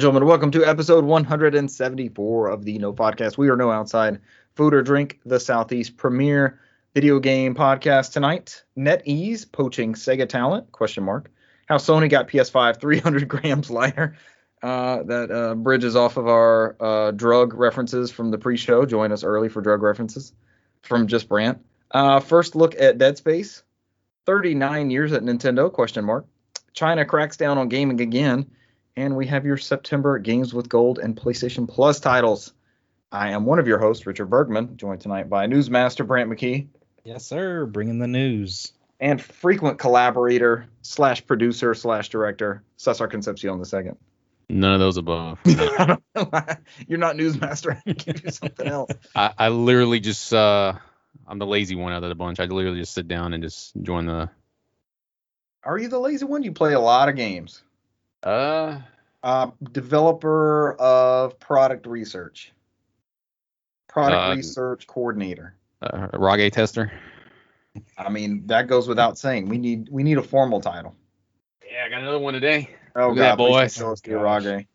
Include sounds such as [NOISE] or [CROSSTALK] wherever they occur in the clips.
And gentlemen, welcome to episode 174 of the No Podcast. We are No Outside Food or Drink, the Southeast premier video game podcast tonight. NetEase poaching Sega talent? Question mark. How Sony got PS5 300 grams lighter. Uh, that uh, bridges off of our uh, drug references from the pre-show. Join us early for drug references from Just Brant. Uh, first look at Dead Space. 39 years at Nintendo? Question mark. China cracks down on gaming again and we have your September Games with Gold and PlayStation Plus titles. I am one of your hosts, Richard Bergman, joined tonight by Newsmaster Brant McKee. Yes, sir. Bringing the news. And frequent collaborator slash producer slash director, Cesar Concepcion the second. None of those above. [LAUGHS] You're not Newsmaster. I can give you something else. [LAUGHS] I, I literally just uh I'm the lazy one out of the bunch. I literally just sit down and just join the. Are you the lazy one? You play a lot of games. Uh, uh, developer of product research, product uh, research coordinator, uh, RAGE tester. I mean, that goes without saying. We need we need a formal title. Yeah, I got another one today. Oh Look god, boys. Show us RAGE.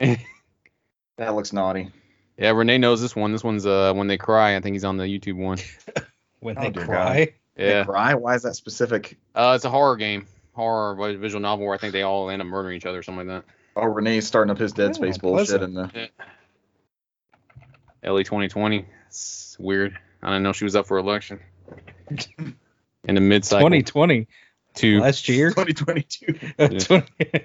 that looks naughty. Yeah, Renee knows this one. This one's uh when they cry. I think he's on the YouTube one. [LAUGHS] when they oh, cry. God. Yeah. They cry. Why is that specific? Uh, it's a horror game horror visual novel where I think they all end up murdering each other or something like that. Oh, Renee's starting up his Dead oh, Space bullshit in the yeah. LA 2020. It's weird. I didn't know she was up for election. [LAUGHS] in the mid cycle. 2020. To Last year. 2022. [LAUGHS] Yeah.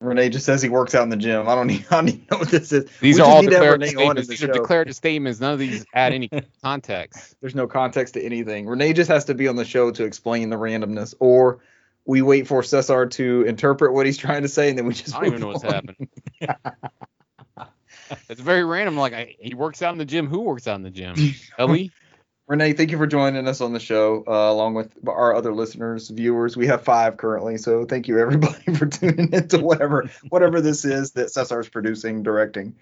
Renee just says he works out in the gym. I don't even, I don't even know what this is. These we are all declarative statements. These are declarative statements. None of these add any [LAUGHS] context. There's no context to anything. Renee just has to be on the show to explain the randomness, or we wait for Cesar to interpret what he's trying to say, and then we just. I don't even know what's happening. [LAUGHS] it's very random. Like I, he works out in the gym. Who works out in the gym? [LAUGHS] Ellie. Renee, thank you for joining us on the show, uh, along with our other listeners, viewers. We have five currently, so thank you everybody [LAUGHS] for tuning into whatever whatever this is that Cesar is producing, directing.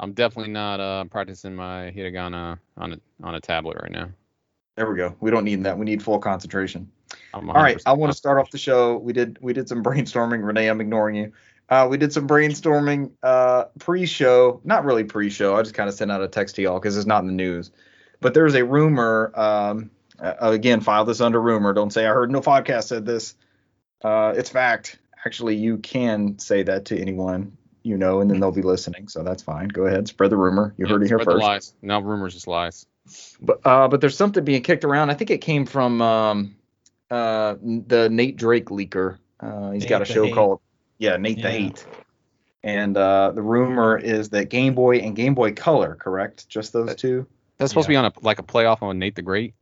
I'm definitely not uh, practicing my hiragana on a on a tablet right now. There we go. We don't need that. We need full concentration. All right, I want to start off the show. We did we did some brainstorming. Renee, I'm ignoring you. Uh, we did some brainstorming uh, pre-show, not really pre-show. I just kind of sent out a text to y'all because it's not in the news. But there's a rumor. Um, uh, again, file this under rumor. Don't say I heard no podcast said this. Uh, it's fact. Actually, you can say that to anyone you know, and then they'll be listening. So that's fine. Go ahead, spread the rumor. You heard it here first. lies. No rumors, just lies. But uh, but there's something being kicked around. I think it came from um, uh, the Nate Drake leaker. Uh, he's Nate got a show hate. called yeah Nate yeah. the Hate, and uh, the rumor is that Game Boy and Game Boy Color, correct? Just those that, two. That's supposed yeah. to be on a like a playoff on Nate the Great.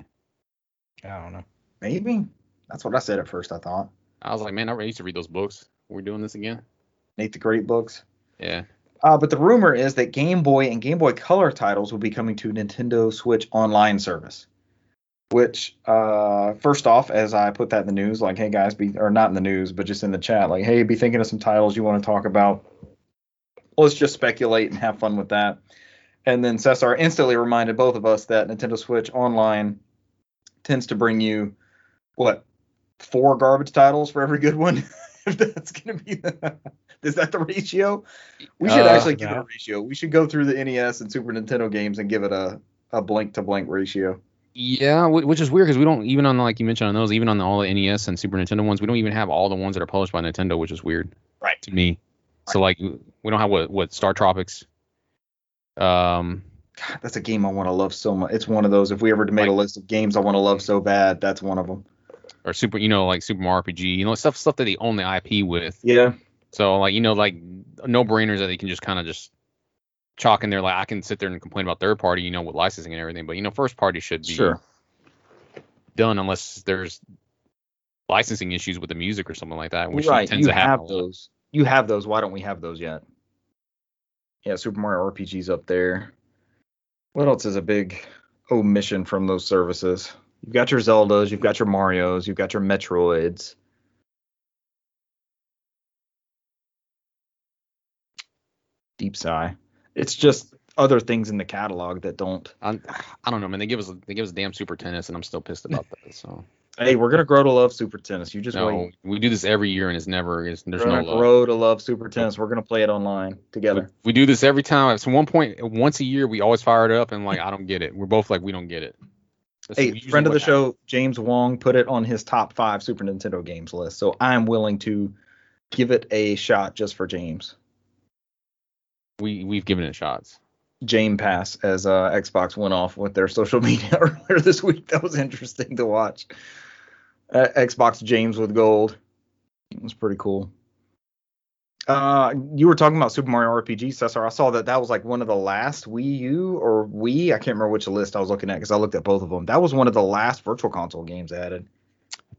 I don't know. Maybe that's what I said at first. I thought. I was like, man, I used to read those books. We're doing this again. Nate the Great books. Yeah. Uh, but the rumor is that Game Boy and Game Boy Color titles will be coming to Nintendo Switch Online service. Which, uh, first off, as I put that in the news, like, hey guys, be or not in the news, but just in the chat, like, hey, be thinking of some titles you want to talk about. Let's just speculate and have fun with that. And then Cesar instantly reminded both of us that Nintendo Switch Online tends to bring you what four garbage titles for every good one. [LAUGHS] if that's gonna be the is that the ratio? We should uh, actually give it a ratio. We should go through the NES and Super Nintendo games and give it a a blank to blank ratio. Yeah, which is weird because we don't even on like you mentioned on those, even on the, all the NES and Super Nintendo ones, we don't even have all the ones that are published by Nintendo, which is weird. Right. To me. Right. So like we don't have what what StarTropics. Um. God, that's a game I want to love so much. It's one of those. If we ever made like, a list of games I want to love so bad, that's one of them. Or super, you know, like Super Mario RPG, you know, stuff stuff that they own the IP with. Yeah. So like you know like no brainers that they can just kind of just chalk in there. Like I can sit there and complain about third party, you know, with licensing and everything, but you know first party should be sure. done unless there's licensing issues with the music or something like that. Which right, tends you to have those. You have those. Why don't we have those yet? Yeah, Super Mario RPG's up there. What else is a big omission from those services? You've got your Zeldas, you've got your Mario's, you've got your Metroids. deep sigh. It's just other things in the catalog that don't. I, I don't know, man. They give us they give us damn Super Tennis, and I'm still pissed about that. So [LAUGHS] Hey, we're gonna grow to love Super Tennis. You just no, wait. we do this every year, and it's never it's, there's We're no love. grow to love Super Tennis. We're gonna play it online together. we do this every time. So one point, once a year, we always fire it up, and like I don't get it. We're both like we don't get it. That's Hey, friend of the happens. show, James Wong, put it on his top five Super Nintendo games list. So I'm willing to give it a shot just for James. We we've given it shots. Jame Pass as uh, Xbox went off with their social [LAUGHS] media earlier this week. That was interesting to watch. Uh, Xbox James with gold. It was pretty cool. Uh, you were talking about Super Mario RPG, Cesar. I saw that that was like one of the last Wii U or Wii. I can't remember which list I was looking at because I looked at both of them. That was one of the last Virtual Console games added.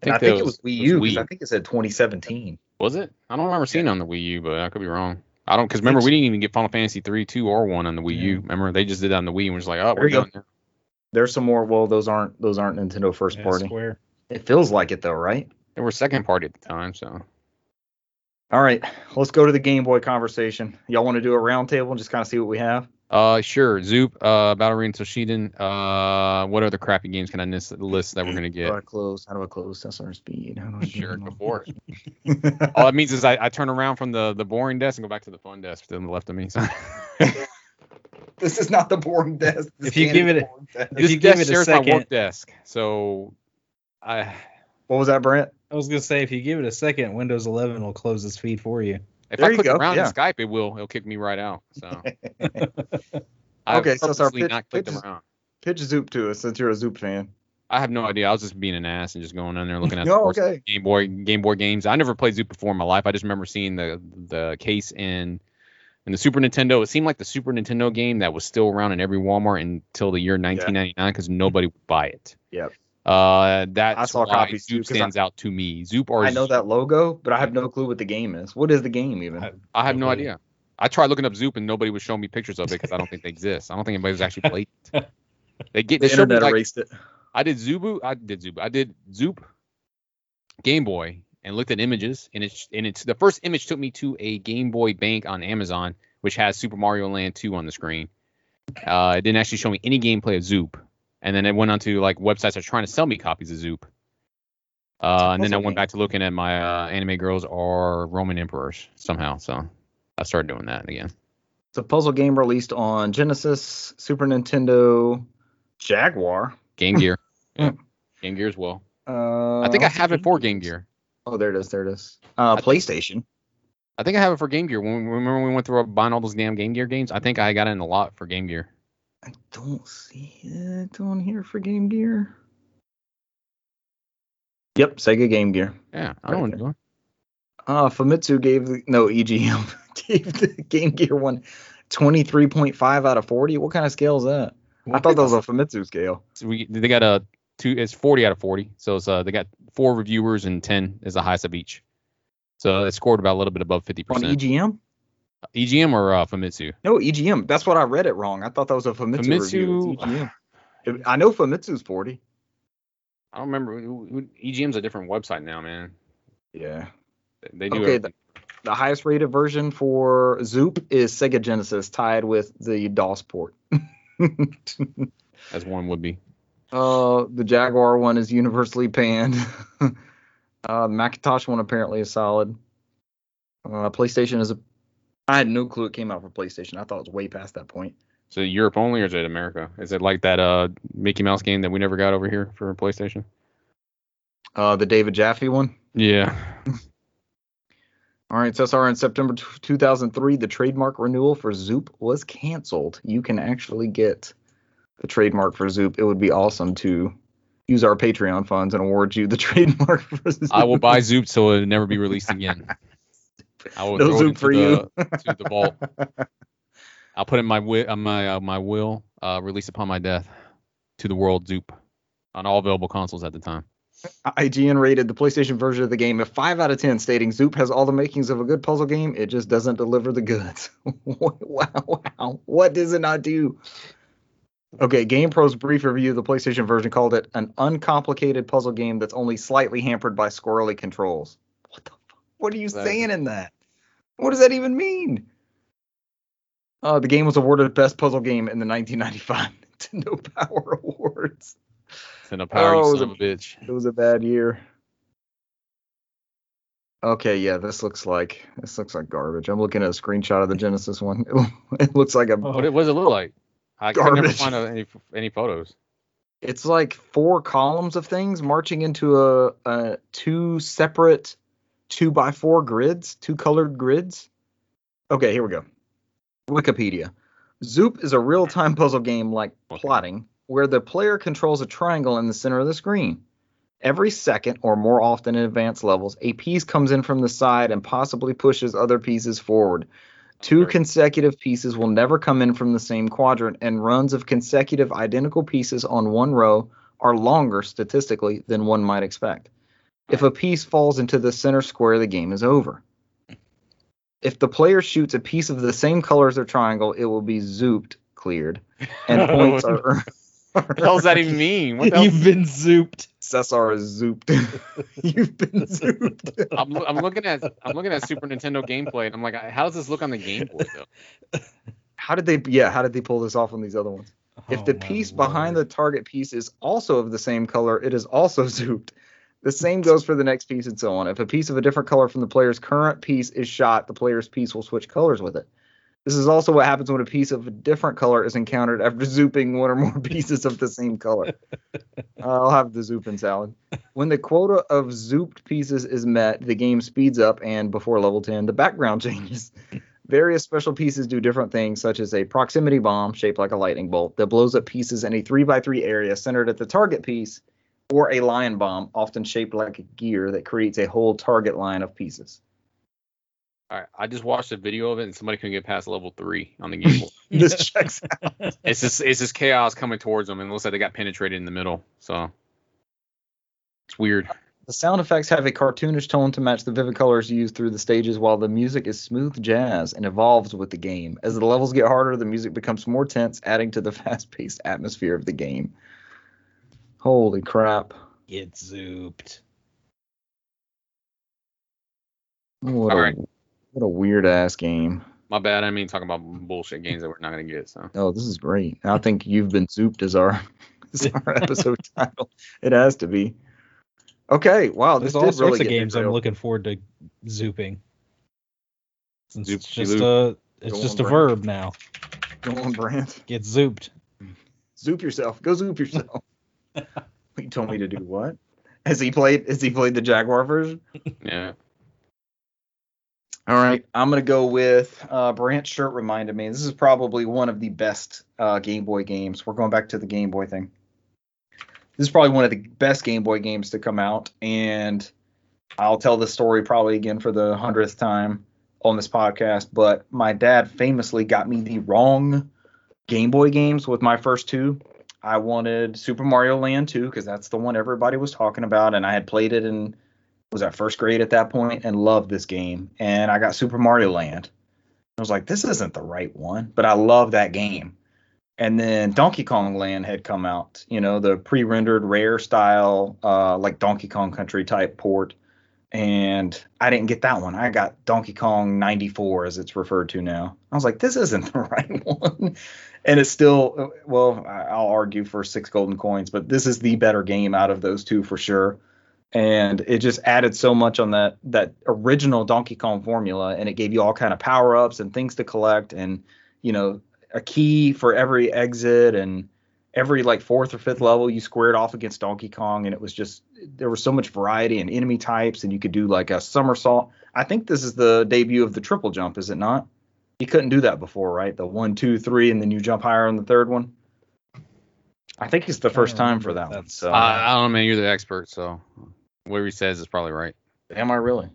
And I think that it was Wii U was I think it said 2017. Was it? I don't remember seeing it on the Wii U, but I could be wrong. I don't because remember we didn't even get Final Fantasy three, two, or one on the Wii U. Remember they just did that on the Wii and was like, oh, There we're you go. done. There's some more. Well, those aren't those aren't Nintendo first Yeah, party. Square. It feels like it though, right? They were second party at the time, so All right, let's go to the Game Boy conversation. Y'all want to do a roundtable and just kind of see what we have? Uh sure. Zoop, uh Battle Arena Toshiden, uh what other crappy games can I list, list that we're gonna get? How do get? I close? How do I close Sensor speed? How do I [LAUGHS] Sure, do go for it. it. [LAUGHS] All it means is I, I turn around from the the boring desk and go back to the fun desk to the left of me. So. [LAUGHS] this is not the boring desk. This If you give it a- the boring desk. If this you give it a shares my second- work desk, so I what was that, Brent? I was gonna say if you give it a second, Windows 11 will close its feed for you. If There I click go, around yeah. in Skype, it will it'll kick me right out. So [LAUGHS] [LAUGHS] Okay, so it's our purposely pitch- not clicked pitch them around. Pitch Zoop to us since you're a Zoop fan. I have no idea. I was just being an ass and just going on there looking at [LAUGHS] the No, okay. Game Boy Game Boy games. I never played Zoop before in my life. I just remember seeing the the case in in the Super Nintendo. It seemed like the Super Nintendo game that was still around in every Walmart until the year 1999 because nobody would buy it. Yep. Uh, that's I saw why copies too, Zoop 'cause I- stands out to me. Zoop or I know that logo, but I have no clue what the game is. What is the game even? I- I have no idea. I tried looking up Zoop and nobody was showing me pictures of it because I don't think they exist. I don't think anybody's actually played it. [LAUGHS] They get the they showed internet like erased it. I did Zubu. I did Zubu. I did Zoop Game Boy and looked at images, and it's and it's the first image took me to a Game Boy Bank on Amazon, which has Super Mario Land 2 on the screen. Uh, it didn't actually show me any gameplay of Zoop, and then it went on to like websites that are trying to sell me copies of Zoop. Uh, and then I went back to looking at my uh, anime girls are Roman emperors somehow. So I started doing that again. It's a puzzle game released on Genesis, Super Nintendo, Jaguar. Game Gear. [LAUGHS] Yeah. Game Gear as well. Uh, I think I have it for Game Gear. Oh, there it is. There it is. Uh, I think- PlayStation. I think I have it for Game Gear. When remember when we went through buying all those damn Game Gear games? I think I got it in a lot for Game Gear. I don't see it on here for Game Gear. Yep, Sega Game Gear. Yeah, I Right don't there. know. Uh, Famitsu gave the, no EGM [LAUGHS] gave the Game Gear one 23.5 out of 40. What kind of scale is that? I thought that was a Famitsu scale. So we they got a two. It's forty out of forty. So it's uh they got four reviewers and ten is the highest of each. So it scored about a little bit above 50 percent On percent. EGM? EGM or uh, Famitsu? No, EGM. That's what I read it wrong. I thought that was a Famitsu, review. It's Famitsu- EGM. I know Famitsu's 40. I don't remember. EGM's a different website now, man. Yeah. They do. Okay, everything. The highest rated version for Zoop is Sega Genesis, tied with the DOS port. [LAUGHS] as one would be. Uh, the Jaguar one is universally panned. [LAUGHS] uh, the Macintosh one apparently is solid. Uh, PlayStation is a. I had no clue it came out for PlayStation. I thought it was way past that point. So Europe only, or is it America? Is it like that uh Mickey Mouse game that we never got over here for PlayStation? Uh, the David Jaffe one. Yeah. [LAUGHS] All right, so SSR in September t- 2003, the trademark renewal for Zoop was canceled. You can actually get the trademark for Zoop. It would be awesome to use our Patreon funds and award you the [LAUGHS] trademark for Zoop. I will buy Zoop so it'll never be released again. [LAUGHS] I will No throw it Zoop for the, you. to the vault. [LAUGHS] I'll put in my wi- uh, my uh, my will, uh, release upon my death, to the world Zoop, on all available consoles at the time. IGN rated the PlayStation version of the game a 5 out of 10, stating Zoop has all the makings of a good puzzle game. It just doesn't deliver the goods. [LAUGHS] wow, wow. What does it not do? Okay, GamePro's brief review of the PlayStation version called it an uncomplicated puzzle game that's only slightly hampered by squirrely controls. What the fuck? What are you That- saying in that? What does that even mean? Uh, the game was awarded best puzzle game in the 1995 [LAUGHS] Nintendo Power Awards. Nintendo Power, Oh, you it son a- bitch. It was a bad year. Okay, yeah, this looks like this looks like garbage. I'm looking at a screenshot of the Genesis one. [LAUGHS] It, looks like a Oh. What, it- what does it look like? I can never find any any photos. it's like four columns of things marching into a, a two separate two by four grids, two colored grids. Okay, here we go. Wikipedia. Zoop is a real-time puzzle game like plotting, where the player controls a triangle in the center of the screen. Every second, or more often in advanced levels, a piece comes in from the side and possibly pushes other pieces forward. Two consecutive pieces will never come in from the same quadrant, and runs of consecutive identical pieces on one row are longer statistically than one might expect. If a piece falls into the center square, the game is over. If the player shoots a piece of the same color as their triangle, it will be zooped, cleared, and [LAUGHS] points are earned. What the hell does that even mean? What the hell? You've been zooped. Cesar is zooped. [LAUGHS] You've been zooped. I'm, loo- I'm looking at I'm looking at Super Nintendo gameplay and I'm like, how does this look on the Game Boy though? How did they? Yeah, how did they pull this off on these other ones? If Oh, the my piece behind the target piece is also of the same color, it is also [LAUGHS] zooped. The same goes for the next piece and so on. If a piece of a different color from the player's current piece is shot, the player's piece will switch colors with it. This is also what happens when a piece of a different color is encountered after [LAUGHS] zooping one or more pieces of the same color. [LAUGHS] I'll have the zooping salad. When the quota of zooped pieces is met, the game speeds up, and before level 10, the background [LAUGHS] changes. Various special pieces do different things, such as a proximity bomb shaped like a lightning bolt that blows up pieces in a 3x3 area centered at the target piece, or a lion bomb, often shaped like a gear that creates a whole target line of pieces. All right, I just watched a video of it and somebody couldn't get past level three on the Game Boy. [LAUGHS] [LAUGHS] This checks out. [LAUGHS] it's just it's just chaos coming towards them and it looks like they got penetrated in the middle. So it's weird. The sound effects have a cartoonish tone to match the vivid colors used through the stages, while the music is smooth jazz and evolves with the game. As the levels get harder, the music becomes more tense, adding to the fast paced atmosphere of the game. Holy crap. Get zooped. What, All a, right. what a weird ass game. My bad. I mean talking about bullshit games that we're not gonna get. So Oh, this is great. I think you've been zooped as our, [LAUGHS] as our [LAUGHS] episode title. It has to be. Okay, wow, this There's all did really sorts of games I'm looking forward to zooping. Since it's just a it's Go just a Brent. verb now. Go on, Brant. Get zooped. Zoop yourself. Go zoop yourself. [LAUGHS] you told me to do what? Has he played? Has he played the Jaguar version? yeah. All right, I'm gonna go with uh, Brant's shirt. Reminded me this is probably one of the best uh, Game Boy games. We're going back to the Game Boy thing. This is probably one of the best Game Boy games to come out, and I'll tell the story probably again for the hundredth time on this podcast. But my dad famously got me the wrong Game Boy games with my first two. I wanted Super Mario Land 2 because that's the one everybody was talking about, and I had played it in was at first grade at that point and loved this game. And I got Super Mario Land. I was like, this isn't the right one, but I love that game. And then Donkey Kong Land had come out, you know, the pre-rendered rare style, uh, like Donkey Kong Country type port. And I didn't get that one. I got Donkey Kong 94, as it's referred to now. I was like, this isn't [LAUGHS] the right one. And it's still, well, I'll argue for six golden coins, but this is the better game out of those two for sure and it just added so much on that that original Donkey Kong formula, and it gave you all kind of power ups and things to collect, and you know a key for every exit, and every like fourth or fifth level you squared off against Donkey Kong, and it was just there was so much variety and enemy types, and you could do like a somersault. I think this is the debut of the triple jump, is it not? You couldn't do that before, right? The one, two, three, and then you jump higher on the third one. I think it's the first time for if that one. that's- So, Uh, I don't know, man. You're the expert, so whatever he says is probably right. am I really?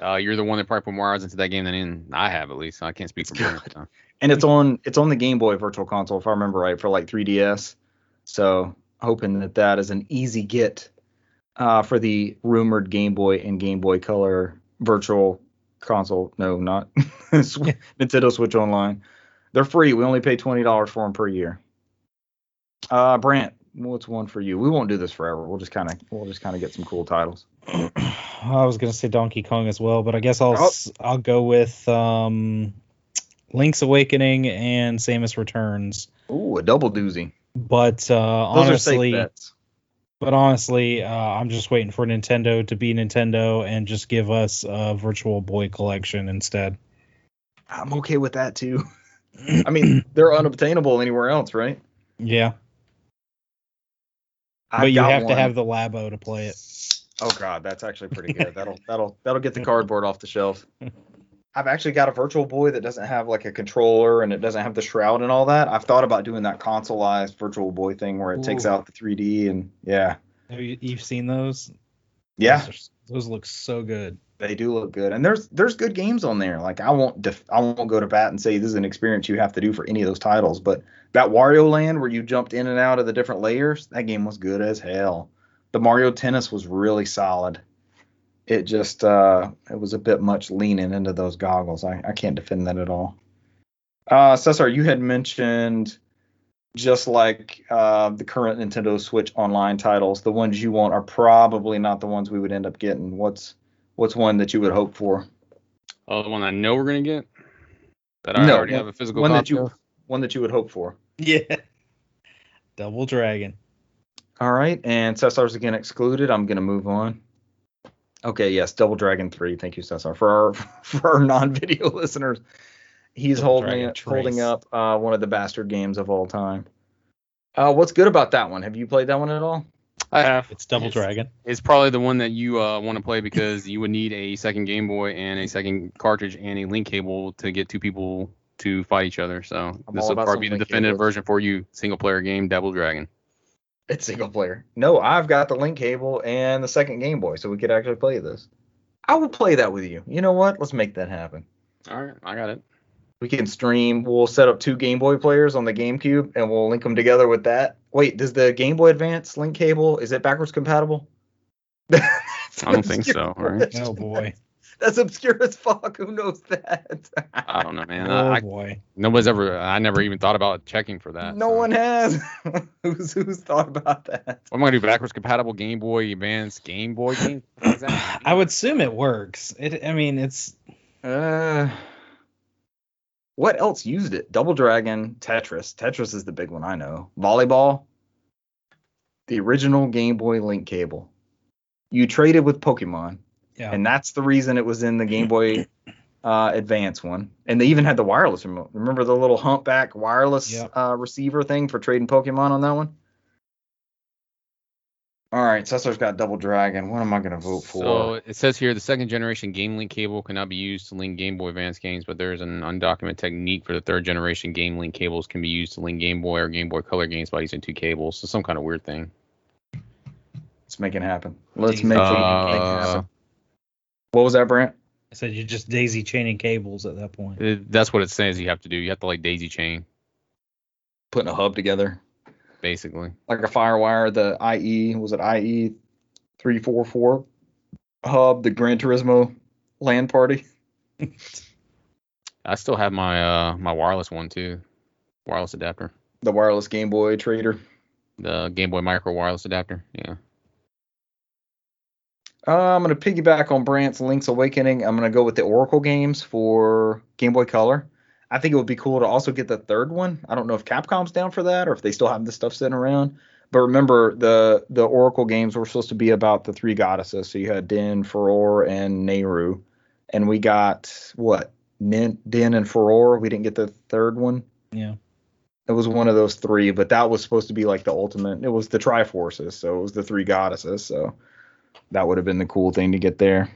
Uh, you're the one that probably put more hours into that game than in, I have at least. I can't speak for It's Brent. good. So. and it's on it's on the Game Boy Virtual Console if I remember right for like 3DS. So hoping that that is an easy get uh, for the rumored Game Boy and Game Boy Color Virtual Console. No, not [LAUGHS] Nintendo Switch Online. They're free. We only pay twenty dollars for them per year. Uh, Brant, what's one for you? We won't do this forever. We'll just kind of we'll just kind of get some cool titles. [CLEARS THROAT] I was gonna say Donkey Kong as well, but I guess I'll Oh. I'll go with um Link's Awakening and Samus Returns. Ooh, a double doozy. But uh, Those honestly, are safe bets. But honestly, uh, I'm just waiting for Nintendo to be Nintendo and just give us a Virtual Boy collection instead. I'm okay with that too. I mean, they're unobtainable anywhere else, right? Yeah, I've but you have to have the Labo to play it. Oh god, that's actually pretty good. That'll that'll that'll get the cardboard off the shelf. [LAUGHS] I've actually got a Virtual Boy that doesn't have like a controller and it doesn't have the shroud and all that. I've thought about doing that consoleized Virtual Boy thing where it takes out the 3D and yeah, Have you you've seen those? yeah, Those, are- those look so good. they do look good. And there's there's good games on there. Like I won't def- I won't go to bat and say this is an experience you have to do for any of those titles, but that Wario Land where you jumped in and out of the different layers, that game was good as hell. The Mario Tennis was really solid. It just uh it was a bit much leaning into those goggles. I, I can't defend that at all. Uh Cesar, you had mentioned just like uh, the current Nintendo Switch online titles, the ones you want are probably not the ones we would end up getting. What's what's one that you would hope for? Oh, the one I know we're gonna get. That I No, already one- have a physical one that you of. one that you would hope for. Yeah. [LAUGHS] Double Dragon. All right, and Cesar's again excluded. I'm gonna move on. Okay, yes, Double Dragon three. Thank you, Cesar. For our [LAUGHS] for our non-video [LAUGHS] listeners, he's Double holding Dragon holding up uh, one of the bastard games of all time. Uh, what's good about that one? Have you played that one at all? I have. It's Double It's- Dragon. It's probably the one that you uh, want to play because you would need a second Game Boy and a second cartridge and a link cable to get two people to fight each other. So I'm this will probably be the definitive cables. version for you, single player game, Double Dragon. It's single player. No, I've got the link cable and the second Game Boy, so we could actually play this. I will play that with you. You know what? Let's make that happen. All right, I got it. We can stream. We'll set up two Game Boy players on the GameCube, and we'll link them together with that. Wait, does the Game Boy Advance link cable is it backwards compatible? [LAUGHS] I don't think so, right? Oh boy. That's obscure as fuck. Who knows that? [LAUGHS] I don't know, man. oh I, I, boy. nobody's ever. I never even thought about checking for that. no so. one has. [LAUGHS] who's who's thought about that? What am I gonna do? Backwards compatible Game Boy Advance Game Boy [LAUGHS] game? What does that mean? [CLEARS THROAT] I would assume it works. It. I mean, it's Uh, what else used it? Double Dragon, Tetris. Tetris is the big one I know. Volleyball. The original Game Boy link cable. You traded with Pokemon, yeah. and that's the reason it was in the Game Boy [CLEARS THROAT] uh, Advance one. And they even had the wireless remote. Remember the little humpback wireless Yep. uh, receiver thing for trading Pokemon on that one? All right, Cesar's got Double Dragon. What am I gonna vote for? So it says here the second generation Game Link cable cannot be used to link Game Boy Advance games, but there is an undocumented technique for the third generation Game Link cables can be used to link Game Boy or Game Boy Color games by using two cables. So some kind of weird thing. Let's make it happen. Let's Daisy make it Uh, happen. What was that, Brent? I said you're just daisy chaining cables at that point. It- that's what it says you have to do. You have to like daisy chain, Putting a hub together, basically. like a FireWire. The IE was it IE three four four hub, the Gran Turismo LAN party. [LAUGHS] I still have my uh my wireless one too, wireless adapter, The wireless Game Boy trader. the Game Boy Micro wireless adapter. Yeah. Uh, I'm gonna piggyback on Brant's Link's Awakening. I'm gonna go with the Oracle games for Game Boy Color. I think it would be cool to also get the third one. I don't know if Capcom's down for that or if they still have this stuff sitting around. But remember, the the Oracle games were supposed to be about the three goddesses. So you had Din, Farore, and Nayru, and we got what Nin, Din and Farore. We didn't get the third one. Yeah. It was one of those three, but that was supposed to be like the ultimate. It was the Triforces, so it was the three goddesses. So that would have been the cool thing to get there.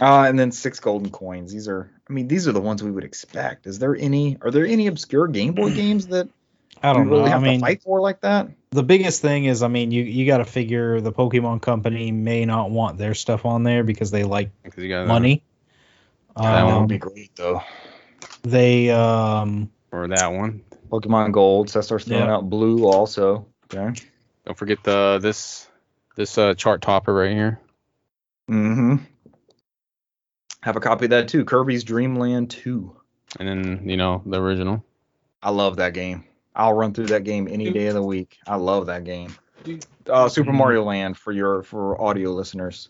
Uh, and then six golden coins. These are, I mean, these are the ones we would expect. Is there any? Are there any obscure Game Boy [CLEARS THROAT] games that I don't know. really I have mean, to fight for like that? the biggest thing is, I mean, you you got to figure the Pokemon Company may not want their stuff on there because they like Because you got money. That one That Um, would be great though. they um for that one. Pokemon Gold. So that starts throwing Yeah. out blue also. Okay. Don't forget the this this uh chart topper right here. Mm-hmm. Have a copy of that too. Kirby's Dream Land 2. And then, you know, the original. I love that game. I'll run through that game any day of the week. I love that game. Uh, Super Mhm. Mario Land for your for audio listeners,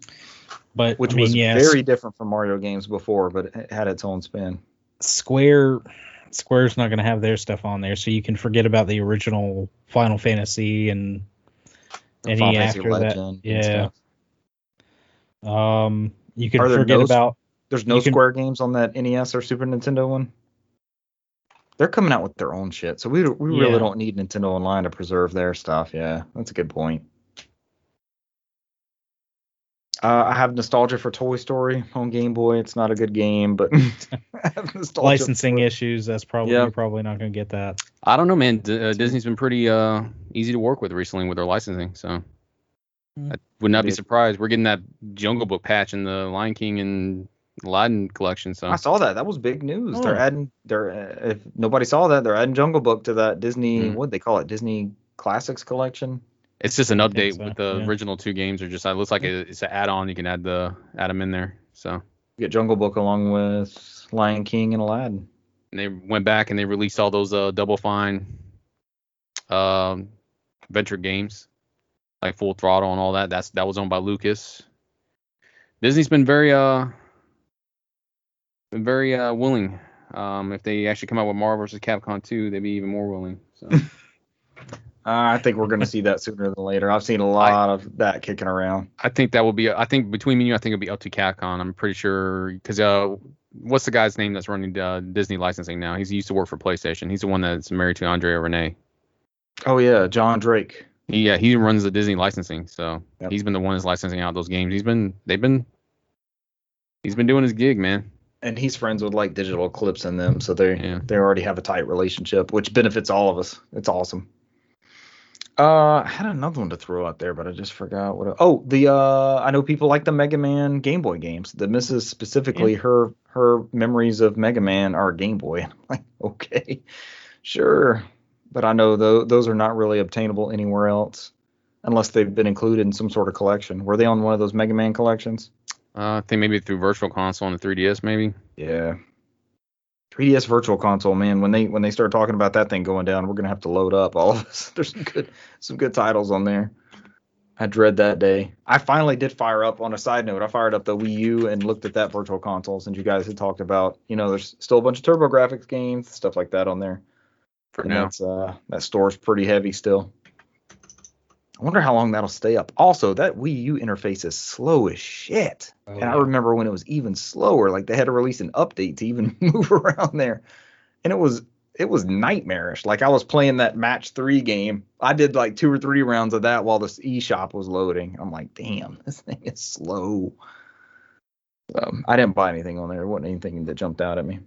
but which I mean, was yeah, very different from Mario games before, but it had its own spin. Square Square's not going to have their stuff on there, so you can forget about the original Final Fantasy and any Final after that. Legend and Yeah. Um, you can forget no- about. There's no You can- Square games on that NES or Super Nintendo one. They're coming out with their own shit, so we we really Yeah. don't need Nintendo Online to preserve their stuff. Yeah, that's a good point. Uh, I have nostalgia for Toy Story on Game Boy. It's not a good game, but [LAUGHS] I have nostalgia licensing issues. That's probably Yeah. you're probably not going to get that. I don't know, man. D- uh, Disney's been pretty uh, easy to work with recently with their licensing, so Hmm. I would not be surprised. We're getting that Jungle Book patch in the Lion King and Aladdin collection, so I saw that. That was big news. They're Oh. adding. They're uh, if nobody saw that, they're adding Jungle Book to that Disney. Mm. What they call it? Disney Classics collection. It's just an update so, with the yeah. original two games. or just it looks like a, it's an add-on. You can add the add them in there. So You get Jungle Book along with Lion King and Aladdin. and they went back and they released all those uh, Double Fine um, venture games, like Full Throttle and all that. That's that was owned by Lucas. Disney's been very uh been very uh willing. Um, if they actually come out with Marvel vs. Capcom 2, they'd be even more willing. So [LAUGHS] I think we're going to see that [LAUGHS] sooner than later. I've seen a lot of that kicking around. I think that will be. I think between me and you, I think it'll be up to Capcom. I'm pretty sure because uh, what's the guy's name that's running uh, Disney licensing now? He's he used to work for PlayStation. He's the one that's married to Andrea Rene. Oh yeah, John Drake. Yeah, he runs the Disney licensing, so Yep. he's been the one that's licensing out those games. He's been they've been he's been doing his gig, man. And he's friends with like Digital Eclipse and them, so they Yeah. they already have a tight relationship, which benefits all of us. It's awesome. Uh, I had another one to throw out there, but I just forgot what. it- oh, the uh, I know people like the Mega Man Game Boy games. The Mrs. specifically, her her memories of Mega Man are Game Boy. [LAUGHS] I'm like, okay, sure, but I know tho- those are not really obtainable anywhere else, unless they've been included in some sort of collection. Were they on one of those Mega Man collections? Uh, I think maybe through Virtual Console and the 3DS, maybe. Yeah. 3DS Virtual Console, man. When they when they start talking about that thing going down, we're gonna have to load up all of us. [LAUGHS] There's some good some good titles on there. I dread that day. I finally did fire up. On a side note, I fired up the Wii U and looked at that Virtual Console since you guys had talked about. You know, there's still a bunch of TurboGrafx games, stuff like that on there. For and now, that's uh that store's pretty heavy still. I wonder how long that'll stay up. Also, that Wii U interface is slow as shit. Oh, and I remember when it was even slower, like they had to release an update to even [LAUGHS] move around there. And it was it was nightmarish. Like I was playing that match three game. I did like two or three rounds of that while this eShop was loading. I'm like, damn, this thing is slow. Um, I didn't buy anything on there. It wasn't anything that jumped out at me.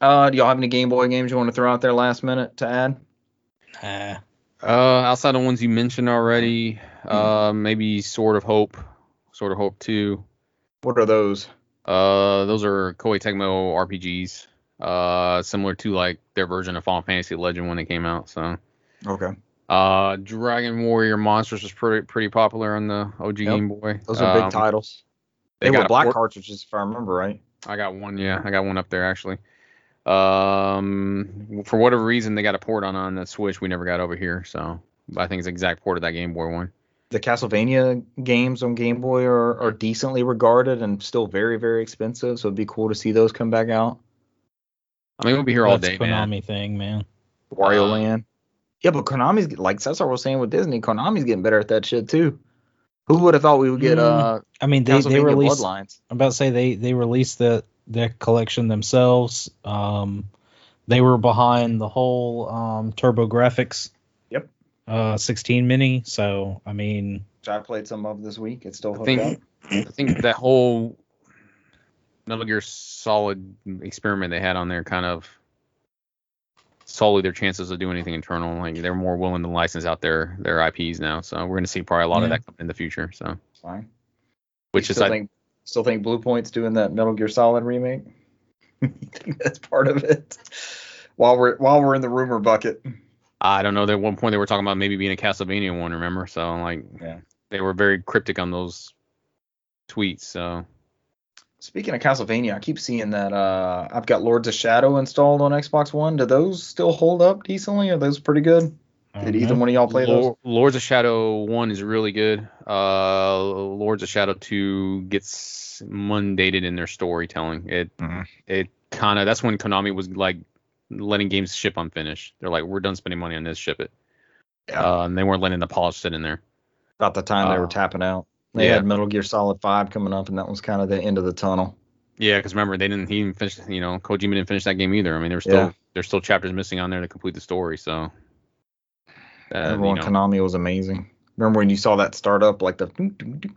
Uh, do y'all have any Game Boy games you want to throw out there last minute to add? Nah. Uh, outside the ones you mentioned already, uh, maybe Sword of Hope, Sword of Hope 2. What are those? Uh, those are Koei Tecmo RPGs. Uh, similar to like their version of Final Fantasy Legend when it came out. So, Okay. uh, Dragon Warrior Monsters was pretty pretty popular on the OG Yep. Game Boy. Those are big Um, titles. They, They, were black port- cartridges, if I remember right. I got one. Yeah, I got one up there actually. Um, for whatever reason, they got a port on on the Switch. We never got over here, so I think it's the exact port of that Game Boy one. the Castlevania games on Game Boy are, are decently regarded and still very, very expensive. So it'd be cool to see those come back out. I mean, we'll be here all That's day, man. Konami thing, man. Wario Uh, Land. Yeah, but Konami's like Cesar was saying with Disney, Konami's getting better at that shit too. Who would have thought we would get Mm, uh I mean, they, they released. Bloodlines? I'm about to say they they released the that collection themselves. Um, they were behind the whole um, TurboGrafx. Yep. Uh, 16 mini. So I mean, Which I played some of this week. It's still I hooked think up. I think that whole Metal Gear Solid experiment they had on there kind of solely their chances of doing anything internal. Like they're more willing to license out their their IPs now. So we're gonna see probably a lot of that come in the future. So Fine. which You is I, think still think Bluepoint's doing that Metal Gear Solid remake? [LAUGHS] that's part of it? While we're while we're in the rumor bucket. I don't know. At one point they were talking about maybe being a Castlevania one. Remember? So like Yeah. they were very cryptic on those tweets. So Speaking of Castlevania, I keep seeing that uh I've got Lords of Shadow installed on Xbox One. Do those still hold up decently? Are those pretty good? I Did don't either one of y'all play those? Lords of Shadow one is really good. Uh, Lords of Shadow two gets mundated in their storytelling. It Mhm. it kind of that's when Konami was like letting games ship unfinished. They're like, we're done spending money on this, ship it. Yeah. Uh, and they weren't letting the polish sit in there. About the time they were Uh, tapping out. They yeah. had Metal Gear Solid 5 coming up, and that was kind of the end of the tunnel. Yeah, because remember they didn't. He didn't finish. You know, Kojima didn't finish that game either. I mean, there's still Yeah. there's still chapters missing on there to complete the story. So. Uh, know, Konami was amazing. Remember when you saw that start up, like the mhm.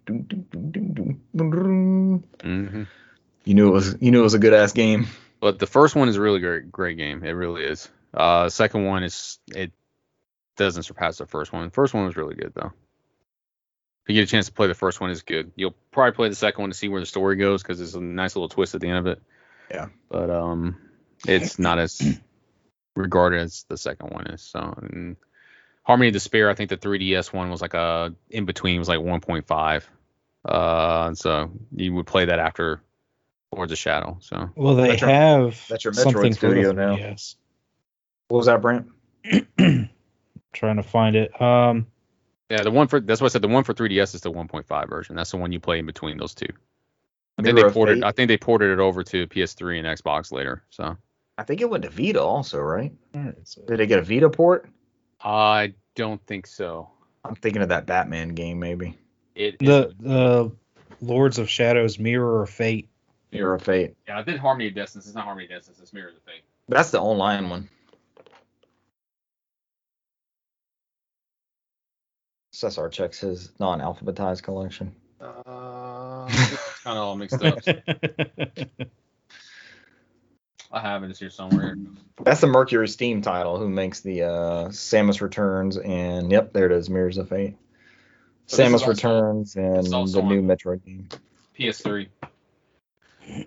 you knew it was you knew it was a good ass game. But the first one is a really great, great game. It really is. Uh, second one is it doesn't surpass the first one. The first one was really good though. If you get a chance to play the first one, is good. You'll probably play the second one to see where the story goes because it's a nice little twist at the end of it. Yeah. But um, it's not as [CLEARS THROAT] regarded as the second one is. So and Harmony of Despair, I think the 3DS one was like a in between was like 1.5. Uh, so you would play that after Lords of Shadow. So Well, they That's your- have that's your Metroid something for studio the now. 3DS. What was that, Brent? [CLEARS THROAT] Trying to find it. Um, Yeah, the one for that's what I said. The one for 3DS is the 1.5 version. That's the one you play in between those two. I think Mirror they ported. Fate? I think they ported it over to PS3 and Xbox later. So I think it went to Vita also, right? where is it? Did it get a Vita port? I don't think so. I'm thinking of that Batman game, maybe. It the the Lords of Shadows Mirror of Fate. Mirror of Fate. yeah, I did Harmony of Distance. It's not Harmony of Distance. It's Mirror of Fate. That's the online one. Cesar checks his non-alphabetized collection. Uh, it's kind of all mixed up. [LAUGHS] [LAUGHS] I have it. It's here somewhere. That's the MercurySteam title. Who makes the uh, Samus Returns and yep, there it is, Mirrors of Fate. So Samus Returns and this is also the new Metroid game. PS3.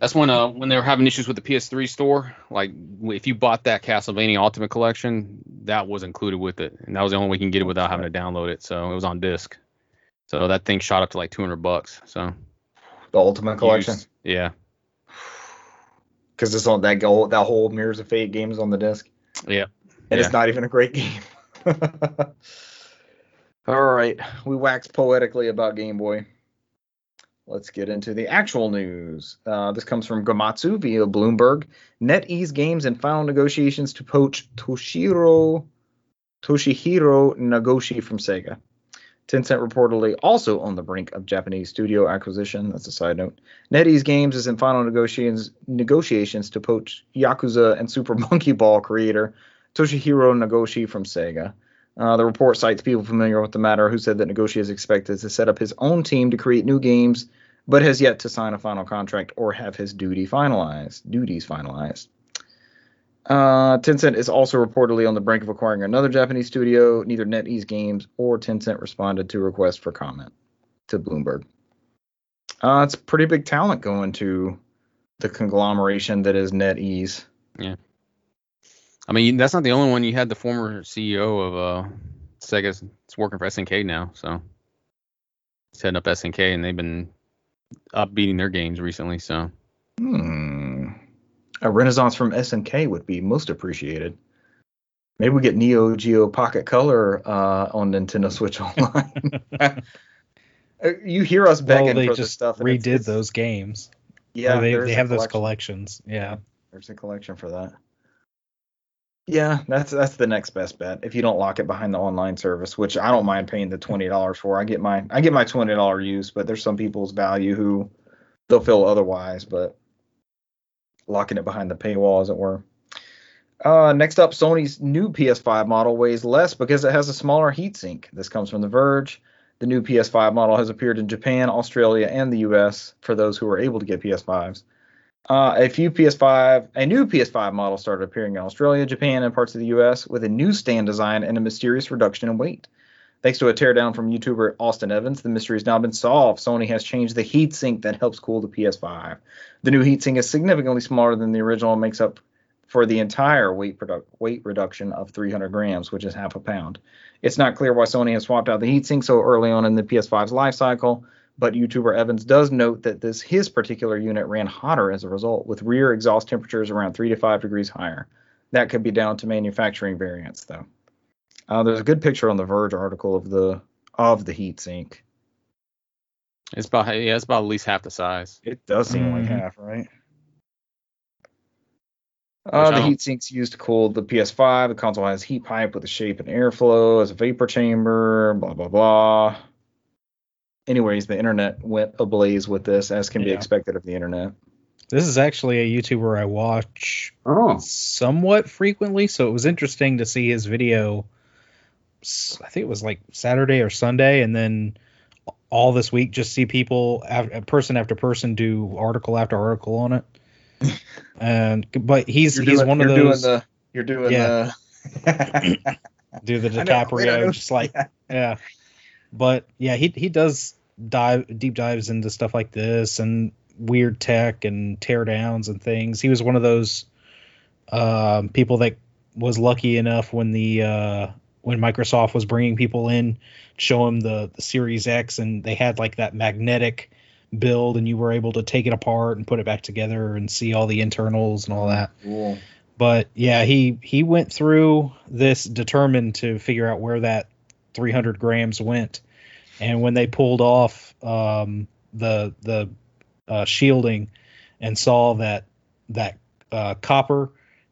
That's when uh when they were having issues with the PS3 store. Like if you bought that Castlevania Ultimate Collection, that was included with it, and that was the only way you can get it without having to download it. So it was on disc. So that thing shot up to like 200 bucks. So The Ultimate Collection. used. yeah, Because it's on that go that whole Mirrors of Fate game is on the disc. yeah. and Yeah. it's not even a great game. [LAUGHS] All right, we waxed poetically about Game Boy. Let's get into the actual news. Uh, this comes from Gematsu via Bloomberg. NetEase Games in final negotiations to poach Toshiro Toshihiro Nagoshi from Sega. Tencent reportedly also on the brink of Japanese studio acquisition. That's a side note. NetEase Games is in final negotiations negotiations to poach Yakuza and Super [LAUGHS] Monkey Ball creator Toshihiro Nagoshi from Sega. Uh, the report cites people familiar with the matter who said that Nagoshi is expected to set up his own team to create new games, but has yet to sign a final contract or have his duty finalized. Duties finalized. Uh, Tencent is also reportedly on the brink of acquiring another Japanese studio. Neither NetEase Games or Tencent responded to requests for comment to Bloomberg. Uh, it's pretty big talent going to the conglomeration that is NetEase. Yeah. I mean that's not the only one. You had the former CEO of uh Sega. It's working for SNK now. So he's heading up SNK, and they've been upbeating their games recently. So Hmm. A renaissance from SNK would be most appreciated. Maybe we get Neo Geo Pocket Color uh, on Nintendo Switch [LAUGHS] Online. [LAUGHS] Uh, you hear us begging well, they for this just stuff. redid it's- it's- those games. Yeah, Or they, they have those collections. Yeah. There's a collection for that. Yeah, that's that's the next best bet. If you don't lock it behind the online service, which I don't mind paying the twenty dollars for, I get my I get my twenty dollar use. But there's some people's value who they'll feel otherwise. But locking it behind the paywall, as it were. Uh, next up, Sony's new PS5 model weighs less because it has a smaller heatsink. This comes from The Verge. The new PS5 model has appeared in Japan, Australia, and the US for those who are able to get PS5s. Uh, a few PS5, a new PS5 model started appearing in Australia, Japan, and parts of the US with a new stand design and a mysterious reduction in weight. Thanks to a teardown from YouTuber Austin Evans, the mystery has now been solved. Sony has changed the heatsink that helps cool the PS5. The new heatsink is significantly smaller than the original and makes up for the entire weight, produ- weight reduction of 300 grams, which is half a pound. It's not clear why Sony has swapped out the heatsink so early on in the PS5's life cycle, but YouTuber Evans does note that this his particular unit ran hotter as a result, with rear exhaust temperatures around three to five degrees higher. That could be down to manufacturing variants, though. Uh, there's a good picture on the Verge article of the of the heatsink. it's about yeah, it's about at least half the size. It does seem like Mhm. half, right? Uh, the I heat sinks used to cool the PS5. The console has heat pipe with a shape and airflow as a vapor chamber. Blah blah blah. Anyways, the internet went ablaze with this, as can be expected of the internet. This is actually a YouTuber I watch Oh, somewhat frequently, so it was interesting to see his video. S- I think it was like Saturday or Sunday, and then all this week just see people, person after person, do article after article on it. [LAUGHS] and but he's You're he's one of you're those doing the you're doing Yeah. the [LAUGHS] do the I know, DiCaprio, know. just like [LAUGHS] yeah. But yeah, he he does dive deep dives into stuff like this and weird tech and tear downs and things. He was one of those um, people that was lucky enough when the uh, when Microsoft was bringing people in, show them the, the Series X, and they had like that magnetic build, and you were able to take it apart and put it back together and see all the internals and all that. But yeah he he went through this determined to figure out where that 300 grams went. And when they pulled off um, the the uh, shielding and saw that that uh, copper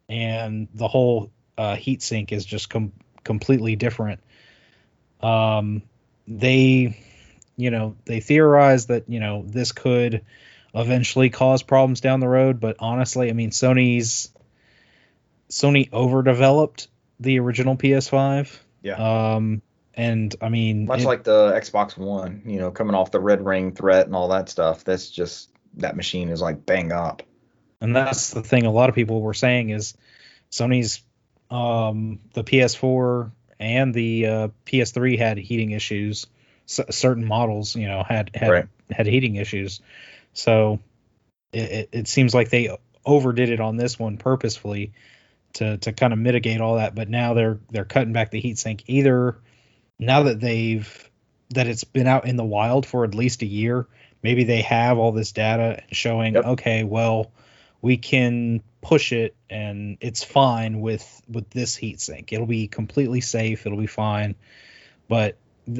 and the whole uh, heat sink is just com- completely different um, they you know they theorized that you know this could eventually cause problems down the road but honestly i mean sony's Sony overdeveloped the original PS5. Yeah. Um, and I mean, Much it- like the Xbox One, you know, coming off the Red Ring threat and all that stuff. That's just that machine is like bang up. and that's the thing. A lot of people were saying is Sony's um, the PS4 and the uh, PS3 had heating issues. C- certain models, you know, had had Right. had heating issues. So it, it, it seems like they overdid it on this one purposefully to to kind of mitigate all that. But now they're they're cutting back the heat sink either now that they've that it's been out in the wild for at least a year. Maybe they have all this data showing Yep. okay, well, we can push it and it's fine with with this heat sink. It'll be completely safe. It'll be fine. But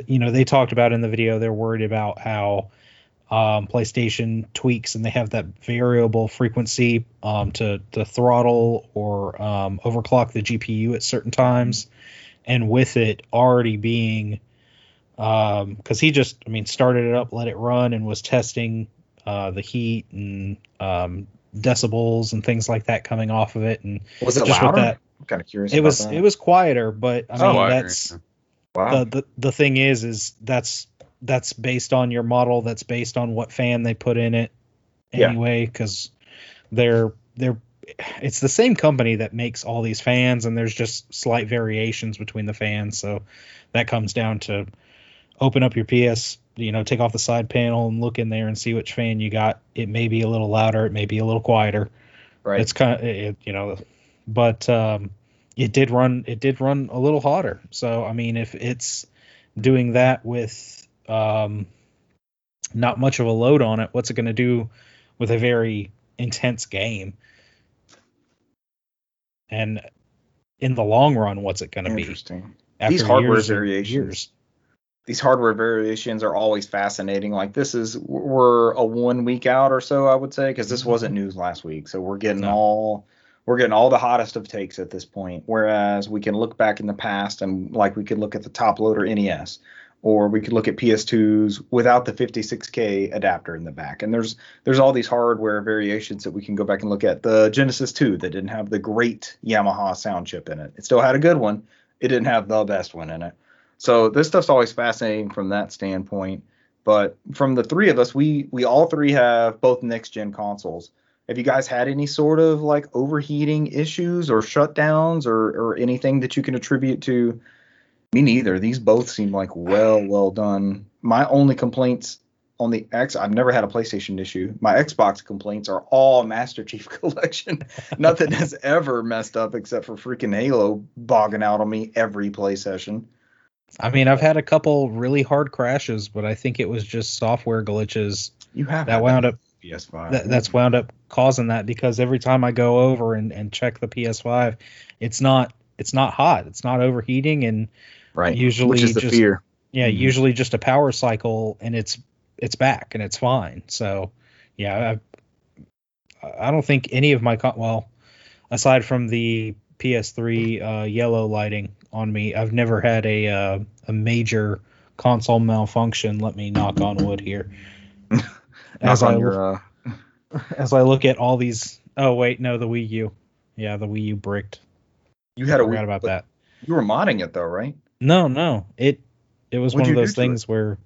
you know, they talked about in the video they're worried about how um, PlayStation tweaks and they have that variable frequency um, to to throttle or um, overclock the GPU at certain times, and with it already being because he just I mean started it up, let it run, and was testing uh, the heat and um, decibels and things like that coming off of it, and Was it just with that I'm kind of curious. it was that. it was quieter, but I Oh, mean I that's wow. the, the the thing is is that's that's based on your model that's based on what fan they put in it anyway because they're they're it's the same company that makes all these fans and there's just slight variations between the fans so that comes down to open up your ps you know take off the side panel and look in there and see which fan you got it may be a little louder it may be a little quieter right. it's kind of it, you know but um it did run it did run a little hotter so i mean if it's doing that with um not much of a load on it what's it going to do with a very intense game and in the long run what's it going to be Interesting. after These hardware years variations. years? These hardware variations are always fascinating. Like this is we're a one week out or so, I would say, because this wasn't news last week. So we're getting Mm-hmm. No. all we're getting all the hottest of takes at this point. Whereas we can look back in the past and like we could look at the top loader NES, or we could look at PS2s without the 56k adapter in the back. And there's there's all these hardware variations that we can go back and look at. The Genesis 2 that didn't have the great Yamaha sound chip in it. It still had a good one. It didn't have the best one in it. So this stuff's always fascinating from that standpoint. But from the three of us, we we all three have both next gen consoles. Have you guys had any sort of like overheating issues or shutdowns or or anything that you can attribute to? Me neither. These both seem like well well done. My only complaints on the X, I've never had a PlayStation issue. My Xbox complaints are all Master Chief [LAUGHS] Collection. Nothing has ever messed up except for freaking Halo bogging out on me every play session. I mean i've had a couple really hard crashes but i think it was just software glitches You have that wound up PS5. that, that's wound up causing that because every time I go over and, and check the PS5, it's not it's not hot, it's not overheating, and right. usually which is the just- fear. yeah, Mhm. usually just a power cycle and it's it's back and it's fine. So yeah, I I don't think any of my con- well, aside from the PS3 uh, yellow lighting on me, I've never had a uh, a major console malfunction. Let me knock on wood here. [LAUGHS] as Knock I on look, your, uh, [LAUGHS] as I look at all these. Oh wait, no, the Wii U. Yeah, the Wii U bricked. you had a Forgot about that. You were modding it though, right? No, no, it it was What'd one of those to it? things where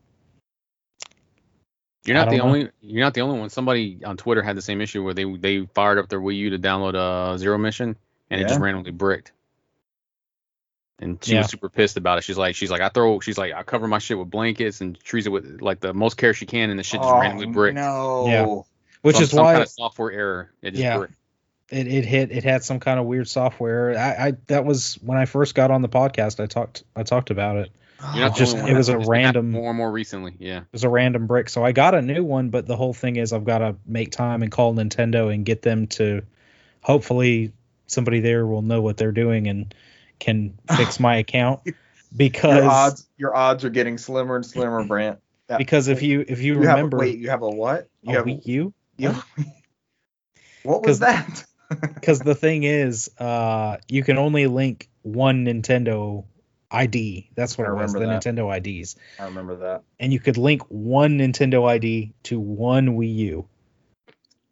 You're not the know. only. You're not the only one. Somebody on Twitter had the same issue where they they fired up their Wii U to download a Zero Mission and it just randomly bricked. And she Yeah. was super pissed about it. She's like, she's like, I throw, she's like, I cover my shit with blankets and treats it with like the most care she can, and the shit just oh, randomly bricked. Oh, No. Yeah. which Some- is some why kind of software error. It just Yeah. bricked. it, it hit it had some kind of weird software. I, I that was when I first got on the podcast. I talked I talked about it. You're not Just- it was a It's been happening random- more and more recently. Yeah. It was a random brick, so I got a new one. But the whole thing is, I've got to make time and call Nintendo and get them to. Hopefully, somebody there will know what they're doing and can fix my [LAUGHS] account because your odds your odds are getting slimmer and slimmer, Brant. That- because if you if you, you have remember a, wait, you have a what? You a have Wii U, you- [LAUGHS] [LAUGHS] what was that? because the thing is, uh, you can only link one Nintendo ID. That's what I it was, the that. Nintendo IDs. I remember that. and you could link one Nintendo ID to one Wii U.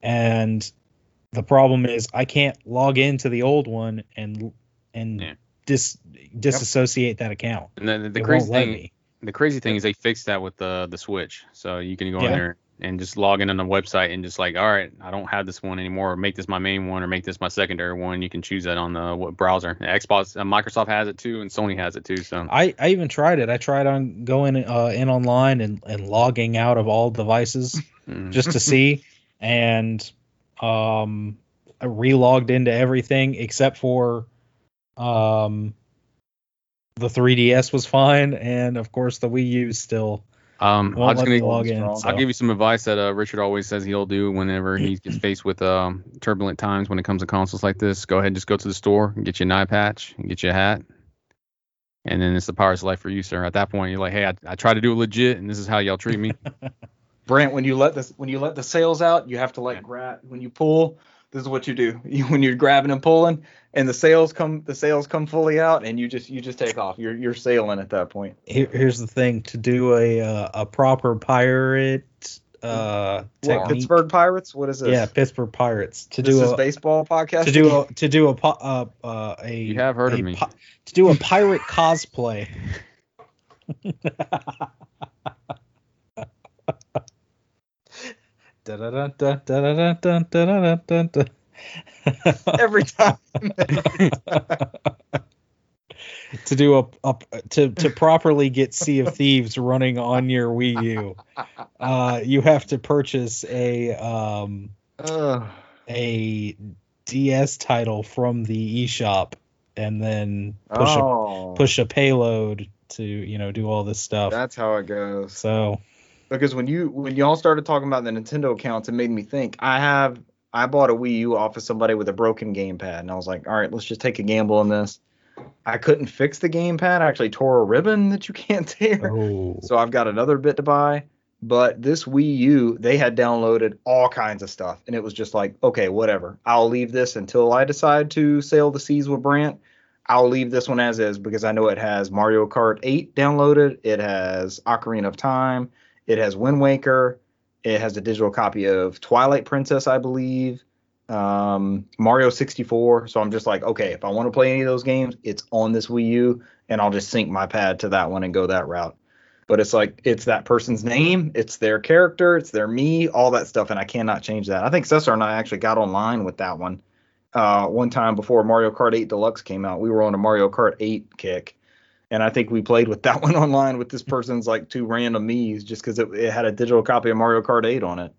And the problem is I can't log into the old one and and Yeah. Dis disassociate that account. And then the, it crazy thing, the crazy thing is they fixed that with the the Switch, so you can go in there and just log in on the website and just like, all right, I don't have this one anymore. Or make this my main one, or make this my secondary one. You can choose that on the what browser. Xbox, uh, Microsoft has it too, and Sony has it too. So I, I even tried it. I tried on going uh, in online and, and logging out of all devices mm, just to see, [LAUGHS] and um, I relogged into everything except for um, the 3DS was fine, and of course the Wii U still um, I won't was let gonna. log in. so. I'll give you some advice that uh, Richard always says he'll do whenever he gets [CLEARS THROAT] faced with um, turbulent times when it comes to consoles like this. Go ahead and just go to the store and get you an eye patch and get you a hat. And then it's the power's of life for you, sir. At that point, you're like, hey, I, I try to do it legit, and this is how y'all treat me. [LAUGHS] Brant, when you let this when you let the sails out, you have to like grab when you pull. This is what you do. You, [LAUGHS] when you're grabbing and pulling, and the sails come the sails come fully out, and you just you just take off. You're you're sailing at that point. Here, here's the thing: to do a uh, a proper pirate uh, What, Pittsburgh Pirates? What is this? yeah, Pittsburgh Pirates. To this do is a baseball podcast. to do a to do a pi- uh, uh, a You have heard of me. pi- to do a pirate [LAUGHS] cosplay. [LAUGHS] Da-da-da-da-da-da-da-da-da-da. [LAUGHS] every time. [LAUGHS] to do a, a to to properly get Sea of Thieves running on your Wii U, uh, you have to purchase a um a DS title from the eShop and then push oh, a push a payload to you know do all this stuff. That's how it goes. So because when you when y'all started talking about the Nintendo accounts, it made me think. I have I bought a Wii U off of somebody with a broken gamepad, and I was like, all right, let's just take a gamble on this. I couldn't fix the gamepad. I actually tore a ribbon that you [LAUGHS] can't tear. oh So I've got another bit to buy. But this Wii U, they had downloaded all kinds of stuff, and it was just like, okay, whatever. I'll leave this until I decide to sail the seas with Brant. I'll leave this one as is because I know it has Mario Kart 8 downloaded. It has Ocarina of Time. It has Wind Waker. It has a digital copy of Twilight Princess, I believe. Um, Mario 64. So I'm just like, okay, if I want to play any of those games, it's on this Wii U, and I'll just sync my pad to that one and go that route but it's like it's that person's name, it's their character, it's their me, all that stuff, and I cannot change that. I think Cesar and I actually got online with that one uh, one time before Mario Kart 8 Deluxe came out. We were on a Mario Kart 8 kick, and I think we played with that [LAUGHS] one online with this person's like two random me's just because it, it had a digital copy of Mario Kart 8 on it.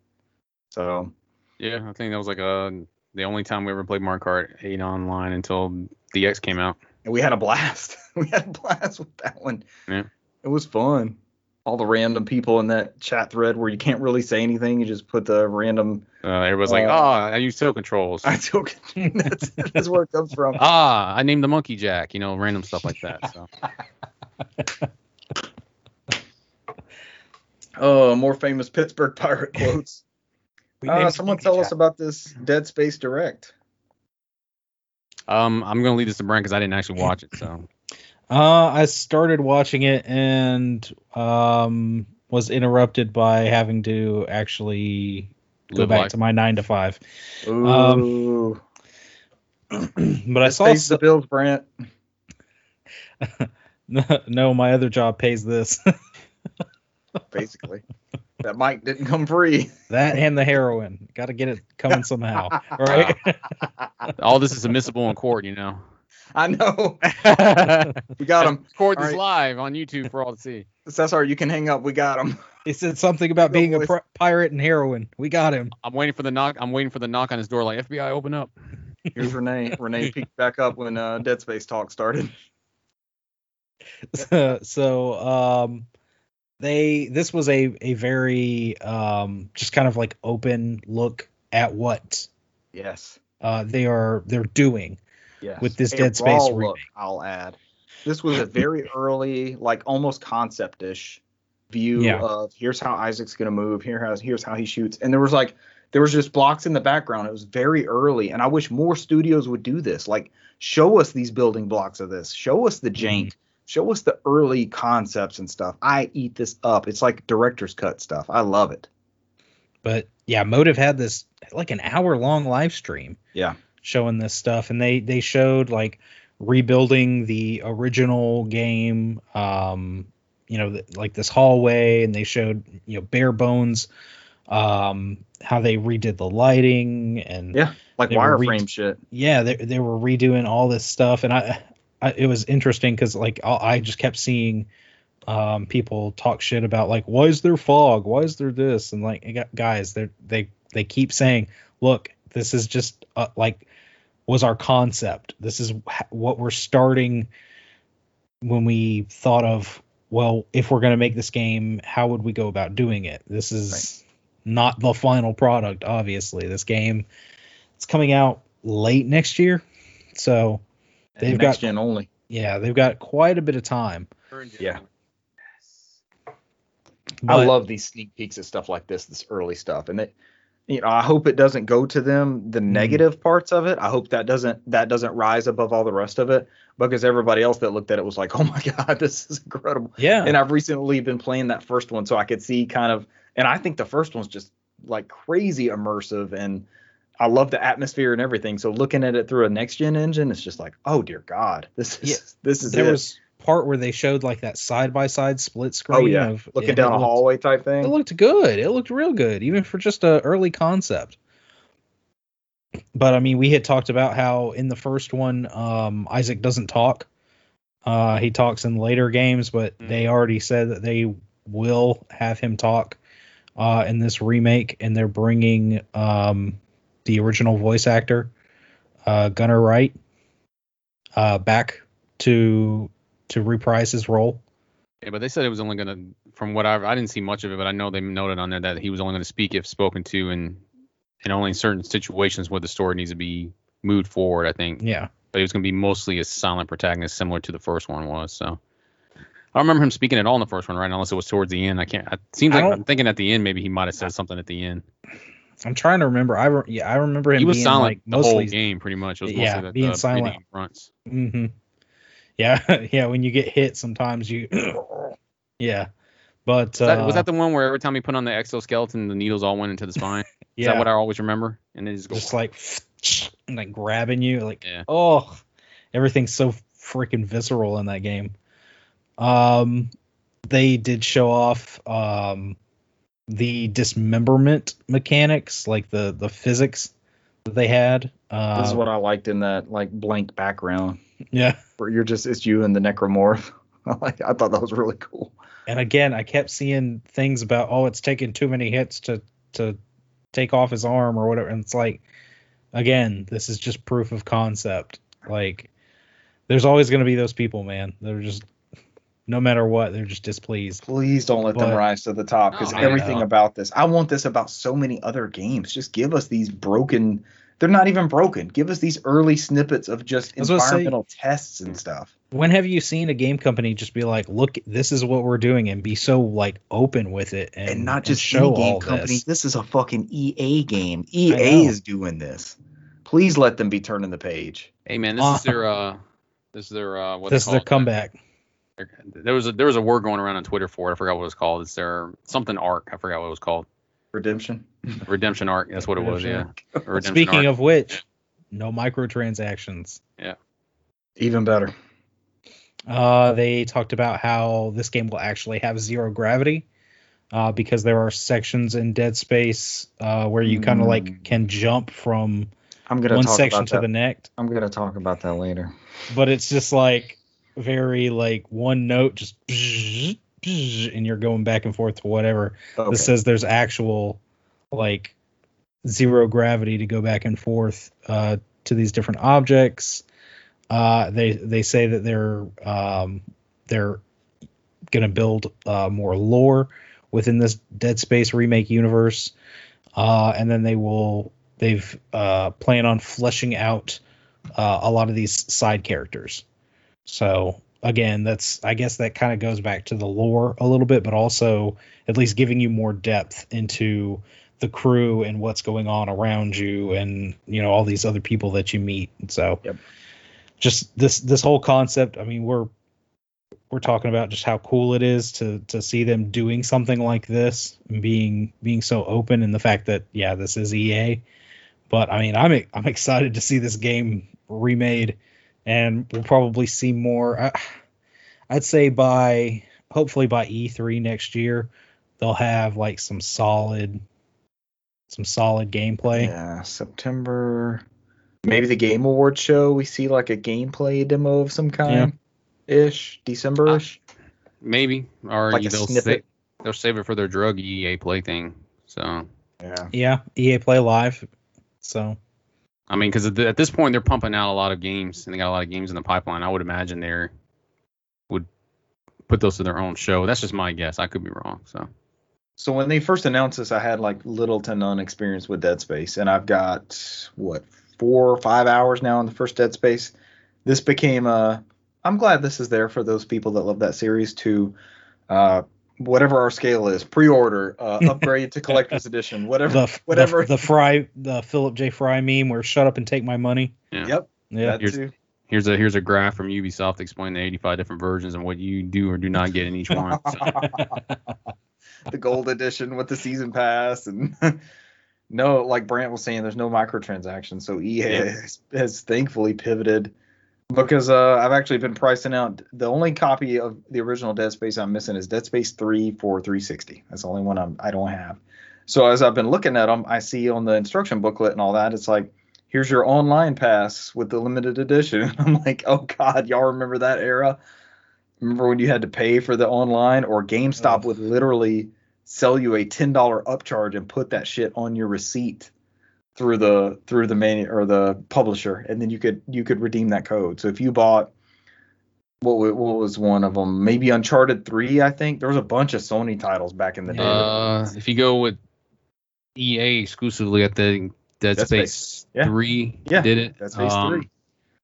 So yeah, I think that was like uh the only time we ever played Mario Kart 8 online until DX came out. and we had a blast. [LAUGHS] we had a blast with that one. Yeah. It was fun. All the random people in that chat thread where you can't really say anything, you just put the random Uh, everybody's like, Uh, oh, I use toe controls. I took [LAUGHS] that's, that's where it comes from. ah, I named the monkey Jack. You know, random stuff like that. So [LAUGHS] Oh, more famous Pittsburgh Pirate quotes. [LAUGHS] Uh, someone Monkey tell us about this Dead Space Direct. Um, I'm gonna leave this to Brent because I didn't actually watch it. So Uh, I started watching it and um was interrupted by having to actually go live back life. to my nine to five. Um, Ooh. [CLEARS THROAT] But I saw pays s- the bills, Brent. [LAUGHS] no, my other job pays this. [LAUGHS] Basically, that mic didn't come free. [LAUGHS] that and the heroin. Got to get it coming somehow, right? All this is admissible in court, you know. I know. We got him. Court All is right. live on YouTube for all to see. Cesar, you can hang up. We got him. He said something about being a pr- pirate and heroin. We got him. I'm waiting for the knock. I'm waiting for the knock on his door. Like FBI, open up. Here's Renee. [LAUGHS] Renee peeked back up when uh, Dead Space talk started. [LAUGHS] so um they this was a a very um just kind of like open look at what Yes. uh they are they're doing Yes. With this A Dead Space raw remake. look, I'll add. This was a very [LAUGHS] early, like almost concept-ish view Yeah. of here's how Isaac's gonna move. Here has here's how he shoots, and there was like there was just blocks in the background. It was very early, and I wish more studios would do this. Like show us these building blocks of this. Show us the jank. Show us the early concepts and stuff. I eat this up. It's like director's cut stuff. I love it. but yeah motive had this like an hour long live stream Yeah. showing this stuff and they they showed like rebuilding the original game um you know th- like this hallway and they showed you know bare bones um how they redid the lighting and Yeah. Like were re- wireframe shit. yeah they, they were redoing all this stuff and i, I it was interesting because like I, I just kept seeing um people talk shit about like why is there fog why is there this and like guys they they they keep saying look this is just uh, like was our concept this is what we're starting when we thought of well if we're going to make this game how would we go about doing it this is not the final product obviously this game it's coming out late next year so They've Next got- gen only. yeah they've got quite a bit of time Yeah. I but- love these sneak peeks of stuff like this, this early stuff, and it, you know, I hope it doesn't go to them the mm-hmm. negative parts of it. I hope that doesn't that doesn't rise above all the rest of it because everybody else that looked at it was like, [LAUGHS] oh my god, this is incredible. yeah And I've recently been playing that first one, so I could see kind of, and I think the first one's just like crazy immersive, and I love the atmosphere and everything. So looking at it through a next gen engine, it's just like, oh dear God, this is Yeah. this is there it. was part where they showed like that side by side split screen oh yeah, of looking down a looked- hallway type thing. It looked good. It looked real good, even for just a early concept. But I mean, we had talked about how in the first one, um, Isaac doesn't talk. Uh, he talks in later games, but Mm. they already said that they will have him talk uh, in this remake, and they're bringing um, the original voice actor, uh, Gunner Wright, uh, back to to reprise his role. Yeah, but they said it was only gonna, from what I I didn't see much of it, but I know they noted on there that he was only gonna speak if spoken to, and and only in certain situations where the story needs to be moved forward. I think, Yeah. but he was gonna be mostly a silent protagonist, similar to the first one was. So I don't remember him speaking at all in the first one, right? Unless it was towards the end. I can't. It seems like I'm thinking at the end, maybe he might have said something at the end. I'm trying to remember. I re- yeah, I remember him He was being silent like the whole mostly game, pretty much. It was mostly Yeah, the, being the silent. fronts. hmm Yeah, [LAUGHS] yeah. When you get hit, sometimes you. [CLEARS THROAT] yeah, but Was that, was uh, that the one where every time you put on the exoskeleton, the needles all went into the spine? [LAUGHS] Is yeah, that what I always remember? And then just go. just like [SNIFFS] and like grabbing you, like Yeah. oh, everything's so freaking visceral in that game. Um, they did show off um the dismemberment mechanics, like the the physics that they had. Uh, This is what I liked in that like blank background yeah. Where you're just it's you and the necromorph. [LAUGHS] I like I thought that was really cool. And again, I kept seeing things about oh, it's taking too many hits to to take off his arm or whatever. And it's like, again, this is just proof of concept. Like, there's always going to be those people, man. They're just no matter what, they're just displeased. Please don't let them rise to the top because Oh, everything about this. I want this about so many other games. Just give us these broken. They're not even broken. Give us these early snippets of just I say- environmental tests and stuff. When have you seen a game company just be like, look, this is what we're doing, and be so like open with it and, And, not just show any game all company. this? This. is a fucking EA game. EA is doing this. Please let them be turning the page Hey man, this is their uh, this is their uh, what this is their comeback. Their- There was a there was a word going around on Twitter for it. I forgot what it was called. It's their something arc. I forgot what it was called. Redemption. Redemption arc. That's what it was. Yeah. Redemption Redemption Speaking arc. of which, no microtransactions. Yeah. Even better. Uh, they talked about how this game will actually have zero gravity, uh, because there are sections in Dead Space uh, where you kind of Mm. like can jump from I'm gonna one talk section about to that. the next, I'm gonna talk about that later. but it's just like very like one note, just [LAUGHS] and you're going back and forth to whatever. Okay. This says there's actual like zero gravity to go back and forth uh, to these different objects. Uh, they they say that they're um, they're gonna build uh, more lore within this Dead Space remake universe, uh, and then they will they've uh, plan on fleshing out uh, a lot of these side characters. So again, that's I guess that kind of goes back to the lore a little bit, but also at least giving you more depth into the crew and what's going on around you and you know all these other people that you meet. So Yep. just this this whole concept, I mean, we're we're talking about just how cool it is to to see them doing something like this and being being so open and the fact that yeah, this is EA. But I mean, I'm I'm excited to see this game remade and we'll probably see more I, I'd say by hopefully by E3 next year they'll have like some solid some solid gameplay. Yeah, September. Maybe the Game Awards show. We see like a gameplay demo of some kind. Ish, December ish. Maybe or Like a they'll snippet. sa- they'll save it for their drug EA play thing. So yeah. Yeah, EA Play Live. So I mean, because at this point they're pumping out a lot of games and they got a lot of games in the pipeline. I would imagine they would put those to their own show. That's just my guess. I could be wrong. So So when they first announced this, I had like little to none experience with Dead Space, and I've got what four or five hours now in the first Dead Space. This became a. I'm glad this is there for those people that love that series to, uh, whatever our scale is, pre-order, uh, [LAUGHS] upgrade to collector's edition, whatever. the whatever. the, the Fry the Philip J Fry meme where shut up and take my money. yeah. Yep. Yeah. that Here's- too. Here's a here's a graph from Ubisoft explaining the 85 different versions and what you do or do not get in each one. So, [LAUGHS] [LAUGHS] the gold edition with the season pass and no like brant was saying there's no microtransactions so ea Yeah. has, has thankfully pivoted because uh, i've actually been pricing out the only copy of the original dead space i'm missing is dead space 3 for 360 that's the only one I'm, i don't have. So as i've been looking at them i see on the instruction booklet and all that it's like here's your online pass with the limited edition. [LAUGHS] I'm like oh god y'all remember that era? Remember when you had to pay for the online, or GameStop Ugh. would literally sell you a ten dollar upcharge and put that shit on your receipt through the through the main or the publisher, and then you could you could redeem that code. So if you bought what what was one of them? Maybe Uncharted three, I think. There was a bunch of Sony titles back in the day. uh, if you go with EA exclusively at the Dead, Dead Space, Space. Yeah. 3 Yeah, did it. Dead Space Um, 3.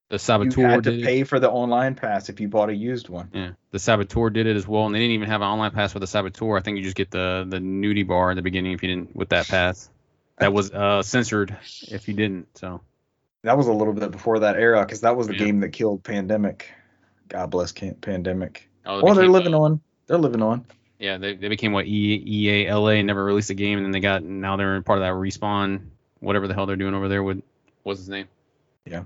The you Saboteur had to did it. pay for the online pass if you bought a used one. Yeah, the Saboteur did it as well, and they didn't even have an online pass for the Saboteur. I think you just get the the nudie bar in the beginning if you didn't with that pass. That was uh, censored if you didn't. So That was a little bit before that era because that was the Yeah. game that killed Pandemic. God bless Pandemic. oh, Well, they're living uh, on. They're living on. Yeah, they, they became what E- EA LA never released a game, and then they got now they're part of that respawn, whatever the hell they're doing over there with what's his name? Yeah.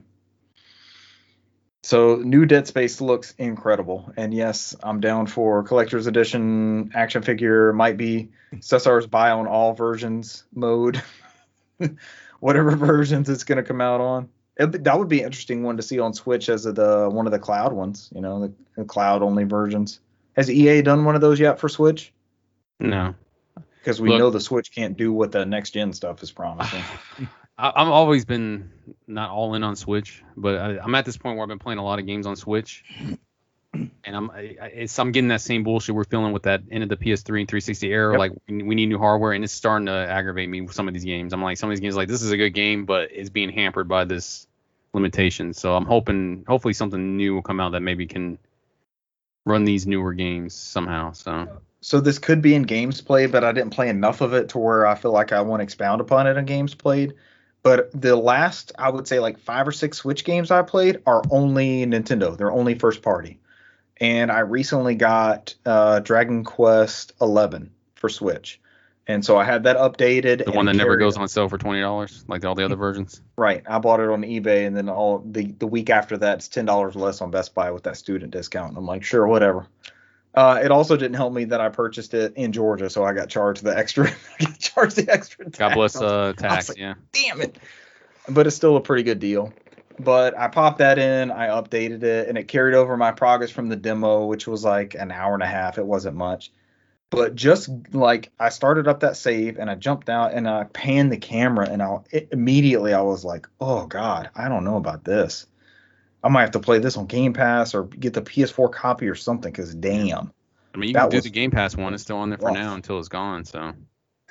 So new Dead Space looks incredible, and yes, I'm down for collector's edition action figure. Might be Cesar's buy on all versions mode, [LAUGHS] [LAUGHS] whatever versions it's gonna come out on. It, that would be an interesting one to see on Switch as the one of the cloud ones. You know, the, the cloud only versions. Has EA done one of those yet for Switch? No, Because we Look- know the Switch can't do what the next gen stuff is promising. [SIGHS] I, I've always been not all in on Switch, but I, I'm at this point where I've been playing a lot of games on Switch, and I'm I, I- it's I'm getting that same bullshit we're feeling with that end of the PS3 and 360 era. Yep. Like we we need new hardware, and it's starting to aggravate me with some of these games. I'm like some of these games like this is a good game, but it's being hampered by this limitation. So I'm hoping hopefully something new will come out that maybe can run these newer games somehow. So so this could be in games played, but I didn't play enough of it to where I feel like I want to expound upon it in games played. But the last, I would say, like five or six Switch games I played are only Nintendo. They're only first party. And I recently got uh, Dragon Quest 11 for Switch, and so I had that updated. The one that never goes on sale for twenty dollars, like all the other versions. Right. I bought it on eBay, and then all the the week after that, it's ten dollars less on Best Buy with that student discount. I'm like, sure, whatever. Uh, it also didn't help me that I purchased it in Georgia, so I got charged the extra. [LAUGHS] Charged the extra. Tax. God bless uh, tax. like, yeah. damn it. But it's still a pretty good deal. But I popped that in, I updated it, and it carried over my progress from the demo, which was like an hour and a half. It wasn't much. But just like I started up that save and I jumped out and I panned the camera and I immediately I was like, oh God, I don't know about this. I might have to play this on Game Pass or get the PS4 copy or something because damn, I mean, you can do the Game Pass one. It's still on there for rough. now until it's gone. So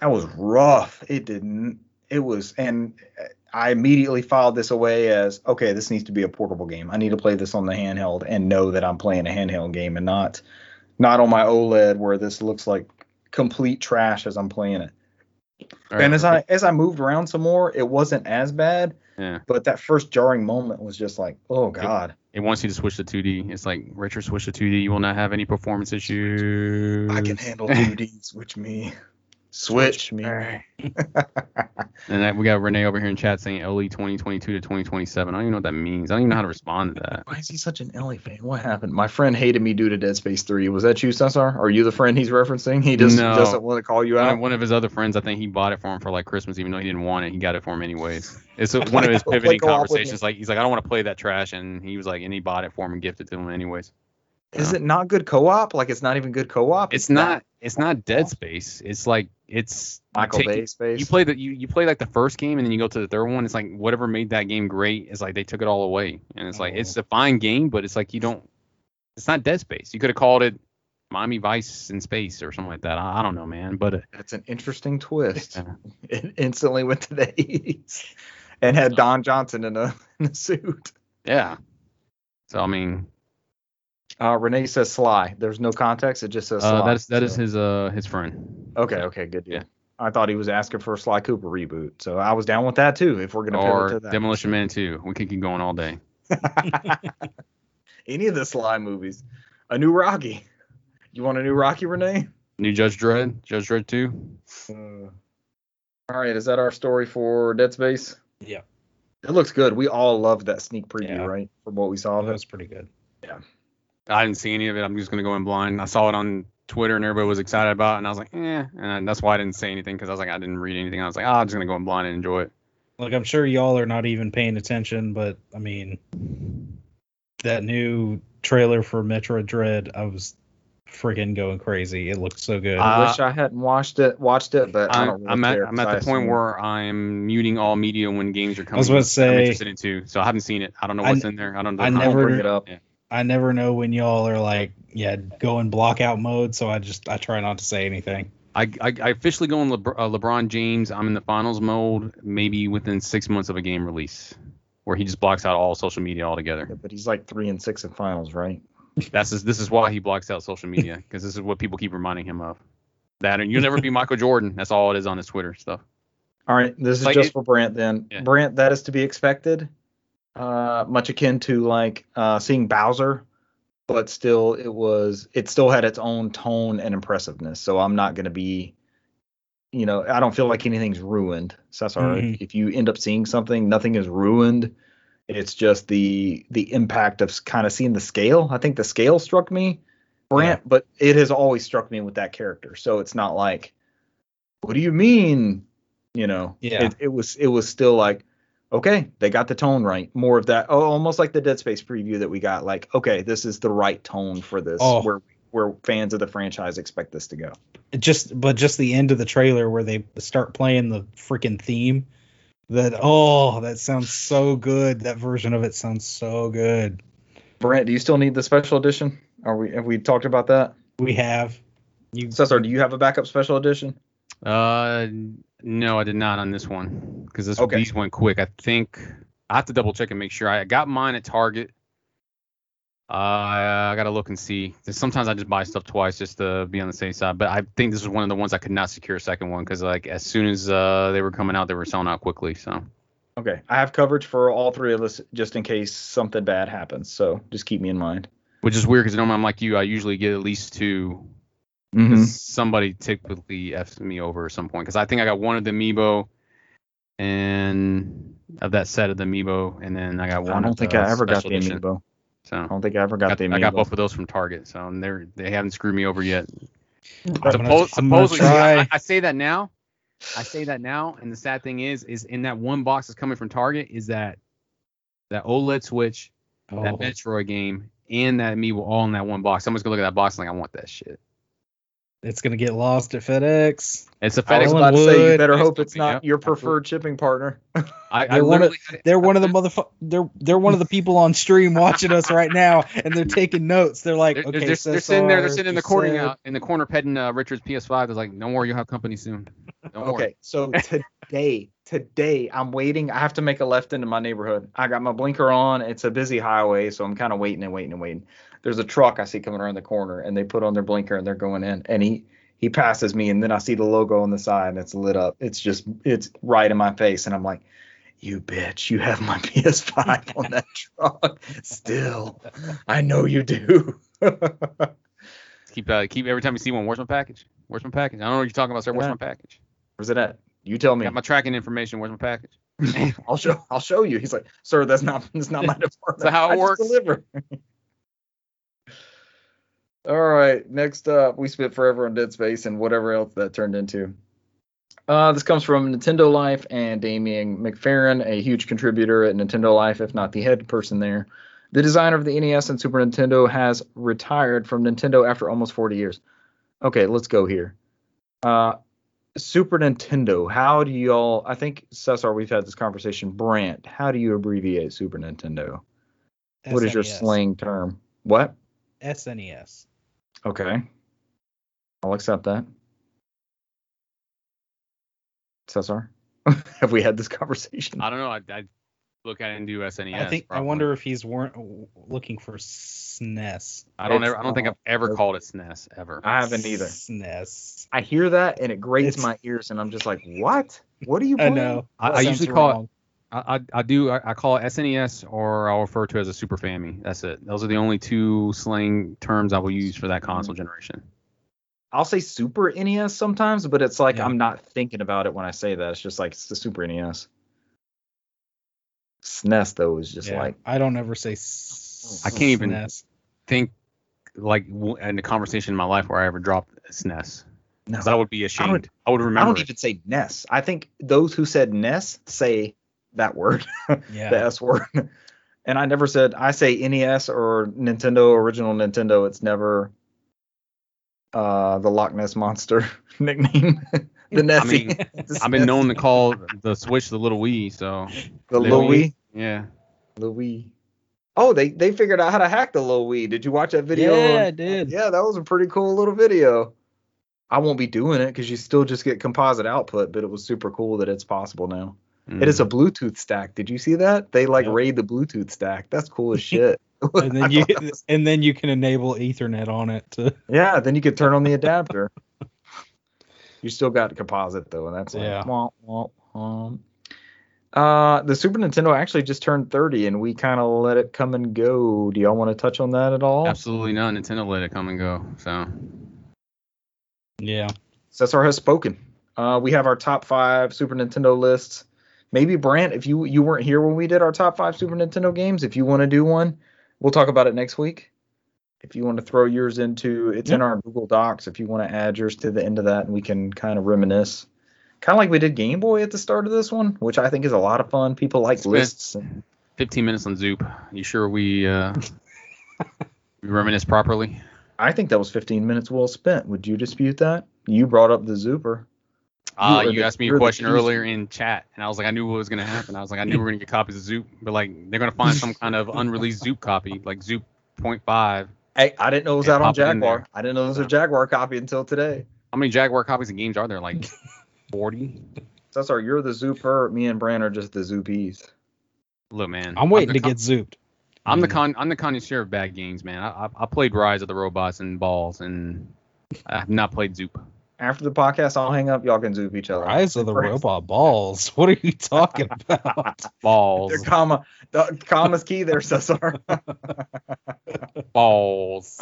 that was rough. It didn't. It was, and I immediately filed this away as okay. This needs to be a portable game. I need to play this on the handheld and know that I'm playing a handheld game and not, not on my OLED where this looks like complete trash as I'm playing it. All and as I as I moved around some more, it wasn't as bad. yeah, But that first jarring moment was just like, oh god, it wants you to switch to 2D. It's like Richard, switch to 2D. You will not have any performance issues. I can handle 2D. Switch [LAUGHS] me, switch me. [LAUGHS] And that, we got Renee over here in chat saying LE 2022 to 2027. I don't even know what that means. I don't even know how to respond to that. Why is he such an Ellie fan? What happened? My friend hated me due to Dead Space 3. Was that you, Cesar? Are you the friend he's referencing? He just No. doesn't want to call you out. one of his other friends, I think he bought it for him for like Christmas, even though he didn't want it. He got it for him anyways. It's one of his [LAUGHS] Play pivoting conversations. Like he's like, I don't want to play that trash, and he was like, and he bought it for him and gifted it to him anyways. Is it not good co-op? Like it's not even good co-op. It's not. It's not Dead Space. It's like it's Michael take- Bay space. You play the you, you play like the first game and then you go to the third one. It's like whatever made that game great is like they took it all away. And it's like it's Oh. a fine game, but it's like you don't. It's not Dead Space. You could have called it Miami Vice in space or something like that. I, I don't know, man. But uh, That's an interesting twist. Yeah. [LAUGHS] It instantly went to the [LAUGHS] 80s and had Don Johnson in a, in a suit. yeah. So I mean, Uh, Renee says Sly. There's no context. It just says Sly. uh, that is that is so- his uh his friend. Okay, okay, good deal. Yeah. I thought he was asking for a Sly Cooper reboot, so I was down with that too. If we're gonna pivot Or to that, Demolition Man too. We can keep going all day. [LAUGHS] [LAUGHS] Any of the Sly movies, a new Rocky. You want a new Rocky, Renee? New Judge Dredd, Judge Dredd 2. Uh, all right, is that our story for Dead Space? Yeah. It looks good. We all loved that sneak preview, Yeah. right? From what we saw of That was pretty good. I didn't see any of it. I'm just gonna go in blind. I saw it on Twitter and everybody was excited about it, and I was like, eh. And that's why I didn't say anything because I was like, I didn't read anything. I was like, oh, I'm just gonna go in blind and enjoy it. Like I'm sure y'all are not even paying attention, but I mean, that new trailer for Metroid Dread, I was freaking going crazy. It looked so good. I Uh, wish I hadn't watched it, watched it, but I don't I'm, really I'm at I'm at 'cause I the point assume- where I'm muting all media when games are coming. I was about to I'm say- interested in too, so I haven't seen it. I don't know what's n- in there. I don't know. I the I never- won't bring it up. Yeah. I never know when y'all are like, yeah, go in blockout mode, so I just I try not to say anything. I, I, I officially go in Lebr- uh, LeBron James. I'm in the finals mode, maybe within six months of a game release, where he just blocks out all social media altogether. Yeah, but he's like three and six in finals, right? [LAUGHS] That's just, this is why he blocks out social media because this is what people keep reminding him of. That and you'll never be Michael Jordan. That's all it is on his Twitter stuff. All right, this is Like just it- for Brant then. Yeah. Brant, that is to be expected. Uh, much akin to like uh, seeing Bowser, but still, it was it still had its own tone and impressiveness. So I'm not gonna be, you know, I don't feel like anything's ruined. Cesar, Mhm. if, if you end up seeing something, nothing is ruined. It's just the the impact of kind of seeing the scale. I think the scale struck me, Brant, but it has always struck me with that character. So it's not like, what do you mean? You know, Yeah. it, it was it was still like, okay, they got the tone right. More of that, oh, almost like the Dead Space preview that we got. Like, okay, this is the right tone for this. Oh. Where where fans of the franchise expect this to go. Just but just the end of the trailer where they start playing the freaking theme. That oh, that sounds so good. That version of it sounds so good. Brent, do you still need the special edition? Are we have we talked about that? We have you Cesar, do you have a backup special edition? Uh, no, I did not on this one because this Okay. these went quick. I think I have to double check and make sure. I got mine at Target. Uh, I gotta look and see. Sometimes I just buy stuff twice just to be on the safe side. But I think this was one of the ones I could not secure a second one because like as soon as uh, they were coming out, they were selling out quickly. So Okay, I have coverage for all three of us just in case something bad happens. So just keep me in mind. Which is weird because normally I'm like you. I usually get at least two. Mm-hmm. 'cause Somebody typically f's me over at some point because I think I got one of the amiibo and of that set of the amiibo, and then I got one. I don't of think the I ever got the edition. amiibo. I don't think I ever got, got- the amiibo. I got both of those from Target, so they're they haven't screwed me over yet. I'm gonna- Suppose, I'm gonna supposedly. I, I say that now. I say that now, and the sad thing is, is in that one box that's coming from Target is that that OLED Switch, Oh, that Metroid game, and that Amiibo all in that one box. Someone's gonna look at that box and like, I want that shit. It's gonna get lost at FedEx. It's a I was FedEx. about to say you better FedEx hope it's not yeah, your preferred shipping partner. [LAUGHS] I, I They're one of- literally had [LAUGHS] it- They're one of the I- They're they're one of the people on stream watching us right now, and they're taking notes. They're like, They're, okay, they're, they're sitting there. They're sitting in the corner said- out in the corner petting uh, Richard's PS5. They're like, no more, you'll have company soon." Don't worry. Okay, so [LAUGHS] today, today I'm waiting. I have to make a left into my neighborhood. I got my blinker on. It's a busy highway, so I'm kind of waiting and waiting and waiting. There's a truck I see coming around the corner, and they put on their blinker and they're going in. And he he passes me, and then I see the logo on the side, and it's lit up. It's just it's right in my face, and I'm like, "You bitch! You have my [LAUGHS] PS5 on that [LAUGHS] truck still. I know you do." Keep uh, keep every time you see one. Where's my package? Where's my package? I don't know what you're talking about, sir. Where's Yeah. my package? Where's it at? You tell me. Got my tracking information. Where's my package? [LAUGHS] I'll show I'll show you. He's like, sir, that's not that's not my department. that how it I just works? deliver. All right, next up, we spent forever on Dead Space and whatever else that turned into. Uh, this comes from Nintendo Life and Damien McFerran, a huge contributor at Nintendo Life, if not the head person there. The designer of the NES and Super Nintendo has retired from Nintendo after almost 40 years. Okay, let's go here. Uh, Super Nintendo. How do y'all? I think Cesar, we've had this conversation. Brant, how do you abbreviate Super Nintendo? What is your slang term? What? SNES. Okay, I'll accept that. Cesar, [LAUGHS] have we had this conversation? I don't know. I, I look at it and do SNES. I think I wonder if he's weren't looking for SNES. I don't It's ever. I don't think I've ever called it SNES ever. I haven't either. SNES. I hear that and it grates It's- my ears, and I'm just like, what? What are you? I Playing? know. I, That I sounds usually call it. Wrong. I, I, I do. I, I call it SNES or I'll refer to it as a Super Family. That's it. Those are the only two slang terms I will use for that console mm-hmm. generation. I'll say Super NES sometimes, but it's like Yeah. I'm not thinking about it when I say that. It's just like it's the Super NES. SNES though is just Yeah, like I don't ever say. S- I can't even- SNES. Think like in a conversation in my life where I ever dropped SNES. no. 'Cause I would be ashamed. I, would I remember. don't it. even say NES. I think those who said NES say that word, [LAUGHS] Yeah. the S word. And I never said I say NES or Nintendo original Nintendo. It's never uh the Loch Ness monster [LAUGHS] nickname. [LAUGHS] the Nessie. mean, The I've been SNES. known to call the Switch the little Wii. So the Little Louis. yeah. Louis. Oh, they they figured out how to hack the Lil Wii. Did you watch that video? Yeah, on- I did. Yeah, that was a pretty cool little video. I won't be doing it because you still just get composite output, but it was super cool that it's possible now. Mm. It is a Bluetooth stack. Did you see that? They like Yep. raid the Bluetooth stack. That's cool as [LAUGHS] shit. and then you [LAUGHS] and then you can enable Ethernet on it to [LAUGHS] yeah, then you could turn on the adapter. you still got composite though, and that's like, Yeah. womp, womp, womp. Uh, the Super Nintendo actually just turned 30, and we kind of let it come and go. Do y'all want to touch on that at all? Absolutely not. Nintendo let it come and go. So yeah. Cesar has spoken. Uh, we have our top five Super Nintendo lists. Maybe Brant, if you you weren't here when we did our top five Super Nintendo games, if you want to do one, we'll talk about it next week. If you want to throw yours into, it's in our Google Docs. If you want to add yours to the end of that, and we can kind of reminisce, kind of like we did Game Boy at the start of this one, which I think is a lot of fun. People like Spent- lists. and- 15 minutes on Zoop. You sure we uh [LAUGHS] we reminisce properly? I think that was 15 minutes well spent. Would you dispute that? You brought up the Zooper. Uh, are you asked me a question earlier in chat, and I was like, I knew what was gonna happen. I was like, I knew we were gonna get copies of Zoop, but like they're gonna find some kind of unreleased Zoop copy, like Zoop Point Five. Hey, I didn't know it was out on pop it in Jaguar. I didn't know it was a Jaguar copy until today. How many Jaguar copies of games are there? Like [LAUGHS] 40. Cesar, you're the Zooper. Me and Bran are just the Zoopies. Look, man, I'm waiting the to con- get zooped. I'm the Mm. con. I'm the connoisseur of bad games, man. I, I, I played Rise of the Robots and Ballz, and I have not played Zoop. After the podcast, I'll hang up. Y'all can zoop each other. Rise of the robot balls. [LAUGHS] What are you talking [LAUGHS] about? [LAUGHS] Balls. The comma, the comma's key there, Cesar. balls.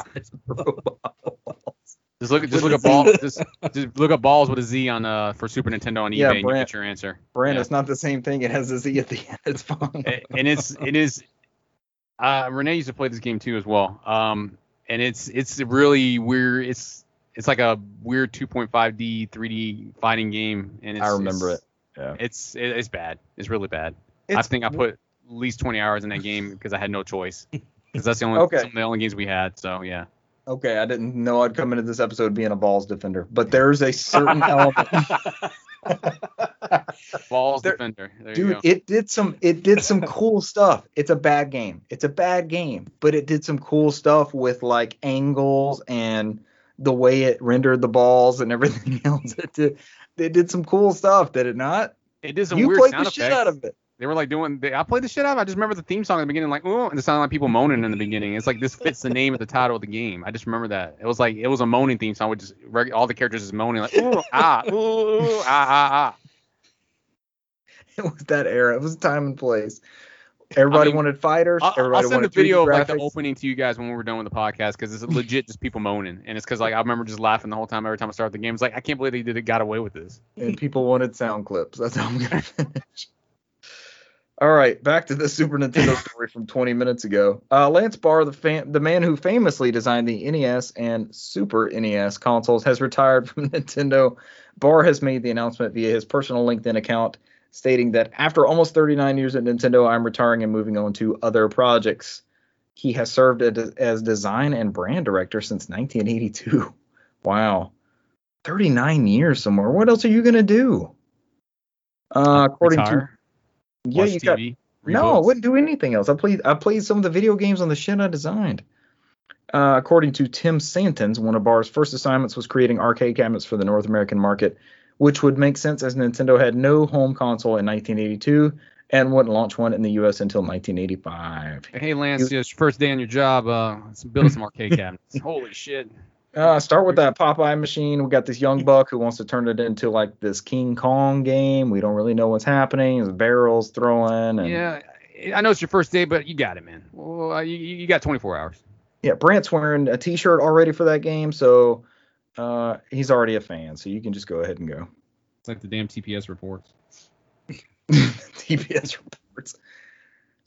Just look just look at balls just, just look up balls with a Z on uh for Super Nintendo on eBay Yeah, and you get your answer. Brand, Yeah. it's not the same thing. It has a Z at the end. It's fine. A- and it's it is uh Renee used to play this game too as well. Um and it's it's really weird it's it's like a weird 2.5D 3D fighting game and it's I remember it's, it. Yeah. It's it, it's bad. It's really bad. I think I put at least 20 hours in that game because I had no choice. Because that's the only Okay. some of the only games we had. So yeah. Okay, I didn't know I'd come into this episode being a Ballz defender, but there's a certain [LAUGHS] element. [LAUGHS] Ballz There- defender. There you Dude, go. it did some it did some cool stuff. It's a bad game. It's a bad game, but it did some cool stuff with like angles and the way it rendered the balls and everything [LAUGHS] else. It did it did some cool stuff, did it not? It did some you weird played sound the shit out of it. They were like doing. They, I played the shit out. of it. I just remember the theme song at the beginning, like ooh, and it sounded like people moaning in the beginning. It's like this fits the name of the title of the game. I just remember that. It was like it was a moaning theme song with just all the characters just moaning like ooh ah [LAUGHS] ooh, ooh ah ah ah. It was that era. It was time and place. Everybody mean, wanted fighters. I'll, Everybody I'll send a wanted 3D video of like the opening to you guys when we're done with the podcast because it's [LAUGHS] legit just people moaning, and it's because like I remember just laughing the whole time every time I started the game. It's like I can't believe they did it, got away with this. and people wanted sound clips. That's how I'm gonna [LAUGHS] finish. All right, back to the Super Nintendo [LAUGHS] story from 20 minutes ago. Uh, Lance Barr, the fan, the man who famously designed the NES and Super NES consoles, has retired from Nintendo. Barr has made the announcement via his personal LinkedIn account, stating that after almost 39 years at Nintendo, I'm retiring and moving on to other projects. He has served as, design and brand director since 1982. [LAUGHS] Wow. 39 years somewhere. What else are you gonna do? Uh, according Retire, to yeah, you got TV. no, I wouldn't do anything else. I played I played some of the video games on the shit I designed. Uh, according to Tim Santons, one of Barr's first assignments was creating arcade cabinets for the North American market, which would make sense as Nintendo had no home console in 1982 and wouldn't launch one in the U.S. until 1985. Hey Lance, it's your first day on your job. Uh, let's build some arcade [LAUGHS] cabinets. Holy shit. Uh, start with that Popeye machine. We got this young buck who wants to turn it into like this King Kong game. We don't really know what's happening. There's barrels throwing. And, Yeah, I know it's your first day, but you got it, man. Well, uh, you, you got 24 hours. yeah, Brant's wearing a T-shirt already for that game, so uh, he's already a fan. So you can just go ahead and go. It's like the damn TPS reports. [LAUGHS] TPS reports.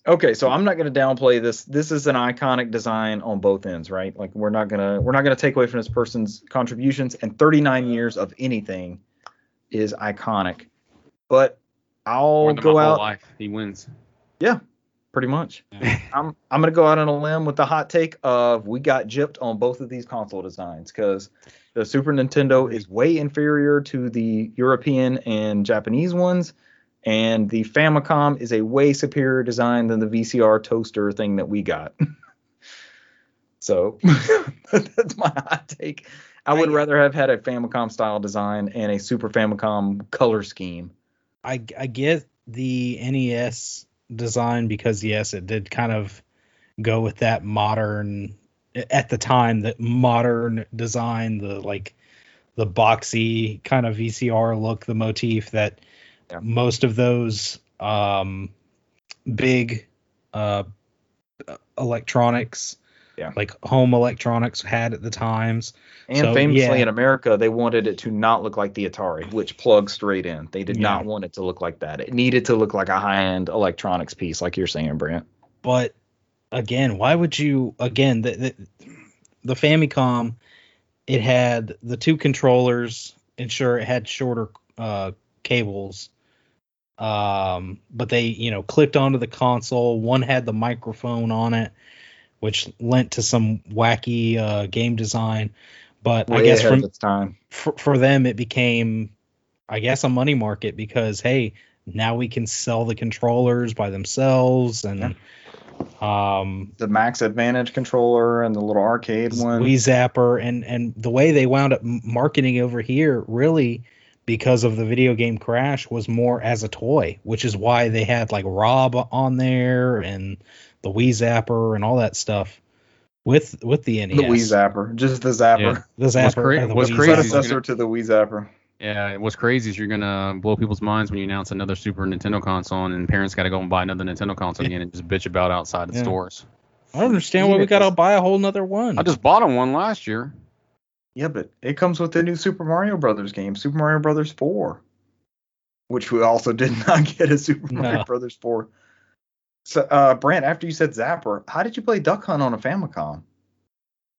Okay, so I'm not going to downplay this. This is an iconic design on both ends, right? Like we're not gonna we're not gonna take away from this person's contributions. And 39 years of anything is iconic. But I'll go out life. He wins. Yeah, pretty much. Yeah. [LAUGHS] I'm I'm gonna go out on a limb with the hot take of we got gypped on both of these console designs because the Super Nintendo is way inferior to the European and Japanese ones, and the Famicom is a way superior design than the VCR toaster thing that we got. [LAUGHS] so [LAUGHS] that's my hot take. I would I- rather have had a Famicom style design and a Super Famicom color scheme. I I get the NES design because yes, it did kind of go with that modern at the time that modern design, the like the boxy kind of VCR look, the motif that Yeah. most of those um big uh electronics Yeah. like home electronics had at the times. And So, famously yeah. in America, they wanted it to not look like the Atari, which plugs straight in. They did Yeah. not want it to look like that. It needed to look like a high-end electronics piece, like you're saying, Brant. but again, why would you again the, the the Famicom it had the two controllers and sure it had shorter uh cables. Um but they you know clicked onto the console. One had the microphone on it which lent to some wacky uh game design. But I guess from time. for, for them it became i guess a money market because hey now we can sell the controllers by themselves and um The Max Advantage controller and the little arcade one. Wii Zapper and and the way they wound up marketing over here really because of the video game crash was more as a toy which is why they had like Rob on there and the Wii Zapper and all that stuff with with the NES. The Wii Zapper, just the Zapper. Yeah. The What's Zapper. cra- or the what's crazy Zapper. Predecessor to the Wii Zapper. Yeah, what's crazy is you're gonna blow people's minds when you announce another Super Nintendo console, and parents got to go and buy another Nintendo console again and just bitch about outside the Yeah. stores. I don't understand why we gotta buy a whole nother one. I just bought them one last year. Yeah, but it comes with the new Super Mario Brothers game, Super Mario Brothers 4, which we also did [LAUGHS] not get a Super No. Mario Brothers 4. So, uh, Brant, after you said Zapper, how did you play Duck Hunt on a Famicom?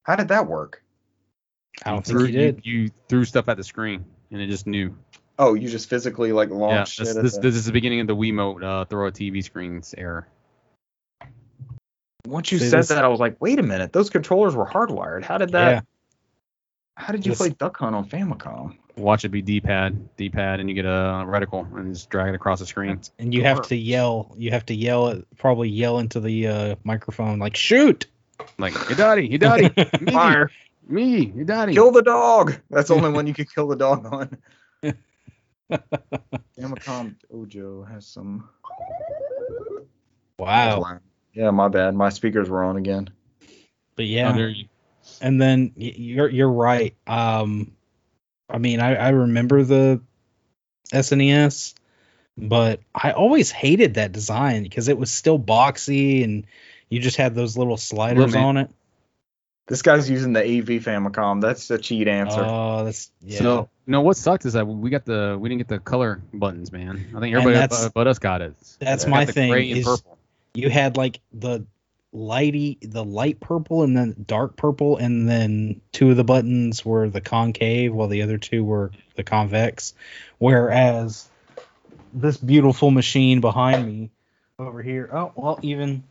How did that work? I don't think threw, you did. You, you threw stuff at the screen, and it just knew. Oh, you just physically like Yeah, launched this, it. at this, the- this is the beginning of the Wiimote uh, throw a TV screens error. Once you See, said this- that, I was like, wait a minute, those controllers were hardwired. How did that? Yeah. How did you This- play Duck Hunt on Famicom? Watch it be D-pad, D-pad, and you get a reticle and just drag it across the screen. And you have to yell. You have to yell. Probably yell into the uh, microphone like shoot. Like, hey daddy, hey daddy, Fire! Me, your daddy. Kill the dog. That's the only [LAUGHS] one you can kill the dog on. [LAUGHS] Famicom Ojo has some. Wow. Yeah, my bad. My speakers were on again. But yeah. there and then you're you're right. Um, I mean, I, I remember the SNES, but I always hated that design because it was still boxy and you just had those little sliders man. on it. This guy's using the AV Famicom. That's a cheat answer. Oh, that's yeah. So, no, what sucked is that we got the we didn't get the color buttons, man. I think everybody that's- but, but us got it. that's We my got the thing Gray and is- purple. you had like the lighty, the light purple, and then dark purple, and then two of the buttons were the concave, while the other two were the convex. Whereas this beautiful machine behind me over here, oh well, even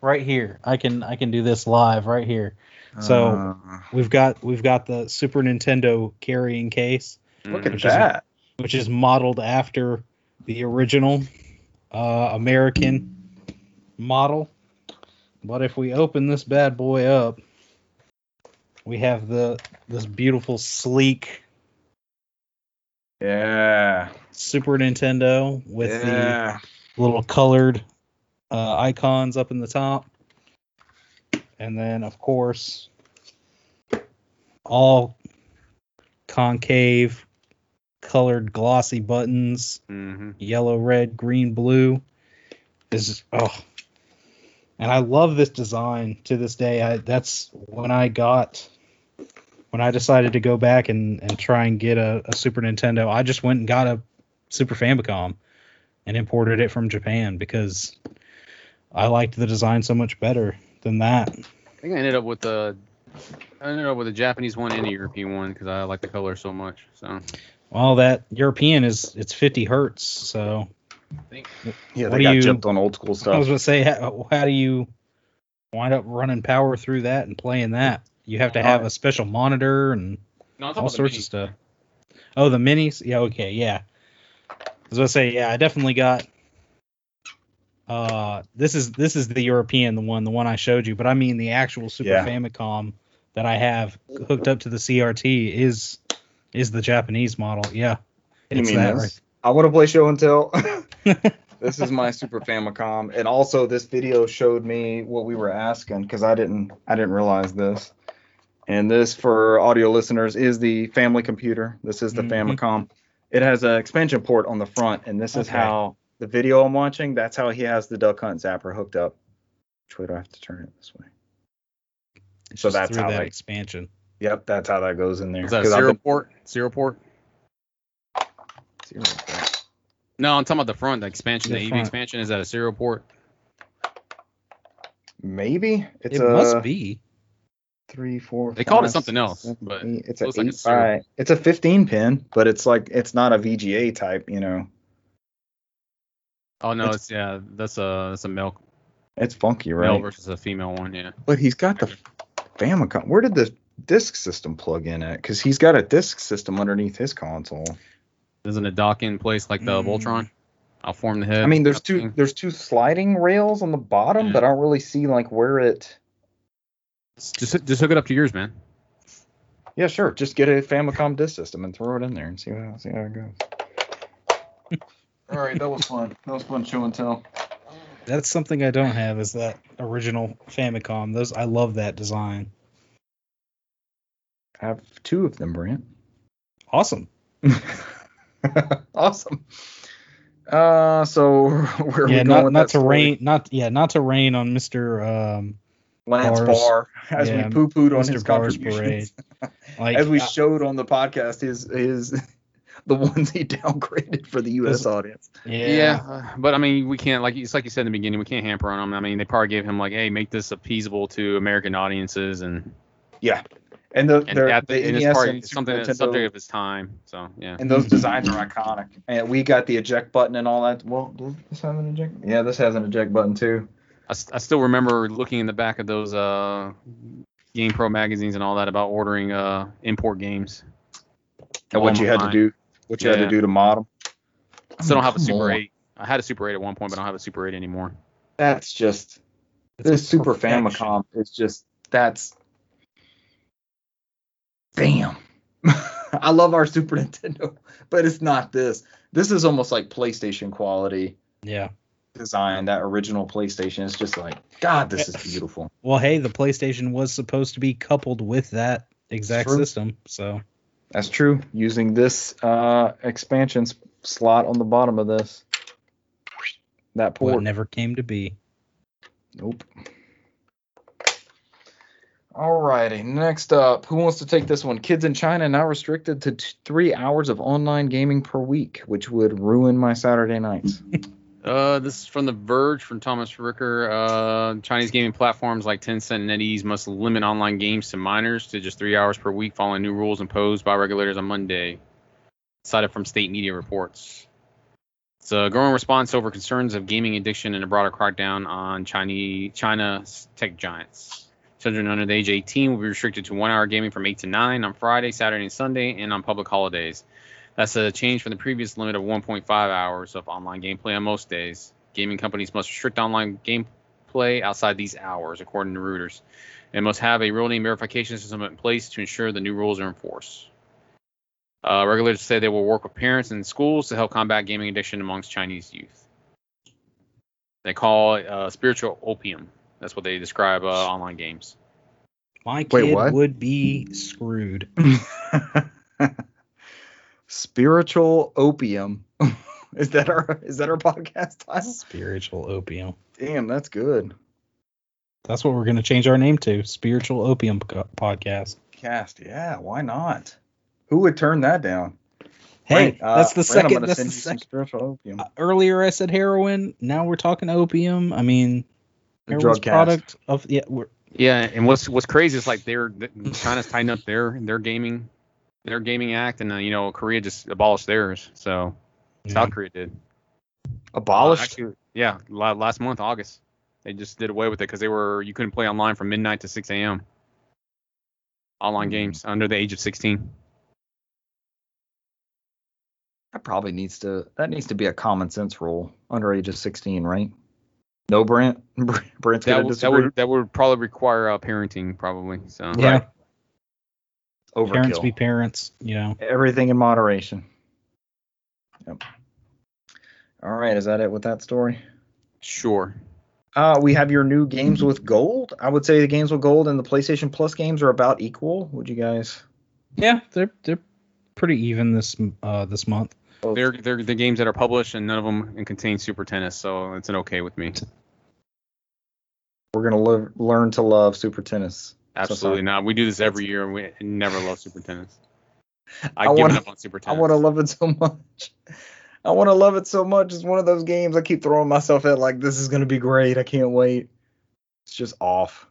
right here, I can I can do this live right here. So Uh, we've got we've got the Super Nintendo carrying case look Mhm. at which is- that. which is modeled after the original uh, American model. But if we open this bad boy up, we have the this beautiful sleek Yeah. Super Nintendo with yeah. the little colored uh, icons up in the top. And then of course all concave colored glossy buttons Mhm. yellow, red, green, blue. This is oh, and I love this design to this day. I that's when I got when I decided to go back and and try and get a, a Super Nintendo. I just went and got a Super Famicom and imported it from Japan because I liked the design so much better than that. I think I ended up with the I ended up with a Japanese one and a European one because I like the color so much. So Well, that European is it's 50 hertz, so Yeah, What they do got you- jumped on old school stuff. I was going to say, how, how do you wind up running power through that and playing that? You have to have a special monitor and no, all sorts of stuff. Oh, the minis? Yeah, okay, yeah. I was going to say, yeah, I definitely got. Uh, this is this is the European, the one, the one I showed you, but I mean the actual Super Yeah. Famicom that I have hooked up to the CRT is is the Japanese model. Yeah, You it's mean that this? I want to play show and tell. [LAUGHS] [LAUGHS] this is my Super Famicom, and also this video showed me what we were asking because I didn't I didn't realize this. And this for audio listeners is the family computer. This is the Mhm. Famicom. It has an expansion port on the front, and this is how the video I'm watching. That's how he has the Duck Hunt Zapper hooked up. Which way do I have to turn it this way? It's So that's how that they- expansion. Yep, that's how that goes in there. Was that a 'Cause I've serial been- port? Serial port? Serial port. No, I'm talking about the front, the expansion, The the, AV front. expansion. Is that a serial port? Maybe it's it a must be. three, four. They called it something else, seven, but eight. it's a looks like eight it's It's a 15 pin, but it's like it's not a VGA type. You know, Oh no, It's- it's, yeah, that's a that's a male it's funky, right? male versus a female one. Yeah. But he's got the Famicom. Where did the disk system plug in at? Because he's got a disk system underneath his console. Doesn't it dock in place like the Mm. Voltron? I'll form the head. I mean, there's two thing. there's two sliding rails on the bottom, Yeah. but I don't really see like where it. Just just hook it up to yours, man. Yeah, sure. Just get a Famicom disk system and throw it in there and see how see how it goes. All right, that was fun. That was fun show and tell. That's something I don't have is that original Famicom. Those I love that design. I have two of them, Brant. Awesome. [LAUGHS] awesome. Uh, so [LAUGHS] where are yeah, we going not with not that to story? rain not yeah, not to rain on Mr. Um Lance Barr's- Barr as yeah, we poo pooed on Mr. his Barr's contributions. [LAUGHS] like as we I- showed on the podcast, his his the [LAUGHS] ones he downgraded for the U.S. Audience. yeah. Yeah, uh, but I mean, we can't like it's like you said in the beginning, we can't hamper on him. I mean, they probably gave him like, hey, make this appeasable to American audiences, and Yeah, and the and, they're- that, the and it's NES probably and Super something that's Nintendo- subject of his time. So yeah, And those [LAUGHS] designs are iconic. And we got the eject button and all that. Well, does this have an eject? Yeah, this has an eject button too. I still remember looking in the back of those uh, GamePro magazines and all that about ordering uh, import games. And what you had to do, what you had to do to mod them. Still don't have a Super on. 8. I had a Super 8 at one point, but I don't have a Super 8 anymore. That's just It's this Super. Famicom is just that's damn. [LAUGHS] I love our Super Nintendo, but it's not this. This is almost like PlayStation quality Yeah. design. That original PlayStation is just like God. This is beautiful. Well, hey, the PlayStation was supposed to be coupled with that exact True. system, so That's true. Using this uh, expansion slot on the bottom of this. That what port. never came to be. Nope. Alrighty, next up, who wants to take this one? Kids in China now restricted to t- three hours of online gaming per week, which would ruin my Saturday nights. [LAUGHS] Uh, this is from The Verge from Thomas Ricker. Uh, Chinese gaming platforms like Tencent and NetEase must limit online games to minors to just three hours per week following new rules imposed by regulators on Monday. Cited from state media reports. It's a growing response over concerns of gaming addiction and a broader crackdown on Chinese China's tech giants. Children under the age of 18 will be restricted to one hour gaming from 8 to 9 on Friday, Saturday, and Sunday, and on public holidays. That's a change from the previous limit of 1.5 hours of online gameplay on most days. Gaming companies must restrict online gameplay outside these hours, according to Reuters, and must have a real name verification system in place to ensure the new rules are enforced. Uh, regulators say they will work with parents and schools to help combat gaming addiction amongst Chinese youth. They call it uh, spiritual opium. That's what they describe uh, online games. My kid what? would be screwed. [LAUGHS] Spiritual opium. [LAUGHS] is that our is that our podcast title? Spiritual opium. Damn, that's good. That's what we're going to change our name to. Spiritual Opium Podcast. Cast, yeah, why not? Who would turn that down? Hey, Brent, uh, that's the Brent, second. gonna That's send the you some second. spiritual opium. Uh, earlier I said heroin. Now we're talking opium. I mean, drug product of yeah. We're, Yeah, and what's what's crazy is like they're China's tightened up their their gaming their gaming act, and uh, you know Korea just abolished theirs. So South Korea did. Abolished. Uh, actually, yeah, last month, August, they just did away with it because they were you couldn't play online from midnight to 6 a.m. Online Hmm. games under the age of 16. That probably needs to that needs to be a common sense rule under age of 16, right? No, Brent. [LAUGHS] Brent's That, gonna would- that would that would probably require uh, parenting, probably. So yeah. Right. Overkill. Parents be parents. You know. Everything in moderation. Yep. All right, is that it with that story? sure. Uh, we have your new games with gold. I would say the games with gold and the PlayStation Plus games are about equal. Would you guys? Yeah, they're they're pretty even this uh this month. both- They're they're the games that are published, and none of them contain Super Tennis, so it's an okay with me. We're gonna live, learn to love Super Tennis. Absolutely not. We do this every year, and we never love Super Tennis. I, I give wanna- up on Super tennis. I want to love it so much. I want to love it so much. It's one of those games I keep throwing myself at like this is gonna be great. I can't wait. It's just off.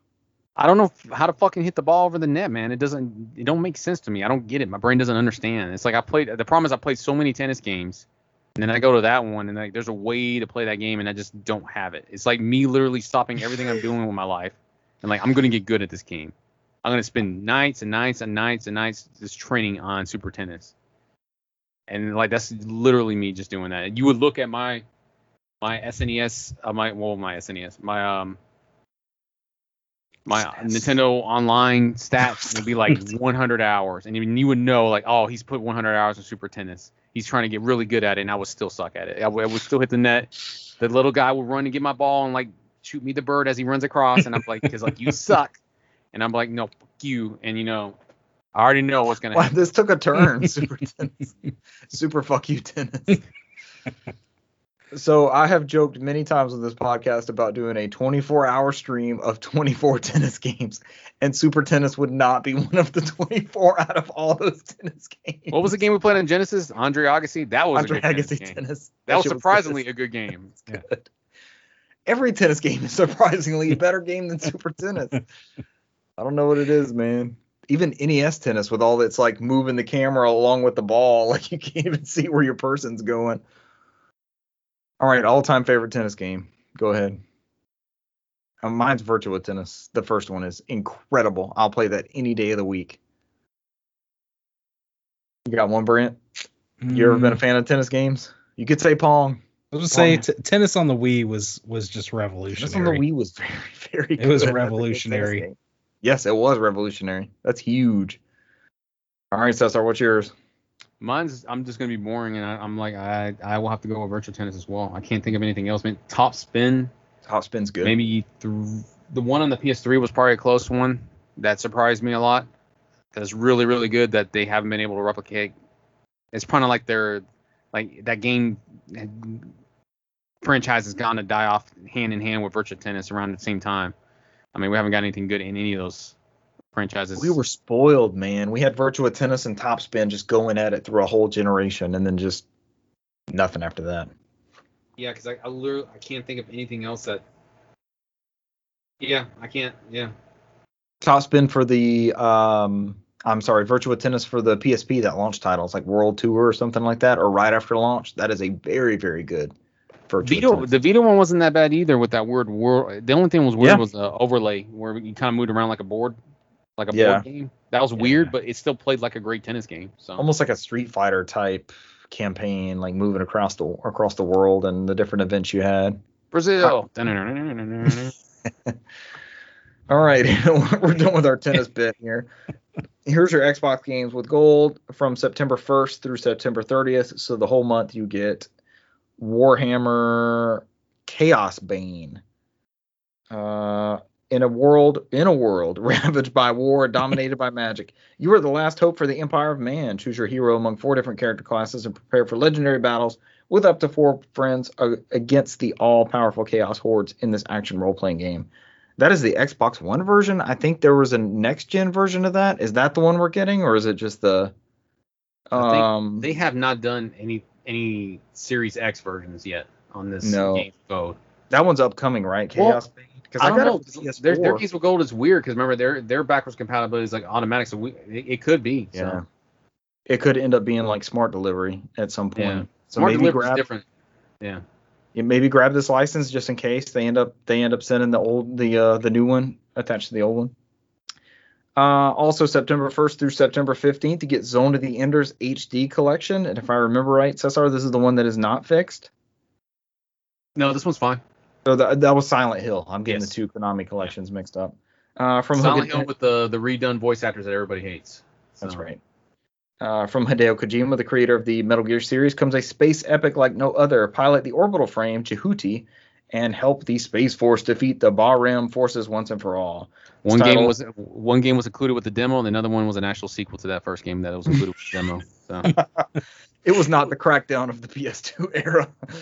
I don't know how to fucking hit the ball over the net, man. It doesn't. It don't make sense to me. I don't get it. My brain doesn't understand. It's like I played. The problem is I played so many tennis games, and then I go to that one, and like there's a way to play that game, and I just don't have it. It's like me literally stopping everything I'm doing with my life, and like I'm gonna get good at this game. I'm gonna spend nights and nights and nights and nights just training on super tennis, and like that's literally me just doing that. You would look at my my SNES, uh, my well my SNES, my um my Nintendo Online stats would be like [LAUGHS] 100 hours, and even you would know like, oh, he's put 100 hours in Super Tennis. He's trying to get really good at it, and I would still suck at it. I would, I would still hit the net the little guy would run and get my ball and like shoot me the bird as he runs across, and I'm like, [LAUGHS] because like you suck, and I'm like, no, fuck you, and you know, I already know what's gonna Wow, happen. this took a turn. [LAUGHS] Super tennis. Super fuck you tennis. so I have joked many times on this podcast about doing a 24 hour stream of 24 [LAUGHS] tennis games, and Super Tennis would not be one of the 24 out of all those tennis games. What was the game we played on Genesis? Andre Agassi. That was Andre a good tennis Agassi game. tennis. That was surprisingly good. a good game. Good. Every tennis game is [LAUGHS] surprisingly a better game than [LAUGHS] Super Tennis. I don't know what it is, man. Even NES tennis with all that's like moving the camera along with the ball, [LAUGHS] like you can't even see where your person's going. All right, all-time favorite tennis game. Go ahead. Uh, mine's Virtua Tennis. The first one is incredible. I'll play that any day of the week. You got one, Brent? You ever been a Mm, fan of tennis games? You could say Pong. I was gonna say t- tennis on the Wii was was just revolutionary. Tennis on the. Wii was [LAUGHS] very, very good. It was good. That's revolutionary. Yes, it was revolutionary. That's huge. All right, Cesar, what's yours? Mine's I'm just gonna be boring, and I, I'm like I I will have to go with Virtua Tennis as well. I can't think of anything else. Man, top spin, Top spin's good. maybe th- the one on the PS3 was probably a close one that surprised me a lot. That's really really good that they haven't been able to replicate. It's kind of like they're like that game franchise has gone to die off hand in hand with Virtua Tennis around the same time. I mean, we haven't got anything good in any of those franchises. We were spoiled, man. We had Virtua Tennis and Top Spin just going at it through a whole generation, and then just nothing after that. Yeah, because I, I literally I can't think of anything else that. Yeah, I can't. Yeah. Top Spin for the um, I'm sorry, Virtua Tennis for the PSP that launch titles like World Tour or something like that, or right after launch. That is a very, very good Virtua Vita, the Vita one wasn't that bad either with that word world. The only thing was weird Yeah. was the overlay where you kind of moved around like a board, like a Yeah. board game. That was Yeah. weird, but it still played like a great tennis game. So almost like a Street Fighter type campaign, like moving across the across the world and the different events you had. Brazil. All right, [LAUGHS] we're done with our tennis bit here. Here's your Xbox games with gold from September 1st through September 30th. So the whole month you get Warhammer Chaos Bane. Uh, in a world in a world [LAUGHS] ravaged by war, dominated by magic, you are the last hope for the Empire of Man. Choose your hero among four different character classes and prepare for legendary battles with up to four friends against the all-powerful Chaos hordes in this action role-playing game. That is the Xbox One version. I think there was a next gen version of that. Is that the one we're getting, or is it just the? I think Um, they have not done any any Series X versions yet on this No. game code. that one's upcoming, right? Well, Chaos. Because I I, don't got know. it for 'cause PS4. Their, their games with gold is weird because remember their their backwards compatibility is like automatic, so we it, it could be. So. Yeah. It could end up being like smart delivery at some point. Yeah. So Smart maybe delivery is different. Yeah. yeah, maybe grab this license just in case they end up they end up sending the old the uh the new one attached to the old one. Uh, also September 1st through September 15th, you get Zone of the Enders HD collection, and if I remember right, Cesar, this is the one that is not fixed. No, this one's fine. So that, that was Silent Hill. I'm getting Yes. the two Konami collections mixed up. Uh, from Silent Hill with the the redone voice actors that everybody hates. That's right. Uh, from Hideo Kojima, the creator of the Metal Gear series, comes a space epic like no other. Pilot the orbital frame, Jehuti, and help the Space Force defeat the Bahram forces once and for all. One game was one game was included with the demo, and another one was an actual sequel to that first game that was included with the demo. So [LAUGHS] It was not the crackdown of the PS2 era. [LAUGHS]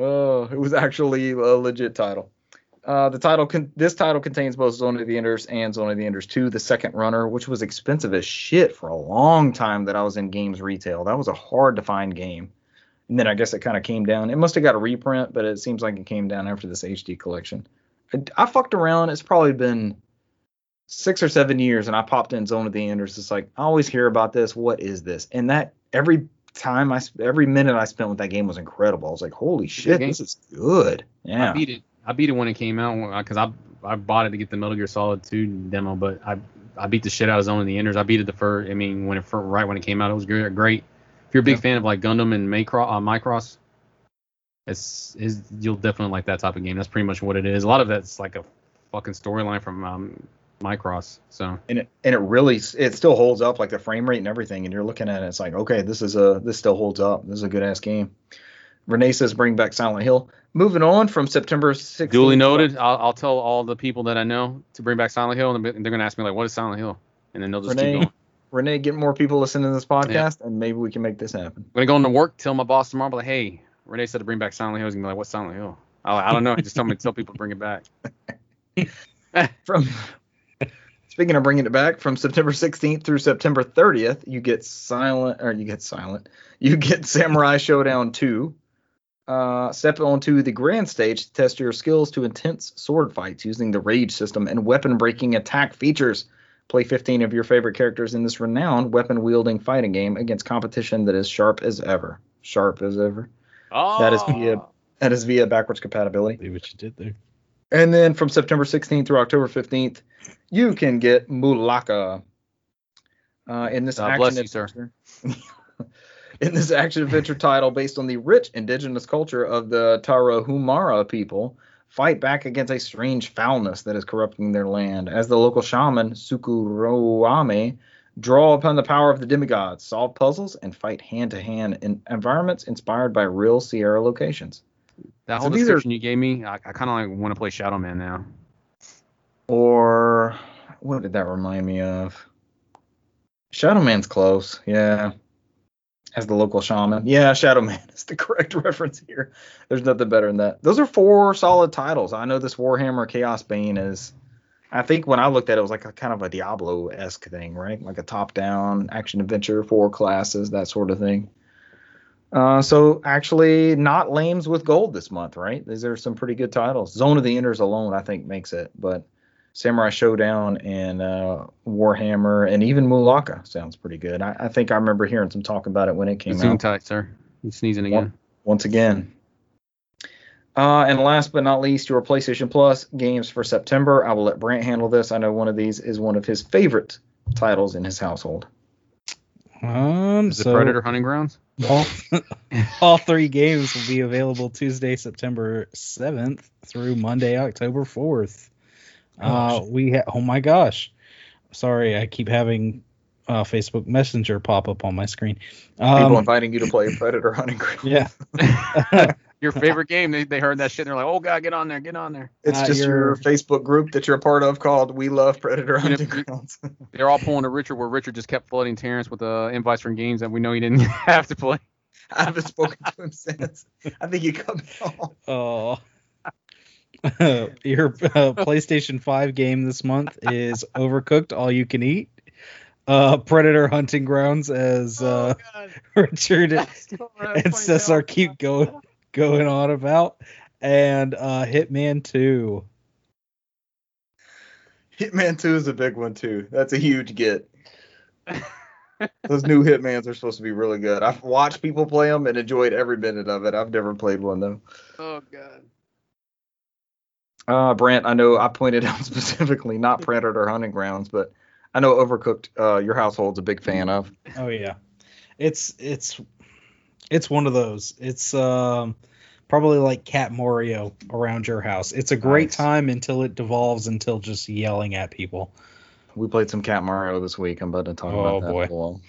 Oh, it was actually a legit title. Uh, the title con- this title contains both Zone of the Enders and Zone of the Enders 2, the second runner, which was expensive as shit for a long time that I was in games retail. That was a hard to find game. And then I guess it kind of came down. It must have got a reprint, but it seems like it came down after this HD collection. I, I fucked around. It's probably been six or seven years, and I popped in Zone of the Enders. It's like I always hear about this. What is this? And that every time I every minute I spent with that game was incredible. I was like, holy shit, this is good. Yeah. I beat it. I beat it when it came out because uh, I I bought it to get the Metal Gear Solid 2 demo, but I I beat the shit out of Zone of the Enders. I beat it the first. I mean, when it right when it came out, it was great. If you're a big Yeah. fan of like Gundam and uh, Macross, it's is you'll definitely like that type of game. That's pretty much what it is. A lot of that's like a fucking storyline from um, Macross. So and it and it really it still holds up like the frame rate and everything and you're looking at it it's like okay this is a this still holds up this is a good ass game Renee says bring back Silent Hill. Moving on from September 16th. Duly noted. I'll, I'll tell all the people that I know to bring back Silent Hill, and they're going to ask me like, "What is Silent Hill?" And then they'll just keep Renee, Renee, get more people listening to this podcast, and maybe we can make this happen. I'm gonna go into work, tell my boss tomorrow, like, "Hey, Renee said to bring back Silent Hill." He's gonna be like, "What's Silent Hill?" I, I don't know. He just told me to tell people to bring it back. [LAUGHS] From speaking of bringing it back, from September 16th through September 30th, you get Silent, or you get Silent, you get [LAUGHS] Samurai Shodown 2. Uh, step onto the grand stage to test your skills to intense sword fights using the rage system and weapon breaking attack features. Play 15 of your favorite characters in this renowned weapon wielding fighting game against competition that is sharp as ever. Sharp as ever. Oh, That is via that is via backwards compatibility. See what you did there. And then from September 16th through October 15th, you can get Mulaka. Uh, in this God action bless you, sir. adventure, [LAUGHS] in this action adventure title based on the rich indigenous culture of the Tarahumara people, fight back against a strange foulness that is corrupting their land. As the local shaman Sukuroame draw upon the power of the demigods, solve puzzles, and fight hand to hand in environments inspired by real Sierra locations. That So whole these are- description you gave me, I, I kind of like want to play Shadow Man now. Or what did that remind me of? Shadow Man's close, yeah. As the local shaman. Yeah, Shadow Man [LAUGHS] is the correct reference here. There's nothing better than that. Those are four solid titles. I know this Warhammer Chaos Bane is I think when I looked at it, it was like a kind of a Diablo esque thing, right? Like a top down action adventure, four classes, that sort of thing. Uh, so actually, not lames with gold this month, right? These are some pretty good titles. Zone of the Enders alone, I think, makes it, but Samurai Shodown and uh, Warhammer and even Mulaka sounds pretty good. I, I think I remember hearing some talk about it when it came Zoom out. tight, sir. You sneezing again? Once again. Uh, and last but not least, your PlayStation Plus games for September. I will let Brant handle this. I know one of these is one of his favorite titles in his household. Um, Is it Predator Hunting Grounds? all, [LAUGHS] all three games will be available Tuesday, September 7th through Monday, October 4th. Uh, we ha- oh my gosh, sorry, I keep having uh, Facebook Messenger pop up on my screen. People Um, inviting you to play [LAUGHS] Predator Hunting Ground. yeah, [LAUGHS] Your favorite [LAUGHS] game? They, they heard that shit and they're like, "Oh God, get on there, get on there." It's Uh, just your your- Facebook group that you're a part of called We Love Predator You know, Hunting Grounds. They're all pulling to Richard, where Richard just kept flooding Terrence with uh, invites from games that we know he didn't have to play. I haven't spoken to him since. I think he cut me off. Oh. [LAUGHS] Your uh, PlayStation 5 game this month is [LAUGHS] Overcooked All You Can Eat. Uh, Predator Hunting Grounds as uh, [LAUGHS] Richard and Cesar keep going going on about, and uh, Hitman 2. Hitman 2 is a big one too. That's a huge get. Those new Hitmans are supposed to be really good. I've watched people play them and enjoyed every minute of it. I've never played one though. Oh God. Uh, Brant, I know I pointed [LAUGHS] out specifically not Predator Hunting Grounds, but I know Overcooked. Uh, your household's a big fan of. Oh yeah, it's it's it's one of those. It's um probably like Cat Mario around your house. It's a great Nice. time until it devolves until just yelling at people. We played some Cat Mario this week. I'm about to talk Oh, about that. Oh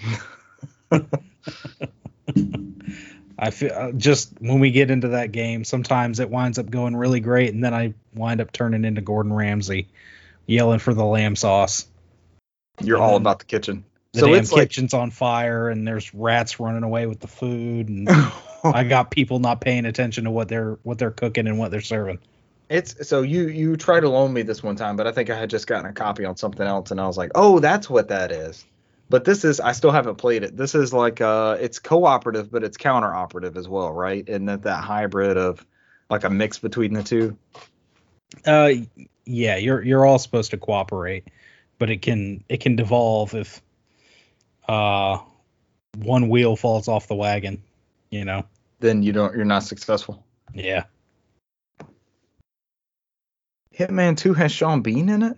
boy. [LAUGHS] [LAUGHS] for a while. I feel uh, just when we get into that game, sometimes it winds up going really great, and then I wind up turning into Gordon Ramsay, yelling for the lamb sauce. You're And all about the kitchen. The so damn it's like kitchen's on fire, and there's rats running away with the food, and [LAUGHS] I got people not paying attention to what they're what they're cooking and what they're serving. It's so you you tried to loan me this one time, but I think I had just gotten a copy on something else, and I was like, oh, that's what that is. But this is I still haven't played it. This is like uh, it's cooperative, but it's counter operative as well, right? And that that hybrid of like a mix between the two. Uh, yeah, you're you're all supposed to cooperate, but it can it can devolve if uh one wheel falls off the wagon. You know. Then you don't you're not successful. Yeah. Hitman Two has Sean Bean in it.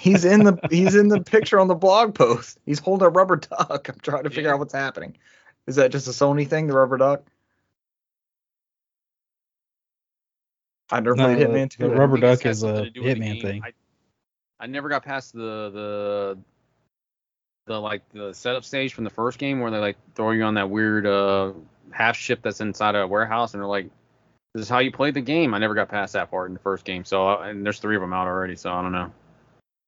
He's in the he's in the [LAUGHS] picture on the blog post. He's holding a rubber duck. I'm trying to figure Yeah. out what's happening. Is that just a Sony thing, the rubber duck? I never No, played Hitman 2. the rubber I think it's duck got is a to do with the Hitman thing. I, I never got past the the the like the setup stage from the first game where they like throw you on that weird uh half ship that's inside a warehouse and they're like, "This is how you play the game." I never got past that part in the first game, so uh, and there's three of them out already, so I don't know.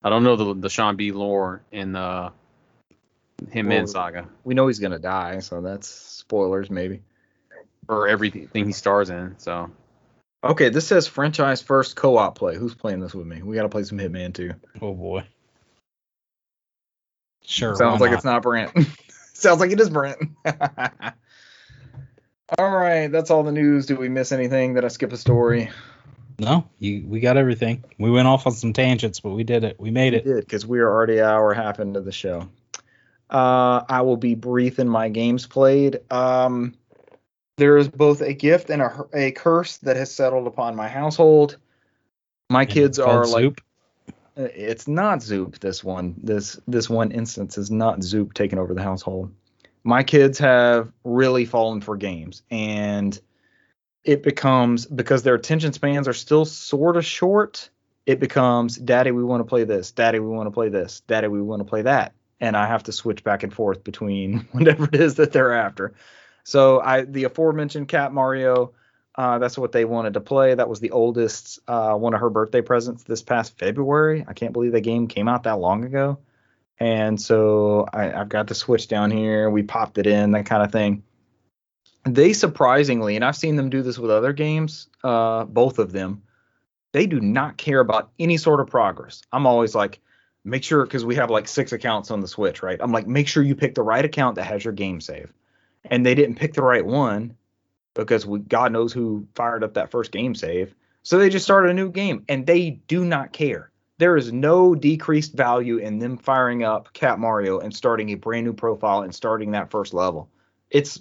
I don't know the the Sean B lore in the him Well, and Saga We know he's gonna die, so that's spoilers maybe. For everything he stars in. So Okay, this says franchise first co-op play. Who's playing this with me? We gotta play some Hitman too. Oh boy. Sure. Sounds why like it's not Brent. [LAUGHS] Sounds like it is Brent. [LAUGHS] all right, that's all the news. Did we miss anything? Did I skip a story? No, you we got everything. We went off on some tangents, but we did it. We made We it. did because we are already an hour half into the show. Uh, I will be brief in my games played. Um, there is both a gift and a, a curse that has settled upon my household. My And kids are called like Zoop. Uh, It's not Zoop. This one, this this one instance is not Zoop taking over the household. My kids have really fallen for games, and it becomes because their attention spans are still sort of short. It becomes, Daddy, we want to play this. Daddy, we want to play this. Daddy, we want to play that, and I have to switch back and forth between [LAUGHS] whatever it is that they're after. So I, the aforementioned Cat Mario, uh, that's what they wanted to play. That was the oldest uh, one of her birthday presents this past February. I can't believe the game came out that long ago. And so I, I've got the Switch down here. We popped it in, that kind of thing. They surprisingly, and I've seen them do this with other games, uh, both of them, they do not care about any sort of progress. I'm always like, make sure, because we have like six accounts on the Switch, right? I'm like, make sure you pick the right account that has your game save. And they didn't pick the right one because we, God knows who fired up that first game save. So they just started a new game and they do not care. There is no decreased value in them firing up Cat Mario and starting a brand new profile and starting that first level. It's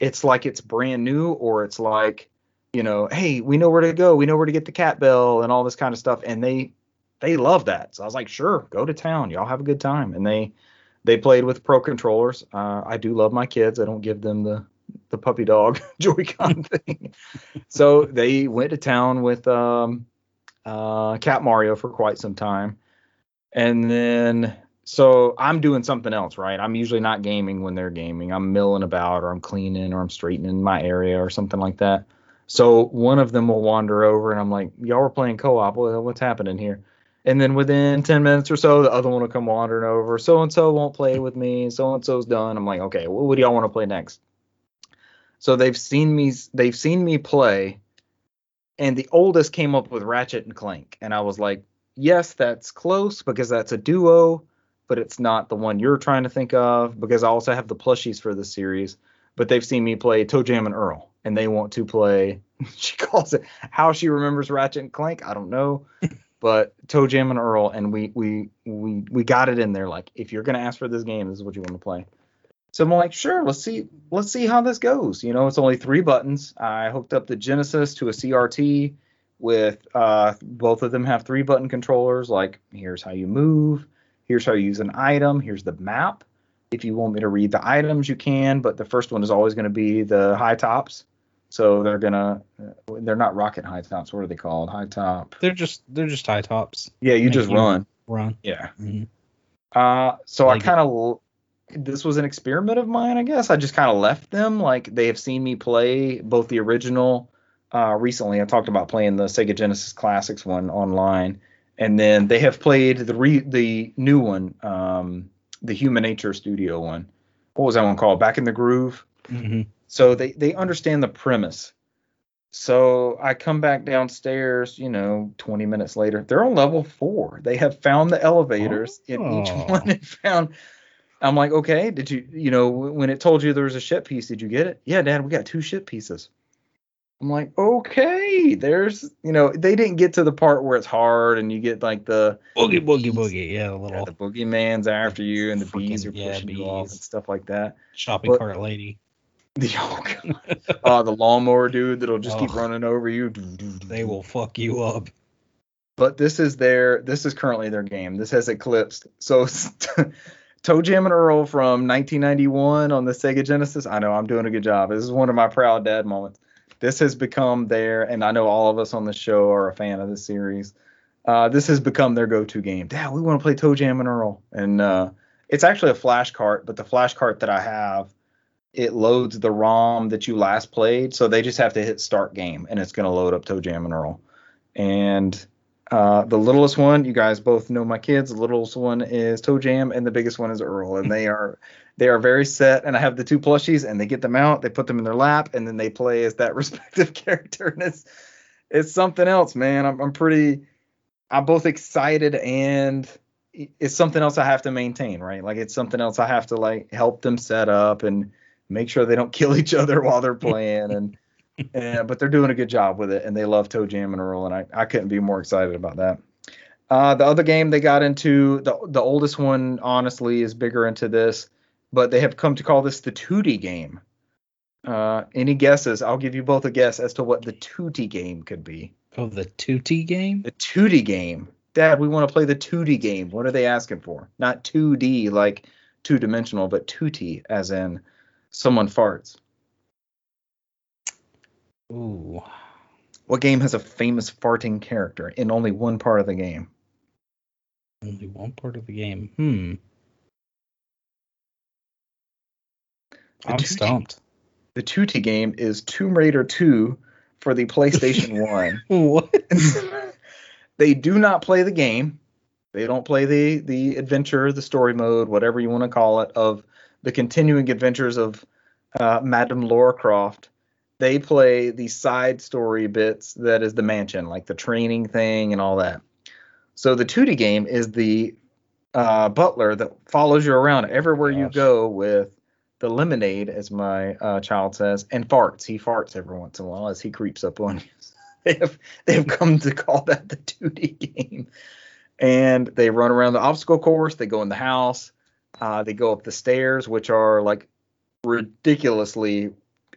it's like it's brand new or it's like, you know, hey, we know where to go. We know where to get the cat bell and all this kind of stuff and they they love that. So I was like, "Sure, go to town. Y'all have a good time." And they they played with pro controllers. Uh, I do love my kids. I don't give them the the puppy dog [LAUGHS] Joy-Con [LAUGHS] thing. so they went to town with um, uh, Cat Mario for quite some time, and then so I'm doing something else, right? I'm usually not gaming when they're gaming. I'm milling about, or I'm cleaning, or I'm straightening my area, or something like that. So one of them will wander over, and I'm like, "Y'all were playing co-op. What's happening here?" And then within 10 minutes or so, the other one will come wandering over. So and so won't play with me. So and so's done. I'm like, okay, what do y'all want to play next? So they've seen me they've seen me play, and the oldest came up with Ratchet and Clank, and I was like, yes, that's close because that's a duo, but it's not the one you're trying to think of because I also have the plushies for the series. But they've seen me play ToeJam and Earl, and they want to play. [LAUGHS] She calls it how she remembers Ratchet and Clank. I don't know, [LAUGHS] but ToeJam and Earl, and we we we we got it in there. Like if you're gonna ask for this game, this is what you want to play. So I'm like, sure, let's see, let's see how this goes. You know, it's only three buttons. I hooked up the Genesis to a CRT with uh, both of them have three button controllers. Like, here's how you move, here's how you use an item, here's the map. If you want me to read the items, you can, but the first one is always going to be the high tops. So they're gonna, they're not rocket high tops. What are they called? High top. They're just they're just high tops. Yeah, you just you. run. Run. Yeah. Mhm. Uh, so Like I kind of this was an experiment of mine, I guess. I just kind of left them like they have seen me play both the original. Uh, recently, I talked about playing the Sega Genesis Classics one online, and then they have played the re- the new one, um, the Human Nature Studio one. What was that one called? Back in the Groove. Mhm. So they they understand the premise. So I come back downstairs, you know, 20 minutes later. They're on level four. They have found the elevators in each Oh. [LAUGHS] one and found. I'm like, okay, did you, you know, when it told you there was a ship piece, did you get it? Yeah, Dad, we got two ship pieces. I'm like, okay, there's, you know, they didn't get to the part where it's hard and you get like the Boogie boogie bees. boogie. Yeah, a yeah, little the boogeyman's after you and the bees are Freaking- yeah, pushing you off bees. and stuff like that. shopping but- cart lady. [LAUGHS] The oh God. uh, the lawnmower dude that'll just keep running over you. They will fuck you up. But this is their this is currently their game. This has eclipsed. So [LAUGHS] ToeJam and Earl from 1991 on the Sega Genesis. I know I'm doing a good job. This is one of my proud dad moments. This has become their, and I know all of us on the show are a fan of this series. Uh, this has become their go-to game. Dad, we want to play ToeJam and Earl, and uh, It's actually a flash cart, but the flash cart that I have, it loads the ROM that you last played. So they just have to hit start game, and it's going to load up ToeJam and Earl. And uh, the littlest one, you guys both know my kids. The littlest one is ToeJam, and the biggest one is Earl, and they are they are very set. And I have the two plushies, and they get them out, they put them in their lap, and then they play as that [LAUGHS] respective character, and it's it's something else, man. I'm, I'm pretty, I'm both excited and it's something else I have to maintain, right? Like it's something else I have to like help them set up and make sure they don't [LAUGHS] kill each other while they're playing and [LAUGHS] and, but they're doing a good job with it, and they love ToeJam and Earl, and I, I couldn't be more excited about that. Uh, the other game they got into, the the oldest one, honestly, is bigger into this, but they have come to call this the 2D game. Uh, any guesses? I'll give you both a guess as to what the 2D game could be. Oh, the 2D game? The 2D game. Dad, we want to play the 2D game. What are they asking for? Not 2D like two dimensional, but Tootie as in someone farts. Ooh. What game has a famous farting character in only one part of the game? Only one part of the game. Hmm. I'm Tootie- stumped. The Tootie game is Tomb Raider 2 for the PlayStation [LAUGHS] 1. What? [LAUGHS] they do not play the game. They don't play the the adventure, the story mode, whatever you want to call it, of the continuing adventures of uh, Madame Lara Croft. They play the side story bits that is the mansion, like the training thing and all that. So the 2D game is the uh, butler that follows you around everywhere you go with the lemonade, as my uh, child says, and farts. He farts every once in a while as he creeps up on you. [LAUGHS] they have they have come to call that the 2D game, and they run around the obstacle course. They go in the house. Uh, they go up the stairs, which are like ridiculously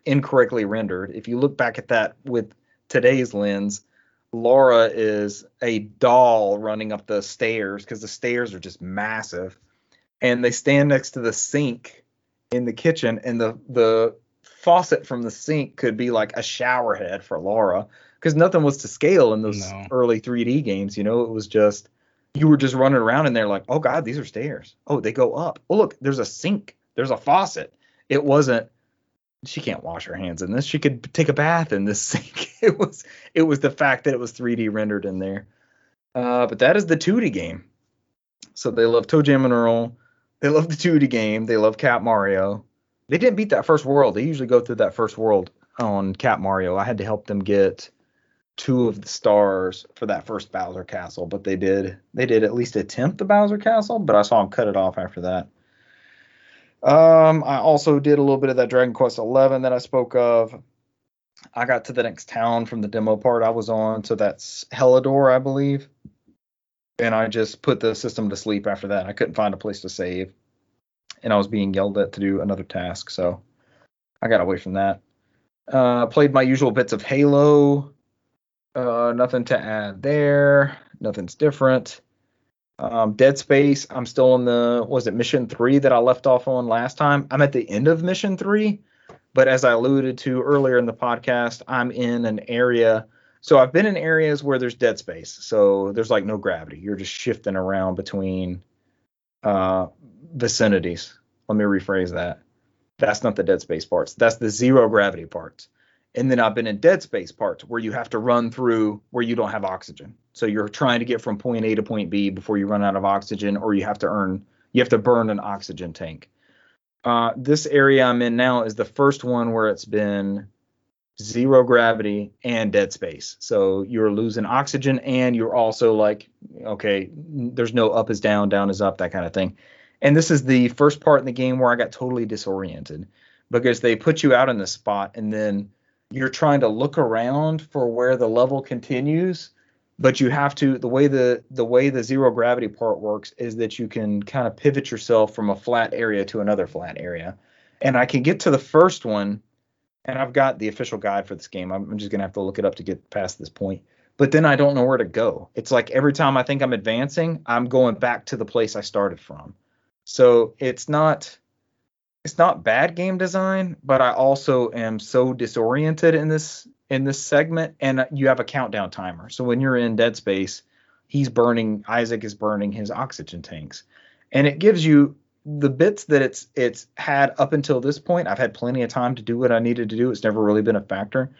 incorrectly rendered. If you look back at that with today's lens, Lara is a doll running up the stairs because the stairs are just massive, and they stand next to the sink in the kitchen, and the the faucet from the sink could be like a shower head for Lara because nothing was to scale in those No. early 3D games. You know, it was just you were just running around in there like, oh god, these are stairs. Oh, they go up. Oh look, there's a sink. There's a faucet. It wasn't. She can't wash her hands in this. She could take a bath in this [LAUGHS] sink. It was. It was the fact that it was 3D rendered in there. Uh, but that is the 2D game. So they love ToeJam and Earl. They love the 2D game. They love Cat Mario. They didn't beat that first world. They usually go through that first world on Cat Mario. I had to help them get two of the stars for that first Bowser Castle, but they did they did at least attempt the Bowser Castle, but I saw them cut it off after that. Um, I also did a little bit of that Dragon Quest Eleven that I spoke of. I got to the next town from the demo part I was on, so that's Heliodor, I believe. And I just put the system to sleep after that. I couldn't find a place to save, and I was being yelled at to do another task, so I got away from that. Uh, played my usual bits of Halo. Uh, nothing to add there. Nothing's different. Um, Dead Space. I'm still in the was it mission three that I left off on last time. I'm at the end of mission three, but as I alluded to earlier in the podcast, I'm in an area. So I've been in areas where there's dead space. So there's like no gravity. You're just shifting around between uh, vicinities. Let me rephrase that. That's not the dead space parts. That's the zero gravity parts. And then I've been in dead space parts where you have to run through where you don't have oxygen. So you're trying to get from point A to point B before you run out of oxygen, or you have to earn, you have to burn an oxygen tank. Uh, this area I'm in now is the first one where it's been zero gravity and dead space. So you're losing oxygen and you're also like, okay, there's no up is down, down is up, that kind of thing. And this is the first part in the game where I got totally disoriented because they put you out in the spot and then you're trying to look around for where the level continues but you have to the way the the way the zero gravity part works is that you can kind of pivot yourself from a flat area to another flat area and i can get to the first one and i've got the official guide for this game. I'm, just to have to look it up to get past this point. But then i don't know where to go. It's like every time i think i'm advancing i'm going back to the place i started from. So it's not it's not bad game design, but I also am so disoriented in this in this segment, and you have a countdown timer. So when you're in Dead Space, he's burning. Isaac is burning his oxygen tanks, and it gives you the bits that it's it's had up until this point, I've had plenty of time to do what I needed to do. It's never really been a factor,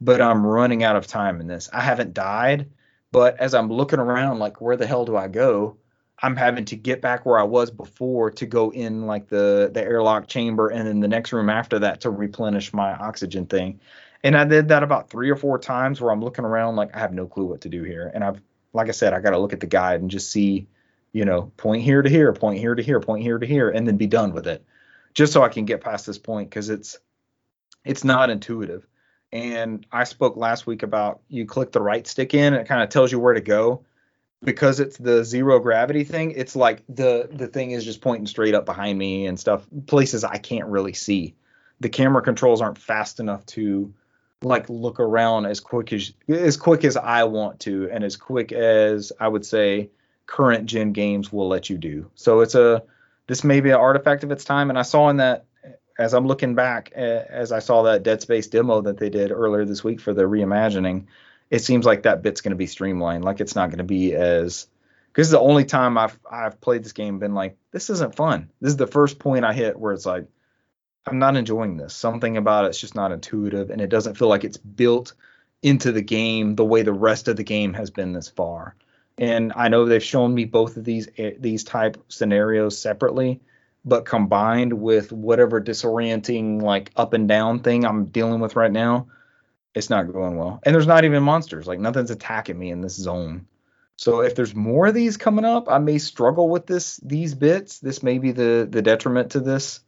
but I'm running out of time in this. I haven't died, but as I'm looking around, like where the hell do I go? I'm having to get back where I was before to go in like the the airlock chamber and then the next room after that to replenish my oxygen thing. And I did that about three or four times where I'm looking around like I have no clue what to do here. And I've like I said, I got to look at the guide and just see, you know, point here to here, point here to here, point here to here, and then be done with it, just so I can get past this point because it's it's not intuitive. And I spoke last week about you click the right stick in, and it kind of tells you where to go because it's the zero gravity thing, it's like the the thing is just pointing straight up behind me and stuff, places I can't really see. The camera controls aren't fast enough to like look around as quick as as quick as I want to and as quick as I would say current gen games will let you do. So it's a this may be an artifact of its time and I saw in that as I'm looking back as I saw that Dead Space demo that they did earlier this week for the reimagining it seems like that bit's going to be streamlined. Like it's not going to be as because the only time I've I've played this game been like this isn't fun. This is the first point I hit where it's like I'm not enjoying this. Something about it's just not intuitive and it doesn't feel like it's built into the game the way the rest of the game has been this far. And I know they've shown me both of these eh, these type scenarios separately, but combined with whatever disorienting like up and down thing I'm dealing with right now, it's not going well. And there's not even monsters. Like nothing's attacking me in this zone. So if there's more of these coming up, I may struggle with this these bits. This may be the the detriment to this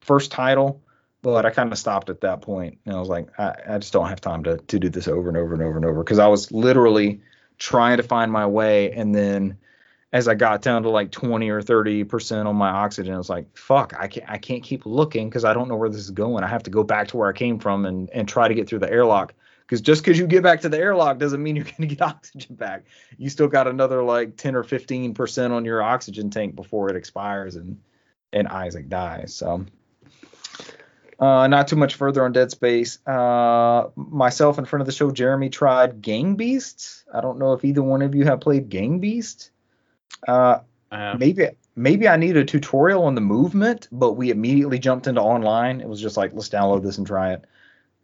first title. But I kind of stopped at that point, and I was like, I, I just don't have time to to do this over and over and over and over because I was literally trying to find my way, and then as I got down to like 20 or 30 percent on my oxygen, I was like, fuck, I can't I can't keep looking because I don't know where this is going. I have to go back to where I came from and and try to get through the airlock. Because just because you get back to the airlock doesn't mean you're going to get [LAUGHS] oxygen back. You still got another like 10 or 15 percent on your oxygen tank before it expires and and Isaac dies. So. Uh, not too much further on Dead Space. Uh, myself in front of the show, Jeremy tried Gang Beasts. I don't know if either one of you have played Gang Beast. Uh, maybe maybe I need a tutorial on the movement, but we immediately jumped into online. It was just like let's download this and try it.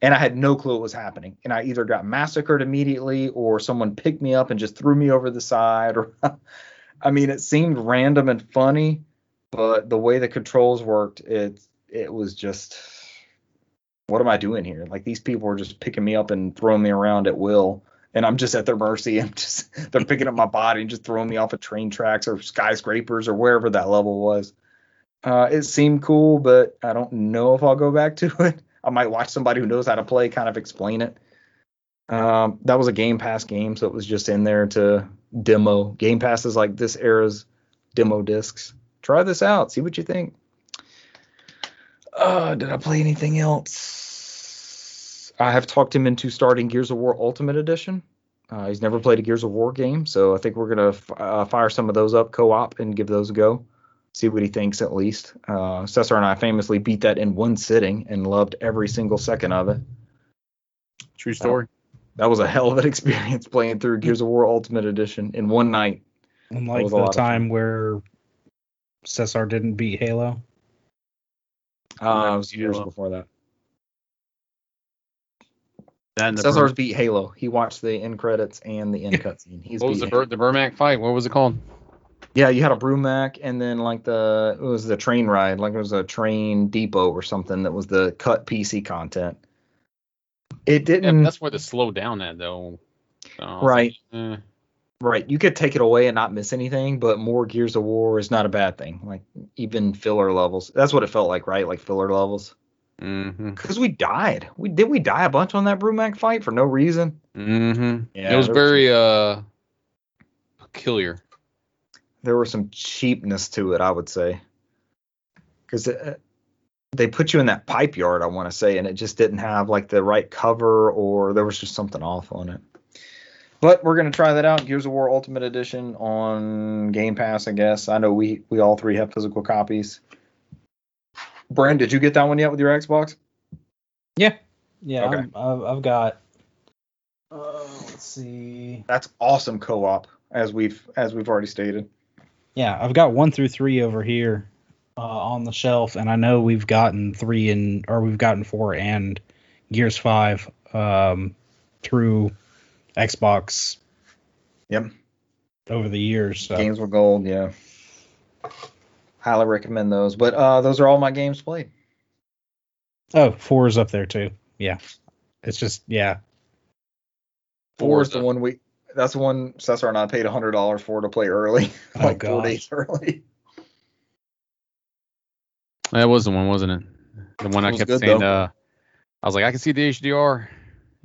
And I had no clue what was happening. And I either got massacred immediately or someone picked me up and just threw me over the side or [LAUGHS] I mean it seemed random and funny, but the way the controls worked, it it was just what am I doing here? Like these people were just picking me up and throwing me around at will and I'm just at their mercy. [LAUGHS] I'm just they're picking up my body and just throwing me off of train tracks or skyscrapers or wherever that level was. Uh, it seemed cool, but I don't know if I'll go back to [LAUGHS] it. I might watch somebody who knows how to play kind of explain it. Um, that was a Game Pass game, so it was just in there to demo. Game Pass is like this era's demo discs. Try this out, see what you think. Uh, did I play anything else? I have talked him into starting Gears of War Ultimate Edition. Uh, he's never played a Gears of War game, so I think we're gonna f- uh, fire some of those up co-op and give those a go. See what he thinks at least. Uh, Cesar and I famously beat that in one sitting and loved every single second of it. True story. that was a hell of an [LAUGHS] experience playing through Gears of War Ultimate Edition in one night. Unlike the time where Cesar didn't beat Halo. Uh, it was years Halo. before that. That Cesar's beat Halo. He watched the end credits and the end cutscene. He's what was the Bur- the Burmac fight? What was it called? Yeah, you had a Brumak, and then like the it was the train ride, like it was a train depot or something that was the cut PC content. It didn't. Yeah, that's where the slow down at though. So, right. Eh. Right. You could take it away and not miss anything, but more Gears of War is not a bad thing. Like even filler levels. That's what it felt like, right? Like filler levels. Mm-hmm. Because we died. We did we die a bunch on that Brumak fight for no reason. Mm-hmm. Yeah, it was very some, uh peculiar. There was some cheapness to it, I would say. Because uh, they put you in that pipe yard, I want to say, and it just didn't have like the right cover, or there was just something off on it. But we're gonna try that out. Gears of War Ultimate Edition on Game Pass, I guess. I know we we all three have physical copies. Brent, did you get that one yet with your Xbox? Yeah, yeah. Okay. I've, I've got. Uh, let's see. That's awesome co-op, as we've as we've already stated. Yeah, I've got one through three over here. uh, on the shelf, and I know we've gotten three and or we've gotten four and Gears Five um, through Xbox. Yep. Over the years, so. Games with gold, yeah. Highly recommend those. But uh, those are all my games played. Oh, four is up there too. Yeah. It's just yeah. Four is the one we. That's the one Cesar and I paid hundred dollars for to play early, [LAUGHS] Oh, like four days early. That was the one, wasn't it? The one I It was kept good, saying. though. Uh, I was like, I can see the HDR.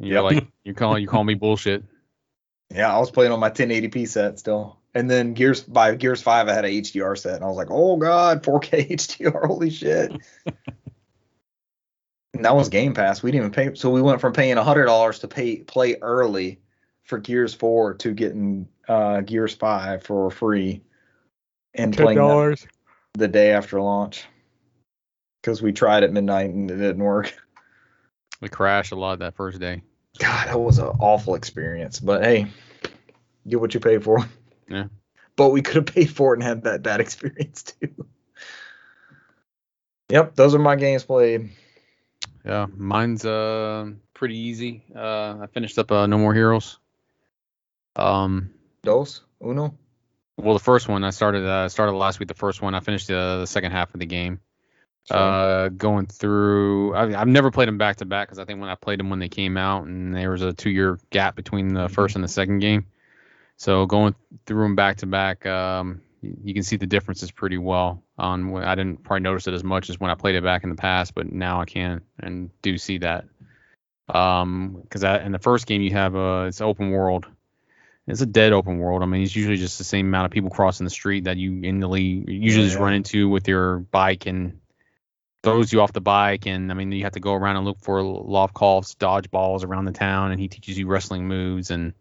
And you're Yep. like, [LAUGHS] you call you call me bullshit. Yeah, I was playing on my 1080p set still. And then Gears by Gears 5 I had a HDR set and I was like, "Oh god, 4K HDR, [LAUGHS] holy shit." and that was Game Pass. We didn't even pay so we went from paying $100 to pay play early for Gears 4 to getting uh Gears 5 for free and playing that the day after launch. Cuz we tried at midnight and it didn't work. We crashed a lot that first day. God, that was an awful experience. But hey, get what you pay for. Yeah. But we could have paid for it and had that bad experience [LAUGHS] too. Yep, those are my games played. Yeah, mine's uh pretty easy. Uh, I finished up uh, No More Heroes. Um, Dos, uno. well, the first one I started uh, started last week. The first one I finished uh, the second half of the game. Uh, going through, I, I've never played them back to back because I think when I played them when they came out, and there was a two year gap between the first and the second game. So going through them back to back, um, you can see the differences pretty well. On I didn't probably notice it as much as when I played it back in the past, but now I can and do see that. Um, because in the first game you have uh, it's open world. It's a dead open world. I mean, it's usually just the same amount of people crossing the street that you instantly usually just Yeah. run into with your bike and throws you off the bike. And I mean, you have to go around and look for loft calls, dodge balls around the town, and he teaches you wrestling moves and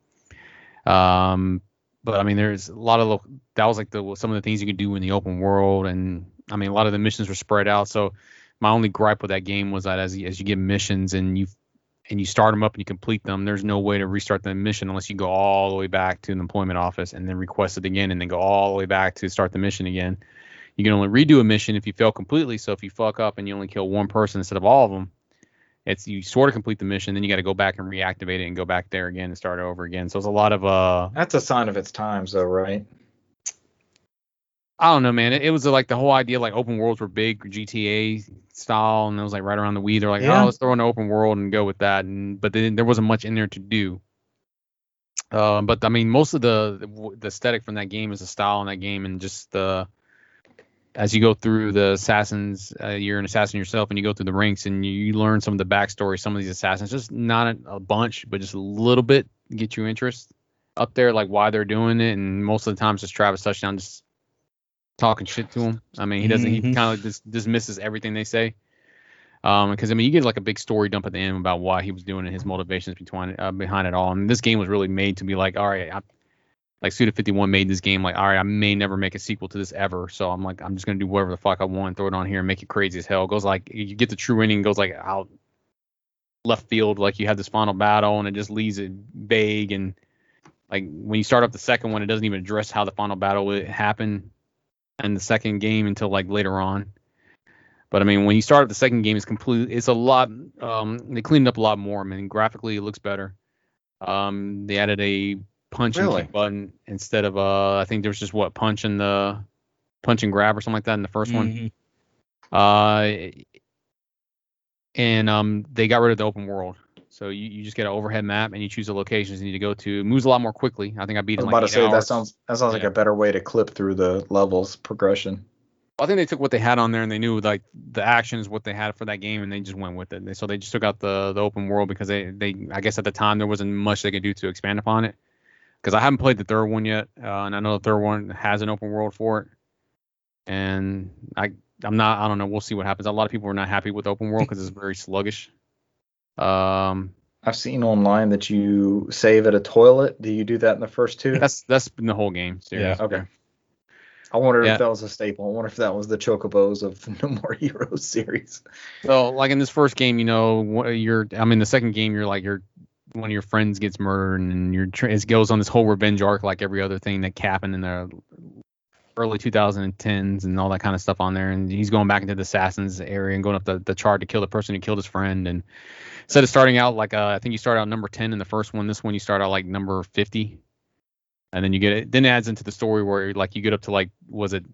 um. But I mean, there's a lot of lo- that was like the some of the things you could do in the open world, and I mean, a lot of the missions were spread out. So my only gripe with that game was that as as you get missions and you and you start them up and you complete them, there's no way to restart the mission unless you go all the way back to an employment office and then request it again and then go all the way back to start the mission again. You can only redo a mission if you fail completely. So if you fuck up and you only kill one person instead of all of them, it's you sort of complete the mission, then you got to go back and reactivate it and go back there again and start over again. So it's a lot of uh That's a sign of its times, though, right? I don't know, man. It, it was like the whole idea, like open worlds were big GTA style, and it was like right around the Wii. They're like, Yeah. oh, let's throw an open world and go with that. And but then there wasn't much in there to do. Uh, but I mean, most of the the aesthetic from that game is the style in that game, and just the as you go through the assassins, uh, you're an assassin yourself, and you go through the ranks, and you, you learn some of the backstory, some of these assassins, just not a, a bunch, but just a little bit, get you interest up there, like why they're doing it, and most of the times just Travis Touchdown just talking shit to him. I mean, he doesn't. He Mhm. kind of just dismisses everything they say. Um, because I mean, you get like a big story dump at the end about why he was doing it, his motivations behind uh, behind it all. And this game was really made to be like, all right, I, like Suda 51 made this game like, all right, I may never make a sequel to this ever, so I'm like, I'm just gonna do whatever the fuck I want, throw it on here, and make it crazy as hell. Goes like, you get the true ending, goes like out left field, like you have this final battle, and it just leaves it vague and like when you start up the second one, it doesn't even address how the final battle would happen in the second game until like later on. But I mean, when you start up the second game, it's complete. It's a lot. Um, they cleaned up a lot more. I mean, graphically, it looks better. Um, they added a punch and kick button instead of uh, I think there was just what punch and the punch and grab or something like that in the 1st one. Mhm. Uh, and um, they got rid of the open world. So you, you just get an overhead map and you choose the locations you need to go to. It moves a lot more quickly. I think I beat I it was in about like to eight say that sounds that sounds like a better way to clip through the levels progression. I think they took what they had on there and they knew like the action is what they had for that game and they just went with it. They- So they just took out the the open world because they they I guess at the time there wasn't much they could do to expand upon it. Because I haven't played the third one yet, uh, and I know the third one has an open world for it. And I I'm not I don't know we'll see what happens. A lot of people are not happy with open world because it's very sluggish. Um, I've seen online that you save at a toilet. Do you do that in the first two? that's that's been the whole game. Series. Yeah. okay. I wonder Yeah. if that was a staple. I wonder if that was the chocobos of the [LAUGHS] No More Heroes series. So like in this first game, you know, wh- you're I mean the second game you're like you're one of your friends gets murdered and you're it goes on this whole revenge arc like every other thing that happened in the early 2010s and all that kind of stuff on there. And he's going back into the assassins area and going up the, the chart to kill the person who killed his friend. And instead of starting out like uh, I think you start out number 10 in the first one, this one you start out like number 50. And then you get it. Then it adds into the story where like you get up to like was it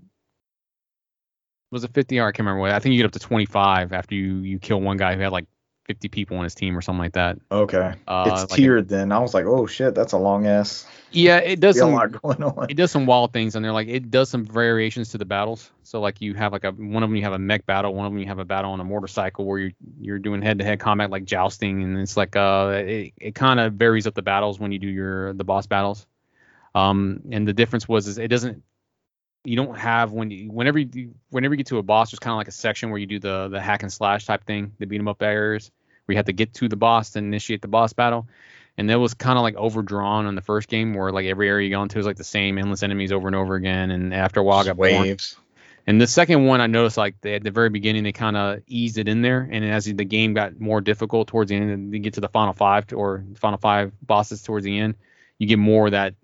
was it 50 I can't remember what. I think you get up to 25 after you you kill one guy who had like 50 people on his team or something like that. Okay. Uh, it's like tiered then. I was like, oh shit, that's a long ass. Yeah, it does A some lot going on. it does some wild things and they're like it does some variations to the battles so like you have like a one of them you have a mech battle one of them you have a battle on a motorcycle where you're you're doing head-to-head combat like jousting and it's like uh it, it kind of varies up the battles when you do your the boss battles um and the difference was is it doesn't you don't have when you whenever you whenever you get to a boss there's kind of like a section where you do the the hack and slash type thing the beat 'em up areas where you have to get to the boss to initiate the boss battle. And that was kind of like overdrawn on the first game where like every area you go into is like the same endless enemies over and over again. And after a while I got waves. and the second one i noticed like they, at the very beginning they kind of eased it in there. And as the game got more difficult towards the end and you get to the final five or final five bosses towards the end you get more of that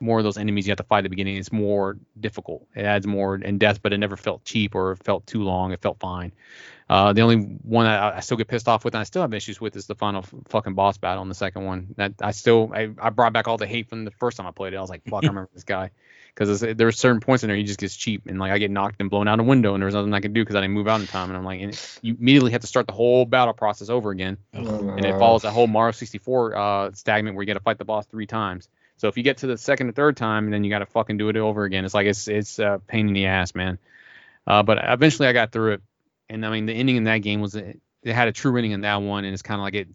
more of those enemies you have to fight at the beginning. It's more difficult. It adds more in depth but it never felt cheap or felt too long. It felt fine. Uh, the only one I, I still get pissed off with and I still have issues with is the final f- fucking boss battle in the second one. That I still I, I brought back all the hate from the first time I played it. I was like, fuck, I [LAUGHS] remember this guy. Because there were certain points in there he just gets cheap and like I get knocked and blown out a window and there was nothing I could do because I didn't move out in time and I'm like, and you immediately have to start the whole battle process over again. And it follows that whole Mario 64 uh, stagnant where you got to fight the boss three times. So if you get to the second or third time, then you got to fucking do it over again. It's like it's it's a pain in the ass, man. Uh, but eventually I got through it, and I mean the ending in that game was it, had a true ending in that one, and it's kind of like it.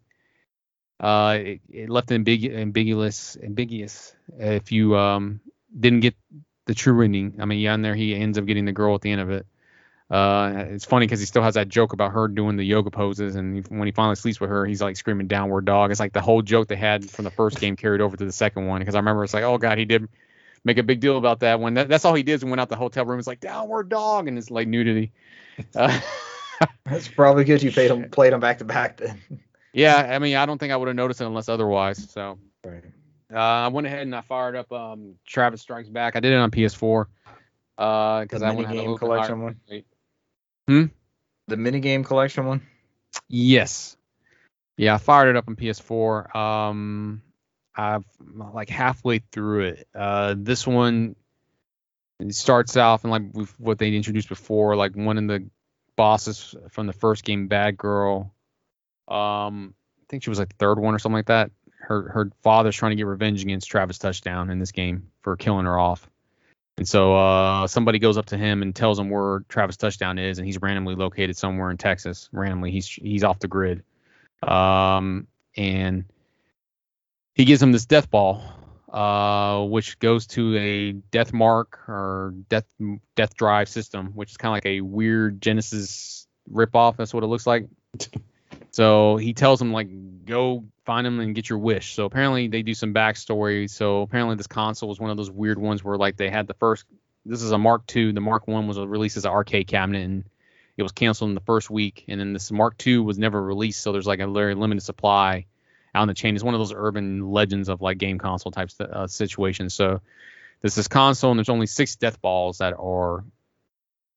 Uh, it, it left ambiguous, ambiguous. If you um didn't get the true ending, I mean, yeah, in there he ends up getting the girl at the end of it. Uh, it's funny because he still has that joke about her doing the yoga poses, and he, when he finally sleeps with her, he's like screaming "downward dog." It's like the whole joke they had from the first game carried over to the second one. Because I remember it's like, oh god, he did make a big deal about that when that, that's all he did is went out the hotel room. It's like downward dog, and it's like nudity. [LAUGHS] Uh, That's probably good you played them [LAUGHS] played them back to back then. yeah, I mean, I don't think I would have noticed it unless otherwise. So Right. uh, I went ahead and I fired up um, Travis Strikes Back. I did it on PS4 because The I want to have a game collection one. Hmm? The mini game collection one. Yes. Yeah, I fired it up on PS4. Um, I've like halfway through it. Uh, this one it starts off and like what they introduced before, like one of the bosses from the first game, Bad Girl. Um, I think she was like the third one or something like that. Her her father's trying to get revenge against Travis Touchdown in this game for killing her off. And so uh, somebody goes up to him and tells him where Travis Touchdown is, and he's randomly located somewhere in Texas. Randomly, he's he's off the grid. Um, and he gives him this death ball, uh, which goes to a death mark or death death drive system, which is kind of like a weird Genesis ripoff. That's what it looks like. [LAUGHS] So he tells him like go find him and get your wish. So apparently they do some backstory. So apparently this console was one of those weird ones where like they had the first. This is a Mark II. The Mark One was released as an arcade cabinet and it was canceled in the first week. And then this Mark II was never released. So there's like a very limited supply out in the chain. It's one of those urban legends of like game console type uh, situations. So this console and there's only six death balls that are,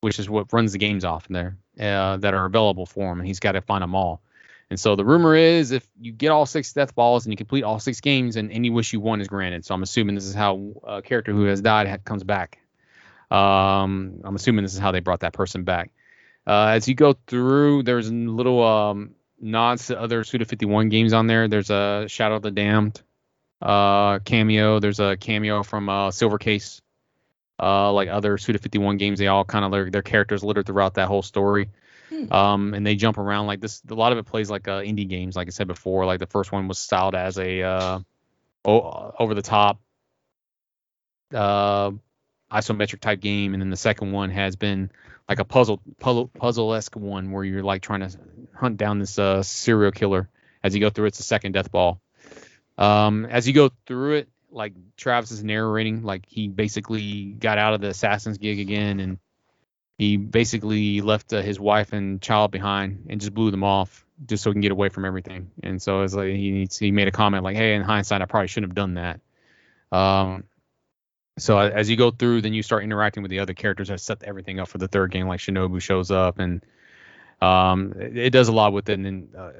which is what runs the games off in there, uh, that are available for him. And he's got to find them all. And so the rumor is if you get all six death balls and you complete all six games, and any wish you want is granted. So I'm assuming this is how a character who has died comes back. Um, I'm assuming this is how they brought that person back. Uh, as you go through, there's little um, nods to other Suda 51 games on there. There's a Shadow of the Damned uh, cameo. There's a cameo from uh, Silver Case. Uh, like other Suda 51 games, they all kind of their characters littered throughout that whole story. Um, and they jump around like this. A lot of it plays like uh, indie games, like I said before. Like the first one was styled as a uh, o- over the top uh, isometric type game, and then the second one has been like a puzzle puzzle puzzle esque one where you're like trying to hunt down this uh, serial killer as you go through. It's the second death ball. Um, as you go through it, like Travis is narrating, like he basically got out of the assassin's gig again, and he basically left uh, his wife and child behind and just blew them off just so he can get away from everything. And so it's like he he made a comment like, "Hey, in hindsight, I probably shouldn't have done that." Um, so as you go through, then you start interacting with the other characters that set everything up for the third game. Like Shinobu shows up, and um, it, it does a lot with it. And then uh,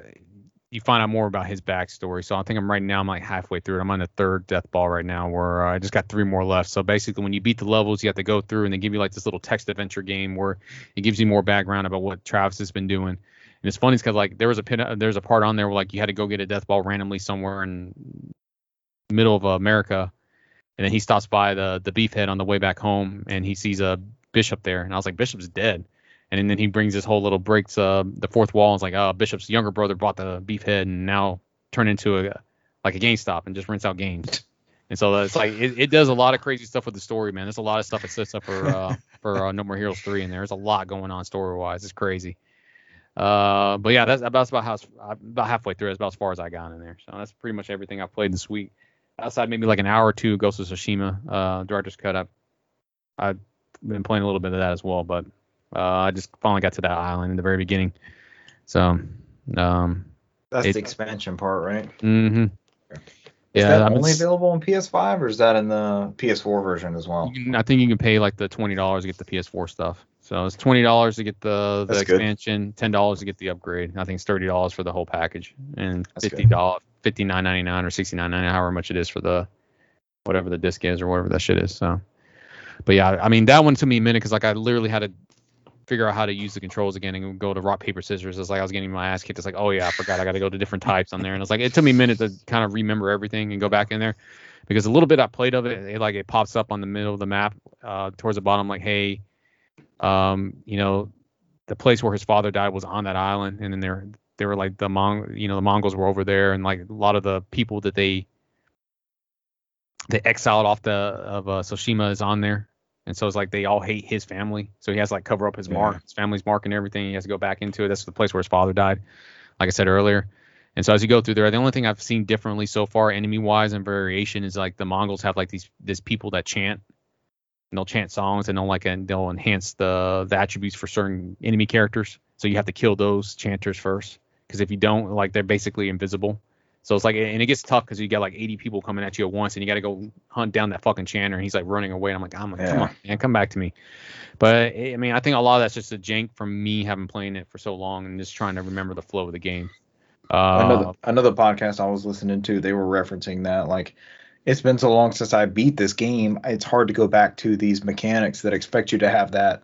you find out more about his backstory. So I think I'm right now. I'm like halfway through it. I'm on the third death ball right now, where uh, I just got three more left. So basically, when you beat the levels, you have to go through, and they give you like this little text adventure game where it gives you more background about what Travis has been doing. And it's funny because like there was a pin, there's a part on there where like you had to go get a death ball randomly somewhere in middle of America, and then he stops by the the beefhead on the way back home, and he sees a bishop there, and I was like, Bishop's dead. And then he brings this whole little breaks uh, the fourth wall and is like, oh, Bishop's younger brother bought the beefhead and now turned into a like a GameStop and just rents out games. And so it's like it, it does a lot of crazy stuff with the story, man. There's a lot of stuff that sets up for uh, [LAUGHS] for uh, No More Heroes three, and there's a lot going on story wise. It's crazy. Uh, but yeah, that's about about how about halfway through. That's about as far as I got in there. So that's pretty much everything I played this week. Outside maybe like an hour or two, Ghost of Tsushima, uh, director's cut. I've I've been playing a little bit of that as well, but uh, I just finally got to that island in the very beginning. So, um, That's It- the expansion part, right? Mm-hmm. Is yeah, that only available on PS5 or is that in the PS4 version as well? I think you can pay like the twenty dollars to get the PS4 stuff. So it's twenty dollars to get the the That's good. expansion, ten dollars to get the upgrade. I think it's thirty dollars for the whole package, and That's fifty dollars, fifty nine ninety nine or sixty nine ninety nine, however much it is for the whatever the disc is or whatever that shit is. So, but yeah, I mean that one took me a minute because like I literally had to figure out how to use the controls again and go to rock paper scissors. It's like I was getting my ass kicked. It's like oh yeah, I forgot I got to go to different types on there, and it's like it took me a minute to kind of remember everything and go back in there because a little bit I played of it, it like it pops up on the middle of the map uh, towards the bottom, like, hey, um, you know, the place where his father died was on that island, and then there they were like the Mong, you know, the Mongols were over there, and like a lot of the people that they they exiled off the of uh, Tsushima is on there, and so it's like they all hate his family, so he has to like cover up his mark, his family's mark and everything. He has to go back into it. That's the place where his father died, like I said earlier. And so as you go through there, the only thing I've seen differently so far, enemy wise and variation, is like the Mongols have like these this people that chant. And they'll chant songs and they'll like and they'll enhance the the attributes for certain enemy characters. So you have to kill those chanters first, because if you don't, like they're basically invisible. So it's like and it gets tough because you got like 80 people coming at you at once, and you got to go hunt down that fucking chanter, and he's like running away. And I'm like, I'm like, come on, man, come back to me. But I mean, I think a lot of that's just a jank from me having playing it for so long and just trying to remember the flow of the game. Uh, another another podcast I was listening to, they were referencing that like it's been so long since I beat this game, it's hard to go back to these mechanics that expect you to have that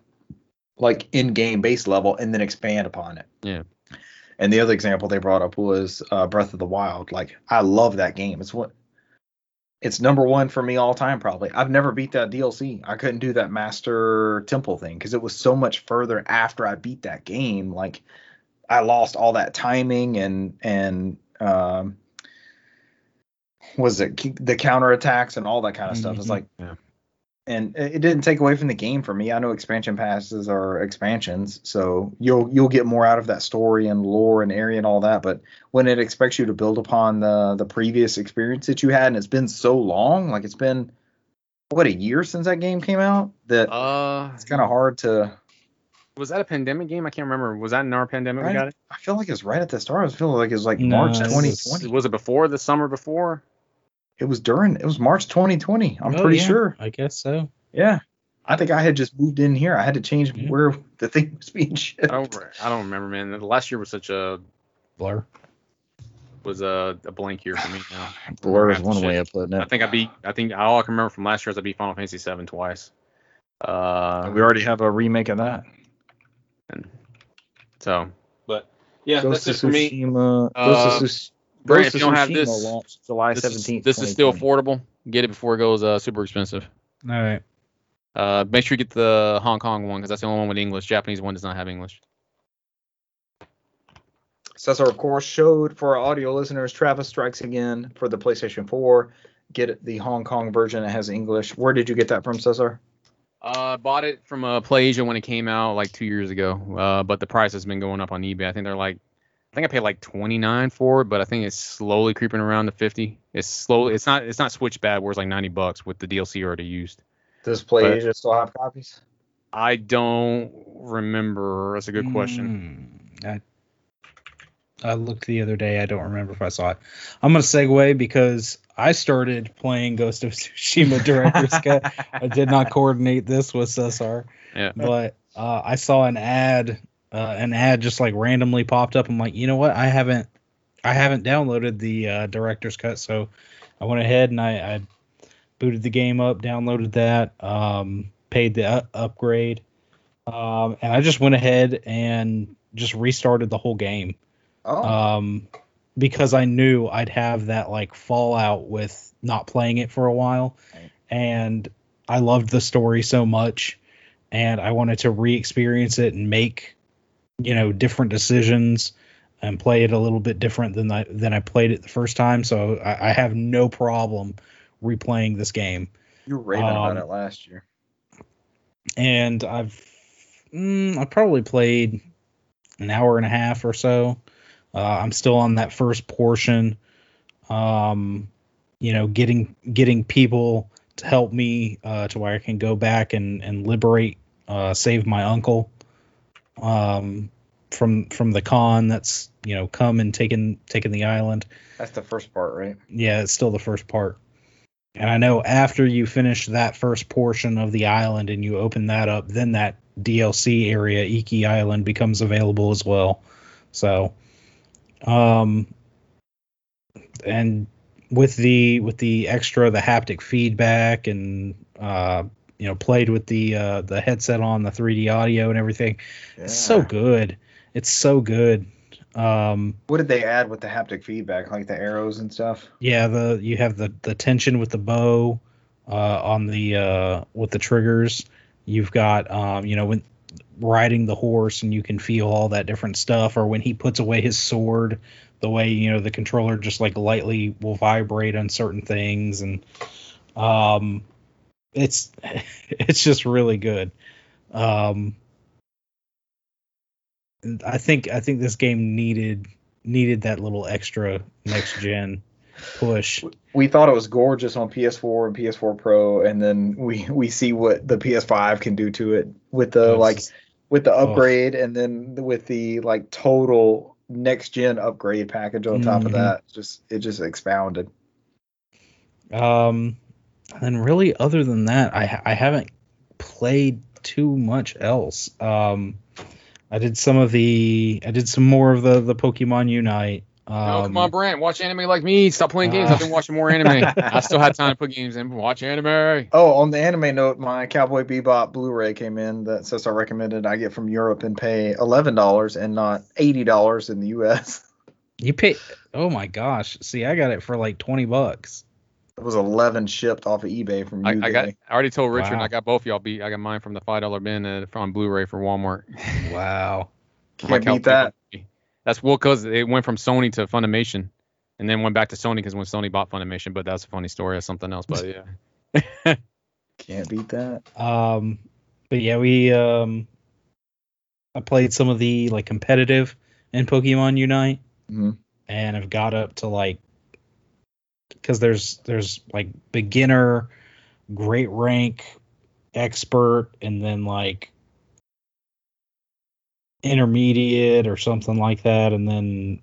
like in-game base level and then expand upon it. Yeah. And the other example they brought up was uh, Breath of the Wild. Like I love that game. It's what it's number one for me all time probably. I've never beat that DLC. I couldn't do that Master Temple thing because it was so much further after I beat that game. Like I lost all that timing and and um was it the counter attacks and all that kind of stuff. It's Mhm. like Yeah. And it it didn't take away from the game for me. I know expansion passes are expansions, so you'll you'll get more out of that story and lore and area and all that. But when it expects you to build upon the the previous experience that you had, and it's been so long, like it's been what a year since that game came out, that uh, it's kind of hard to. was that a pandemic game? I can't remember. Was that in our pandemic we got it? I feel like it's right at the start. I was feeling like it was like No, March it was- 2020. Was it before the summer before? It was during. It was March 2020. I'm Oh, pretty yeah, sure. I guess so. Yeah. I think I had just moved in here. I had to change Yeah. where the thing was being shipped. I don't. I don't remember, man. The last year was such a Blur. was a, a blank year for me now. [SIGHS] Blur is one shit. way of putting it. I think I beat. I think all I can remember from last year is I beat Final Fantasy VII twice. Uh, we already have a remake of that. and so, but yeah, Ghost that's of it for me. Tsushima. Uh, Ghost of Tsush- Brent, Ghost if you don't have Tsushima this- launched July This, 17th. is, this is still affordable. Get it before it goes uh, super expensive. All right. Uh, make sure you get the Hong Kong one because that's the only one with English. Japanese one does not have English. Cesar, of course, showed for our audio listeners Travis Strikes Again for the PlayStation 4. Get the Hong Kong version that has English. Where did you get that from, Cesar? Uh, bought it from uh, PlayAsia when it came out like two years ago. Uh, but the price has been going up on eBay. I think they're like, I think I paid like 29 for it, but I think it's slowly creeping around to 50. It's slowly. It's not. It's not Switch bad where it's like 90 bucks with the DLC already used. Does PlayAsia still have copies? I don't remember. That's a good question. Mm, I, I looked the other day. I don't remember if I saw it. I'm gonna segue because I started playing Ghost of Tsushima Director's Cut. [LAUGHS] I did not coordinate this with Cesar, Yeah. but uh, I saw an ad. Uh, an ad just like randomly popped up. I'm like, you know what? I haven't, I haven't downloaded the uh, Director's Cut, so I went ahead and I, I booted the game up, downloaded that, um, paid the u- upgrade, um, and I just went ahead and just restarted the whole game Oh, um, because I knew I'd have that like fallout with not playing it for a while, Right. and I loved the story so much, and I wanted to re-experience it and make, you know, different decisions and play it a little bit different than I than I played it the first time. So I, I have no problem replaying this game, you were raving about um, it last year. and I've mm, I probably played an hour and a half or so. Uh, I'm still on that first portion. Um, you know, getting getting people to help me uh, to where I can go back and and liberate, uh, save my uncle um, from from the con that's you know come and taken taken the island That's the first part, right? yeah, it's still the first part. And I know after you finish that first portion of the island and you open that up, then that DLC area, Iki Island, becomes available as well. So, um, and with the with the extra the haptic feedback and uh, you know played with the uh, the headset on the 3D audio and everything, it's so good. It's so good. Um, What did they add with the haptic feedback, like the arrows and stuff? Yeah, the you have the the tension with the bow uh, on the uh, with the triggers. You've got um, you know when riding the horse and you can feel all that different stuff, or when he puts away his sword, the way you know the controller just like lightly will vibrate on certain things, and um, it's [LAUGHS] it's just really good. Um, I think I think this game needed needed that little extra next gen push. We thought it was gorgeous on PS4 and PS4 Pro, and then we we see what the PS5 can do to it with the It's like with the Oh. upgrade, and then with the like total next gen upgrade package on top of Mhm. that. Just it just expounded. Um, and really, other than that, I I haven't played too much else. Um, I did some of the I did some more of the the Pokemon Unite. Um, No, come on, Brent. Watch anime like me. Stop playing games. Uh, I've been watching more anime. [LAUGHS] I still had time to put games in. Watch anime. Oh, on the anime note, my Cowboy Bebop Blu-ray came in that says I recommended I get from Europe and pay eleven dollars and not eighty dollars in the U.S. You pay? Oh my gosh! See, I got it for like twenty bucks. It was eleven shipped off of eBay from I, UK. I got. I already told Richard. and Wow. I got both y'all beat. I got mine from the five dollar bin uh, from Blu-ray for Walmart. [LAUGHS] Wow. Can't beat that. calculator. That's well because it went from Sony to Funimation, and then went back to Sony because when Sony bought Funimation. But that's a funny story. That's something else. But yeah. [LAUGHS] Can't beat that. Um, but yeah, we um, I played some of the like competitive in Pokemon Unite. Mhm. and I've got up to like because there's there's like beginner, great rank, expert, and then like intermediate or something like that, and then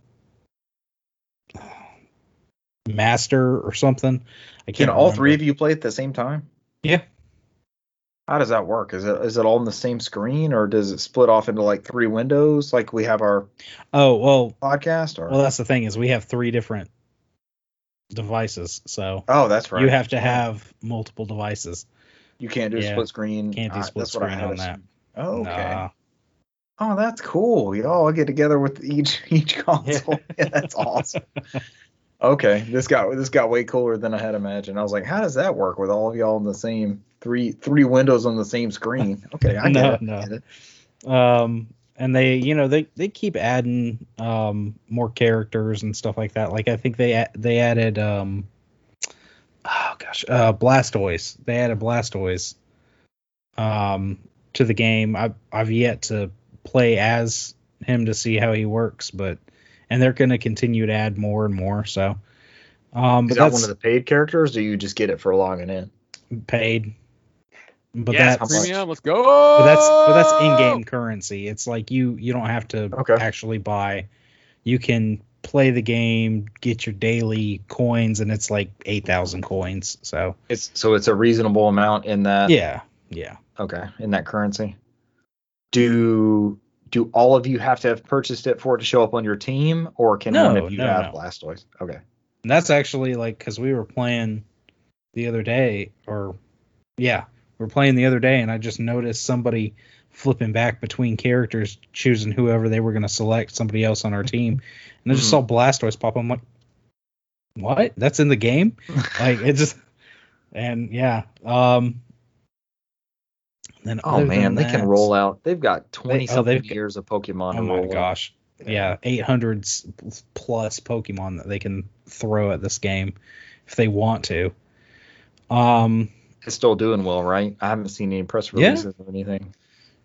master or something. I Can can't. all three of you play at the same time? Yeah. How does that work? Is it is it all on the same screen or does it split off into like three windows like we have our Oh well, podcast or well that's the thing is we have three different devices, so Oh, that's right. you have to have multiple devices. You can't do Yeah. split screen. Can't do Uh, split that's what I screen on that. Oh, okay. Nah. Oh, that's cool. Y'all get together with each [LAUGHS] each console. Yeah, [LAUGHS] that's awesome. Okay, this got this got way cooler than I had imagined. I was like, how does that work with all of y'all in the same three three windows on the same screen? [LAUGHS] Okay, I get No, it. I get it. um and they you know they they keep adding um more characters and stuff like that. Like i think they they added um oh gosh uh blastoise. They added blastoise um to the game. I've i've yet to play as him to see how he works but and they're going to continue to add more and more so. Um Is but that one of the paid characters, or do you just get it for logging in? paid but yes, that's premium. Let's go. but that's but that's in-game currency. It's like you you don't have to Okay. actually buy you can play the game, get your daily coins, and it's like eight thousand coins. So It's so it's a reasonable amount in that. yeah, yeah. Okay, in that currency. Do do all of you have to have purchased it for it to show up on your team, or can No, one of you no, have no. Blastoise? Okay. And that's actually like because we were playing the other day, or yeah, we were playing the other day, and I just noticed somebody flipping back between characters, choosing whoever they were going to select, somebody else on our team, and I just Mhm. saw Blastoise pop. I'm like, what? That's in the game? [LAUGHS] like it just, and yeah, um. Then Oh man, they can roll out. They've got twenty oh, something years of Pokemon. Oh my out. gosh. Yeah, 800 plus Pokemon that they can throw at this game if they want to. Um, It's still doing well, right? I haven't seen any press Yeah. releases or anything.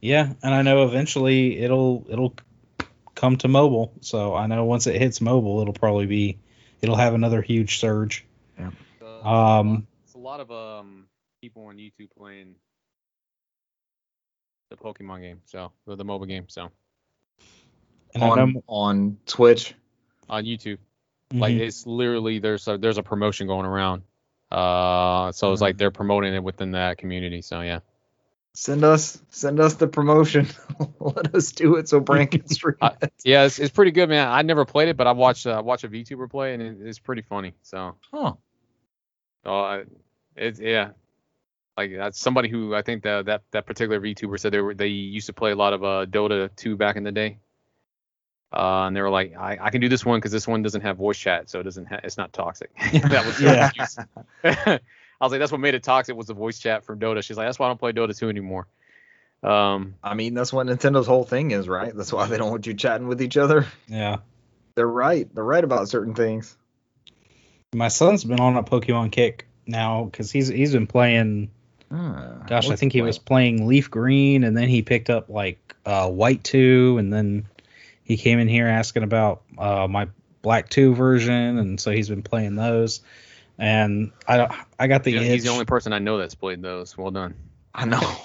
yeah, and I know eventually it'll it'll come to mobile. So I know once it hits mobile, it'll probably be it'll have another huge surge. Yeah. Um, it's a lot of um people on YouTube playing the Pokemon game, so the, the mobile game. So And on know, on Twitch. on YouTube, like Mhm. it's literally there's a there's a promotion going around. Uh, so it's like they're promoting it within that community. So yeah. Send us send us the promotion. [LAUGHS] Let us do it so Brant can [LAUGHS] stream it. Yeah, it's, it's pretty good, man. I never played it, but I watched uh, watch a VTuber play, and it, it's pretty funny. So, Huh. uh, it's yeah, like that's somebody who I think that that that particular VTuber said they were they used to play a lot of uh, Dota 2 back in the day. Uh, and they were like, I, I can do this one because this one doesn't have voice chat, so it doesn't ha- it's not toxic. [LAUGHS] that was Yeah. yeah. [LAUGHS] I was like, that's what made it toxic was the voice chat from Dota. She's like, that's why I don't play Dota 2 anymore. Um, I mean, that's what Nintendo's whole thing is, right? That's why they don't want you chatting with each other. yeah. They're right. They're right about certain things. My son's been on a Pokemon kick now because he's he's been playing Ah, Gosh, I think he the was playing Leaf Green, and then he picked up like uh, White Two, and then he came in here asking about uh, my Black Two version, and so he's been playing those. And I I got the yeah, itch. he's the only person I know that's played those. Well done. I know.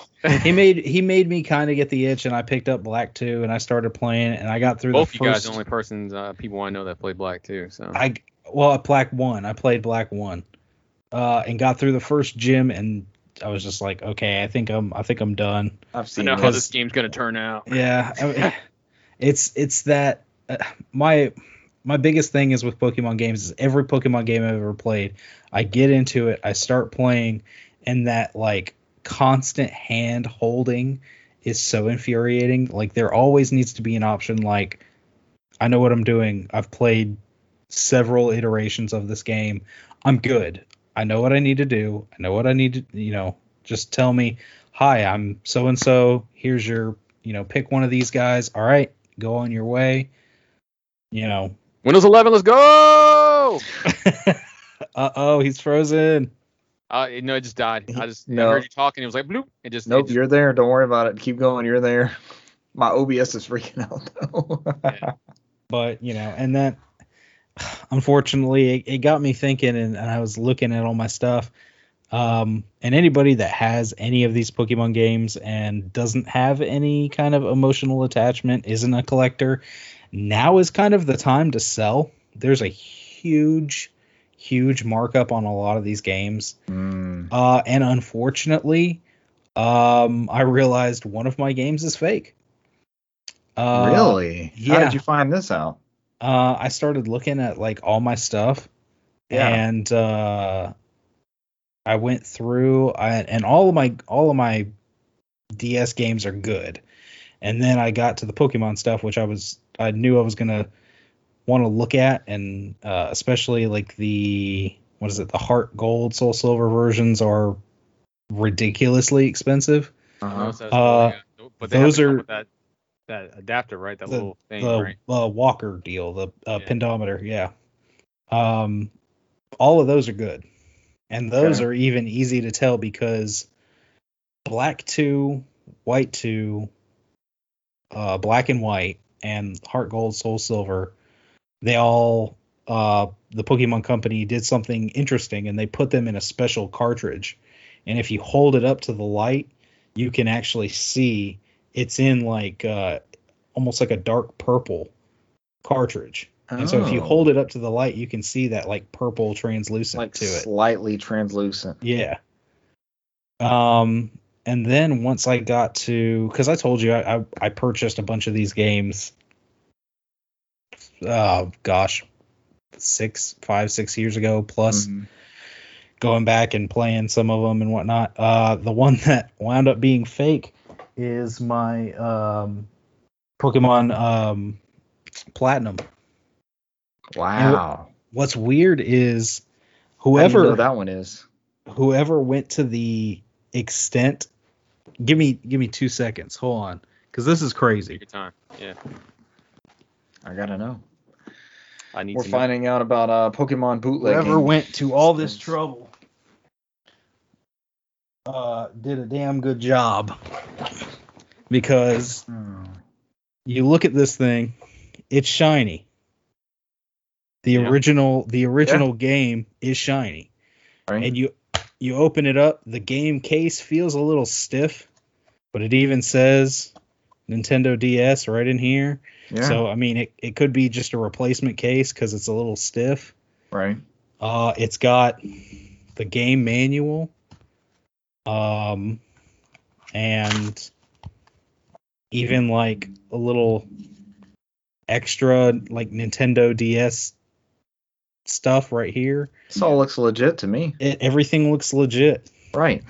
he [LAUGHS] made he made me kind of get the itch, and I picked up Black Two, and I started playing, and I got through Both the you guys first. the only persons, uh, people I know that play black Two. So I well, Black One, I played Black One, uh, and got through the first gym, and I was just like, okay, I think I'm I think I'm done. I've I seen know how this game's gonna turn out. Yeah, I mean, [LAUGHS] it's it's that uh, my my biggest thing is with Pokemon games is every Pokemon game I've ever played, I get into it, I start playing, and that like constant hand holding is so infuriating. Like there always needs to be an option like I know what I'm doing. I've played several iterations of this game. I'm good. I know what I need to do. I know what I need to, you know, just tell me, "Hi, I'm so and so. Here's your, you know, pick one of these guys. All right, go on your way." You know, Windows 11, let's go! [LAUGHS] uh-oh, he's frozen. Uh, no, it just died. I just I No. heard you talking. It was like bloop. It just it Nope, just- you're there. Don't worry about it. Keep going. You're there. My OBS is freaking out though. Yeah. [LAUGHS] but you know and that [SIGHS] unfortunately it, it got me thinking and, and i was looking at all my stuff um, and anybody that has any of these pokemon games and doesn't have any kind of emotional attachment isn't a collector now is kind of the time to sell there's a huge huge markup on a lot of these games Mm. uh, and unfortunately um, i realized one of my games is fake uh, really? How did you find this out? uh, I started looking at like all my stuff, Yeah. and uh, I went through, I, and all of my all of my DS games are good, and then I got to the Pokemon stuff, which I was I knew I was gonna want to look at, and uh, especially like the what is it, the Heart Gold, Soul Silver versions are ridiculously expensive. Uh-huh. Those Uh. But they those are- that that adapter, right? That The- little thing, the right? uh, Walker deal, the uh, Yeah. pendometer, yeah. Um, all of those are good, and those Okay. are even easy to tell because black two, white two, uh, black and white, and heart gold, soul silver, they all uh, the Pokemon Company did something interesting, and they put them in a special cartridge, and if you hold it up to the light, you can actually see it's in like uh, almost like a dark purple cartridge. And so if you Oh. hold it up to the light, you can see that like purple translucent like to it. slightly translucent. Yeah. Um, and then once I got to, because I told you I, I I purchased a bunch of these games. Oh gosh, six, five, six years ago plus. Mhm. Going back and playing some of them and whatnot. Uh, the one [LAUGHS] that wound up being fake is my um, Pokemon um, Platinum. Wow. What's weird is How you whoever know that one is. whoever went to the extent give me give me two seconds hold on because this is Take crazy your time. Yeah, I gotta know. I need We're to know. finding out about uh, Pokemon bootleg. whoever went to all this trouble uh did a damn good job because Hmm. you look at this thing it's shiny the Yeah. original the original game is shiny Right? and you you open it up the game case feels a little stiff but it even says nintendo ds right in here yeah. so i mean it, it could be just a replacement case because it's a little stiff right. uh it's got the game manual um and even like a little extra like nintendo ds stuff right here This all looks legit to me. it, everything looks legit Right.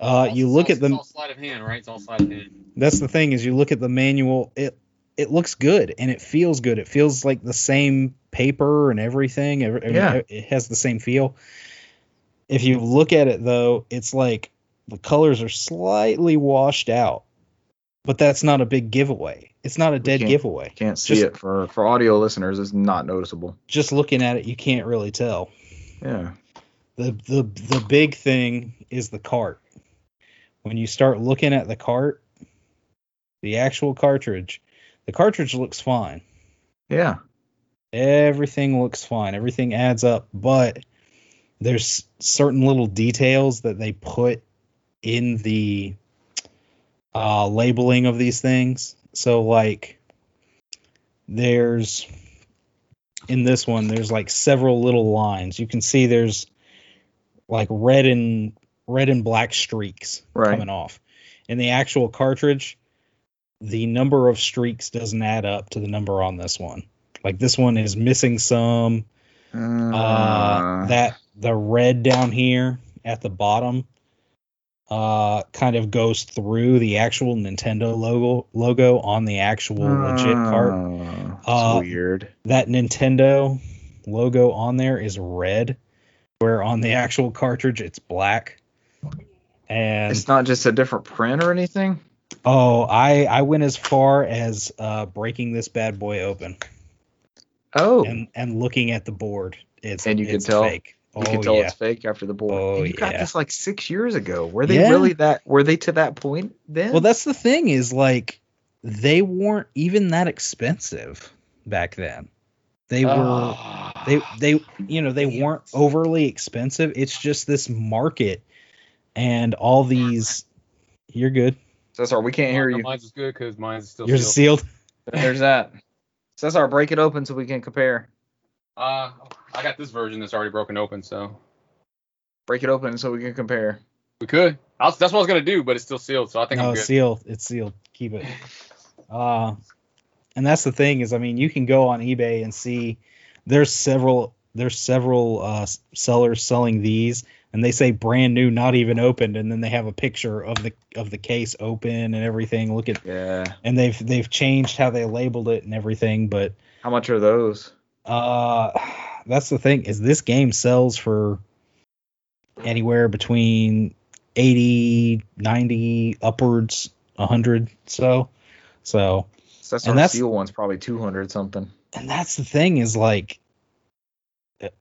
uh you look at It's the all sleight of hand, right? It's all sleight of hand. that's the thing is you look at the manual it it looks good and it feels good it feels like the same paper and everything Every- every- Yeah. it has the same feel if you look at it though it's like the colors are slightly washed out but that's not a big giveaway it's not a dead can't- giveaway Can't see Just- it for for audio listeners. It's not noticeable. just looking at it you can't really tell Yeah. the the the big thing is the cart. When you start looking at the cart, the actual cartridge, the cartridge looks fine. Yeah. Everything looks fine. Everything adds up, but there's certain little details that they put in the uh, labeling of these things. So like there's in this one there's like several little lines. You can see there's like red and red and black streaks Right. coming off. In the actual cartridge, the number of streaks doesn't add up to the number on this one. Like this one is missing some. Uh, Uh, that the red down here at the bottom uh kind of goes through the actual Nintendo logo logo on the actual legit cart. uh, Uh, weird. That Nintendo logo on there is red, where on the actual cartridge it's black. And It's not just a different print or anything. oh, I I went as far as uh breaking this bad boy open Oh, and and looking at the board. It's And you can it's tell- fake. You oh can tell yeah. it's fake after the board. Oh, And you got yeah. this like six years ago. Were they Yeah. really that? Were they to that point then? Well, that's the thing is like they weren't even that expensive back then. They were Ah. they they you know they weren't overly expensive. It's just this market and all these. You're good. Cesar, we can't hear No, you. Mine's is good because mine's still You're sealed. sealed. There's that. Cesar, break it open so we can compare. Uh, I got this version that's already broken open, so Break it open so we can compare. we could. I was, that's what I was gonna do, but it's still sealed, so I think No, I'm good. Oh, sealed. It's sealed. Keep it. Uh, and that's the thing is, I mean, you can go on eBay and see there's several there's several uh, sellers selling these, and they say brand new, not even opened, and then they have a picture of the of the case open and everything. Look at Yeah. and they've they've changed how they labeled it and everything, but How much are those? uh, that's the thing is this game sells for anywhere between 80, 90, upwards 100 so. So, Cesar And that's- Seal one's probably 200 something. and that's the thing is like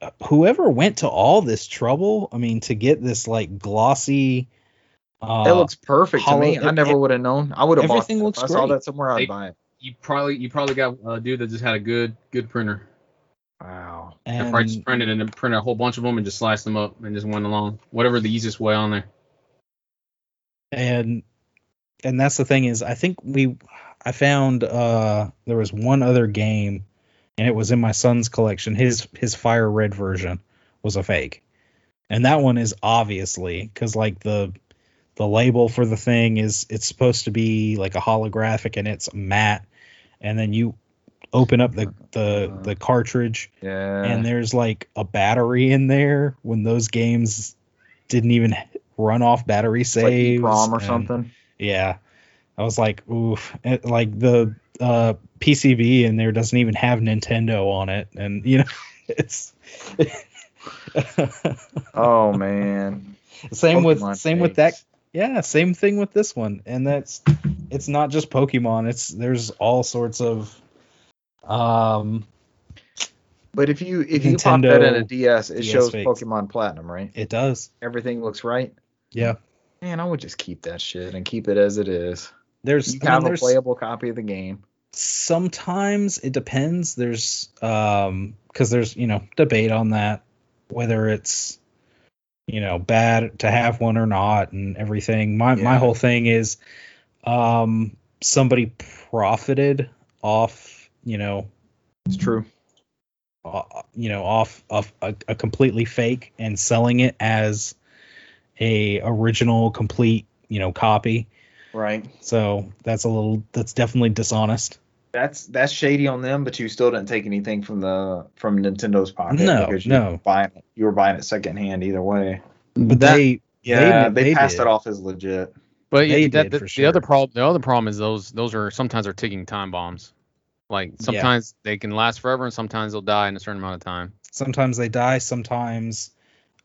uh, whoever went to all this trouble, I mean to get this like glossy uh it looks perfect hollow- to me. I never would have known. I would have bought everything it. looks If I saw great. that somewhere, I'd They- buy it. You probably you probably got a dude that just had a good good printer. Wow. And probably just printed and then printed a whole bunch of them and just sliced them up and just went along. Whatever the easiest way on there. and and that's the thing is I think we I found uh there was one other game and it was in my son's collection. His his fire red version was a fake, and that one is obviously because like the the label for the thing is it's supposed to be like a holographic and it's matte, and then you open up the the the cartridge Yeah. and there's like a battery in there when those games didn't even run off battery It's like saves or and- something. yeah i was like oof It- like the uh pcb in there doesn't even have nintendo on it and you know [LAUGHS] it's [LAUGHS] Oh man. same with Pokemon same with that yeah same thing with this one and that's it's not just pokemon it's there's all sorts of um But if you if you pop that in a DS, it DS shows fakes. Pokemon Platinum, right? it does Everything looks right. yeah Man, I would just keep that shit and keep it as it is. there's You I mean, a there's- playable copy of the game. sometimes it depends there's um because there's you know debate on that whether it's you know bad to have one or not and everything my my whole thing is um somebody profited off you know It's true. uh, you know off of a, a completely fake and selling it as a original complete you know copy Right. so that's a little that's definitely dishonest That's that's shady on them, but you still didn't take anything from the from Nintendo's pocket No, because you no. were buying it. You were buying it secondhand either way. but That- they Yeah, they, they, they passed did. it off as legit. But yeah, that, the, for the other problem, the other problem is those those are sometimes are ticking time bombs. Like sometimes they can last forever, and sometimes they'll die in a certain amount of time. sometimes they die sometimes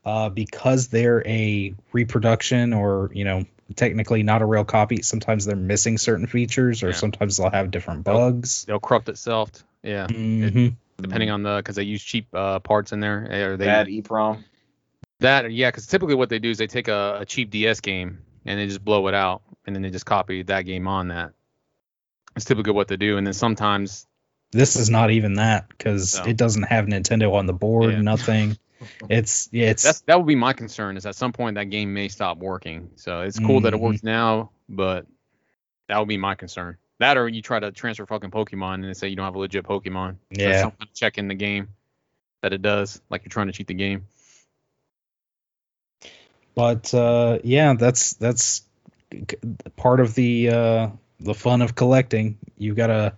uh, because they're a reproduction or you know technically not a real copy sometimes they're missing certain features or Yeah. sometimes they'll have different bugs They'll corrupt itself. Yeah, Mhm. depending on the because they use cheap uh, parts in there. Or they Bad EEPROM. that yeah, because typically what they do is they take a, a cheap DS game and they just blow it out, and then they just copy that game on that. It's typically what they do, and then sometimes this is not even that because No. it doesn't have nintendo on the board Yeah. nothing [LAUGHS] it's yeah it's that's that would be my concern is at some point that game may stop working. So it's cool that it works now, but that would be my concern. That or you try to transfer fucking Pokemon and they say you don't have a legit Pokemon. Yeah some kind of check in the game that it does, like you're trying to cheat the game. but uh yeah that's that's part of the uh the fun of collecting you gotta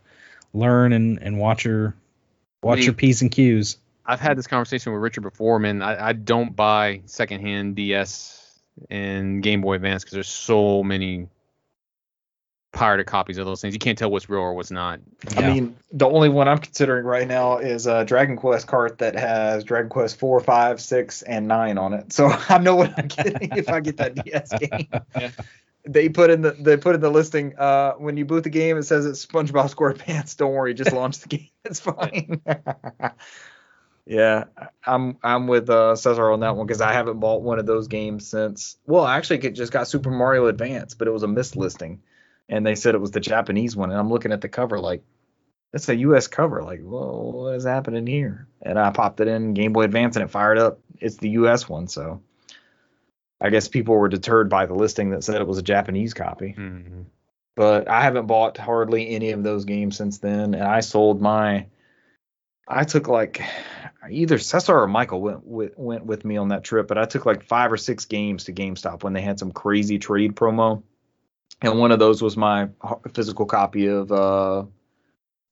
learn and and watch your watch Me- your p's and q's I've had this conversation with Richard before, man. I, I don't buy secondhand DS and Game Boy Advance because there's so many pirated copies of those things. You can't tell what's real or what's not. Yeah. I mean, the only one I'm considering right now is a Dragon Quest cart that has Dragon Quest four, five, six, and nine on it. So [LAUGHS] I know what I'm getting if I get that DS game. [LAUGHS] Yeah. They put in the they put in the listing. Uh, when you boot the game, it says it's SpongeBob [LAUGHS] SquarePants. Don't worry, just [LAUGHS] launch the game. [LAUGHS] It's fine. yeah, I'm I'm with uh, Cesar on that one because I haven't bought one of those games since. Well, actually it just got Super Mario Advance, but it was a mislisting, and they said it was the Japanese one. And I'm looking at the cover like it's a U.S. cover. Like, whoa, what is happening here? And I popped it in Game Boy Advance and it fired up. It's the U.S. one, so I guess people were deterred by the listing that said it was a Japanese copy. Mhm. But I haven't bought hardly any of those games since then, and I sold my. I took like either Cesar or Michael went with, went with me on that trip, but I took like five or six games to GameStop when they had some crazy trade promo, and one of those was my physical copy of uh,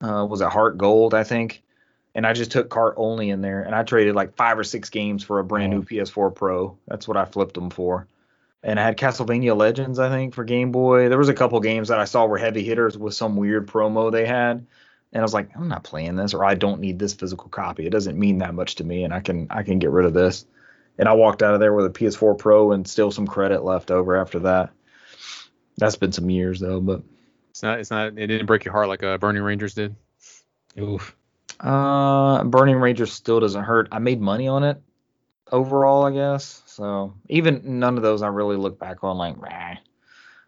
uh was it Heart Gold I think, and I just took cart only in there, and I traded like five or six games for a brand new PS4 Pro. That's what I flipped them for. And I had Castlevania Legends, I think, for Game Boy. There was a couple games that I saw were heavy hitters with some weird promo they had, and I was like, I'm not playing this, or I don't need this physical copy. It doesn't mean that much to me, and I can I can get rid of this. And I walked out of there with a PS4 Pro and still some credit left over after that. That's been some years though, but It's not. It's not. It didn't break your heart like uh, Burning Rangers did. Oof. Uh, Burning Rangers still doesn't hurt. I made money on it overall, I guess. So even none of those I really look back on like, Rah.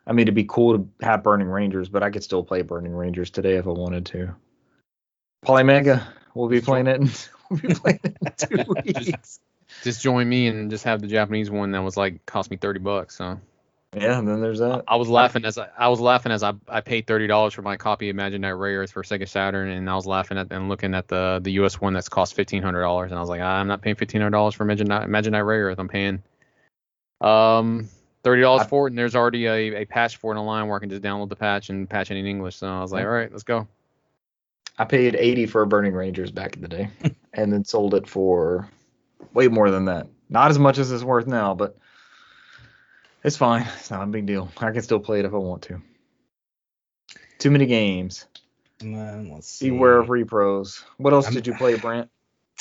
I mean, it'd be cool to have Burning Rangers, but I could still play Burning Rangers today if I wanted to. Polymega, we'll be playing it. In, [LAUGHS] we'll be playing it in two [LAUGHS] weeks. Just join me and just have the Japanese one that was like cost me thirty bucks. So Yeah, and then there's that. I was laughing as I, I was laughing as I, I paid thirty dollars for my copy of Imaginary Rares for Sega Saturn, and I was laughing at and looking at the the US one that's cost fifteen hundred dollars, and I was like, I'm not paying fifteen hundred dollars for Imaginary Imaginary Rares. I'm paying um thirty dollars for it, and there's already a, a patch for it online where I can just download the patch and patch it in English. So I was like, all right, let's go. I paid 80 for Burning Rangers back in the day, and then sold it for way more than that. Not as much as it's worth now, but it's fine. [LAUGHS] It's not a big deal. I can still play it if I want to. Too many games. And let's see. Beware of repros. What else I'm- did you play, [SIGHS] Brant?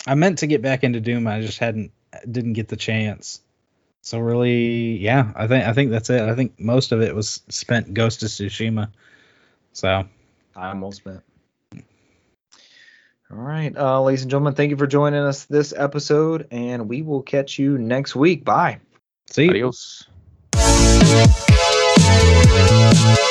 I meant to get back into Doom. I just hadn't didn't get the chance. So really, yeah, I think I think that's it. I think most of it was spent Ghost of Tsushima. So Time well spent. All right, uh, ladies and gentlemen, thank you for joining us this episode, and we will catch you next week. Bye. see. you. Adios. We'll be.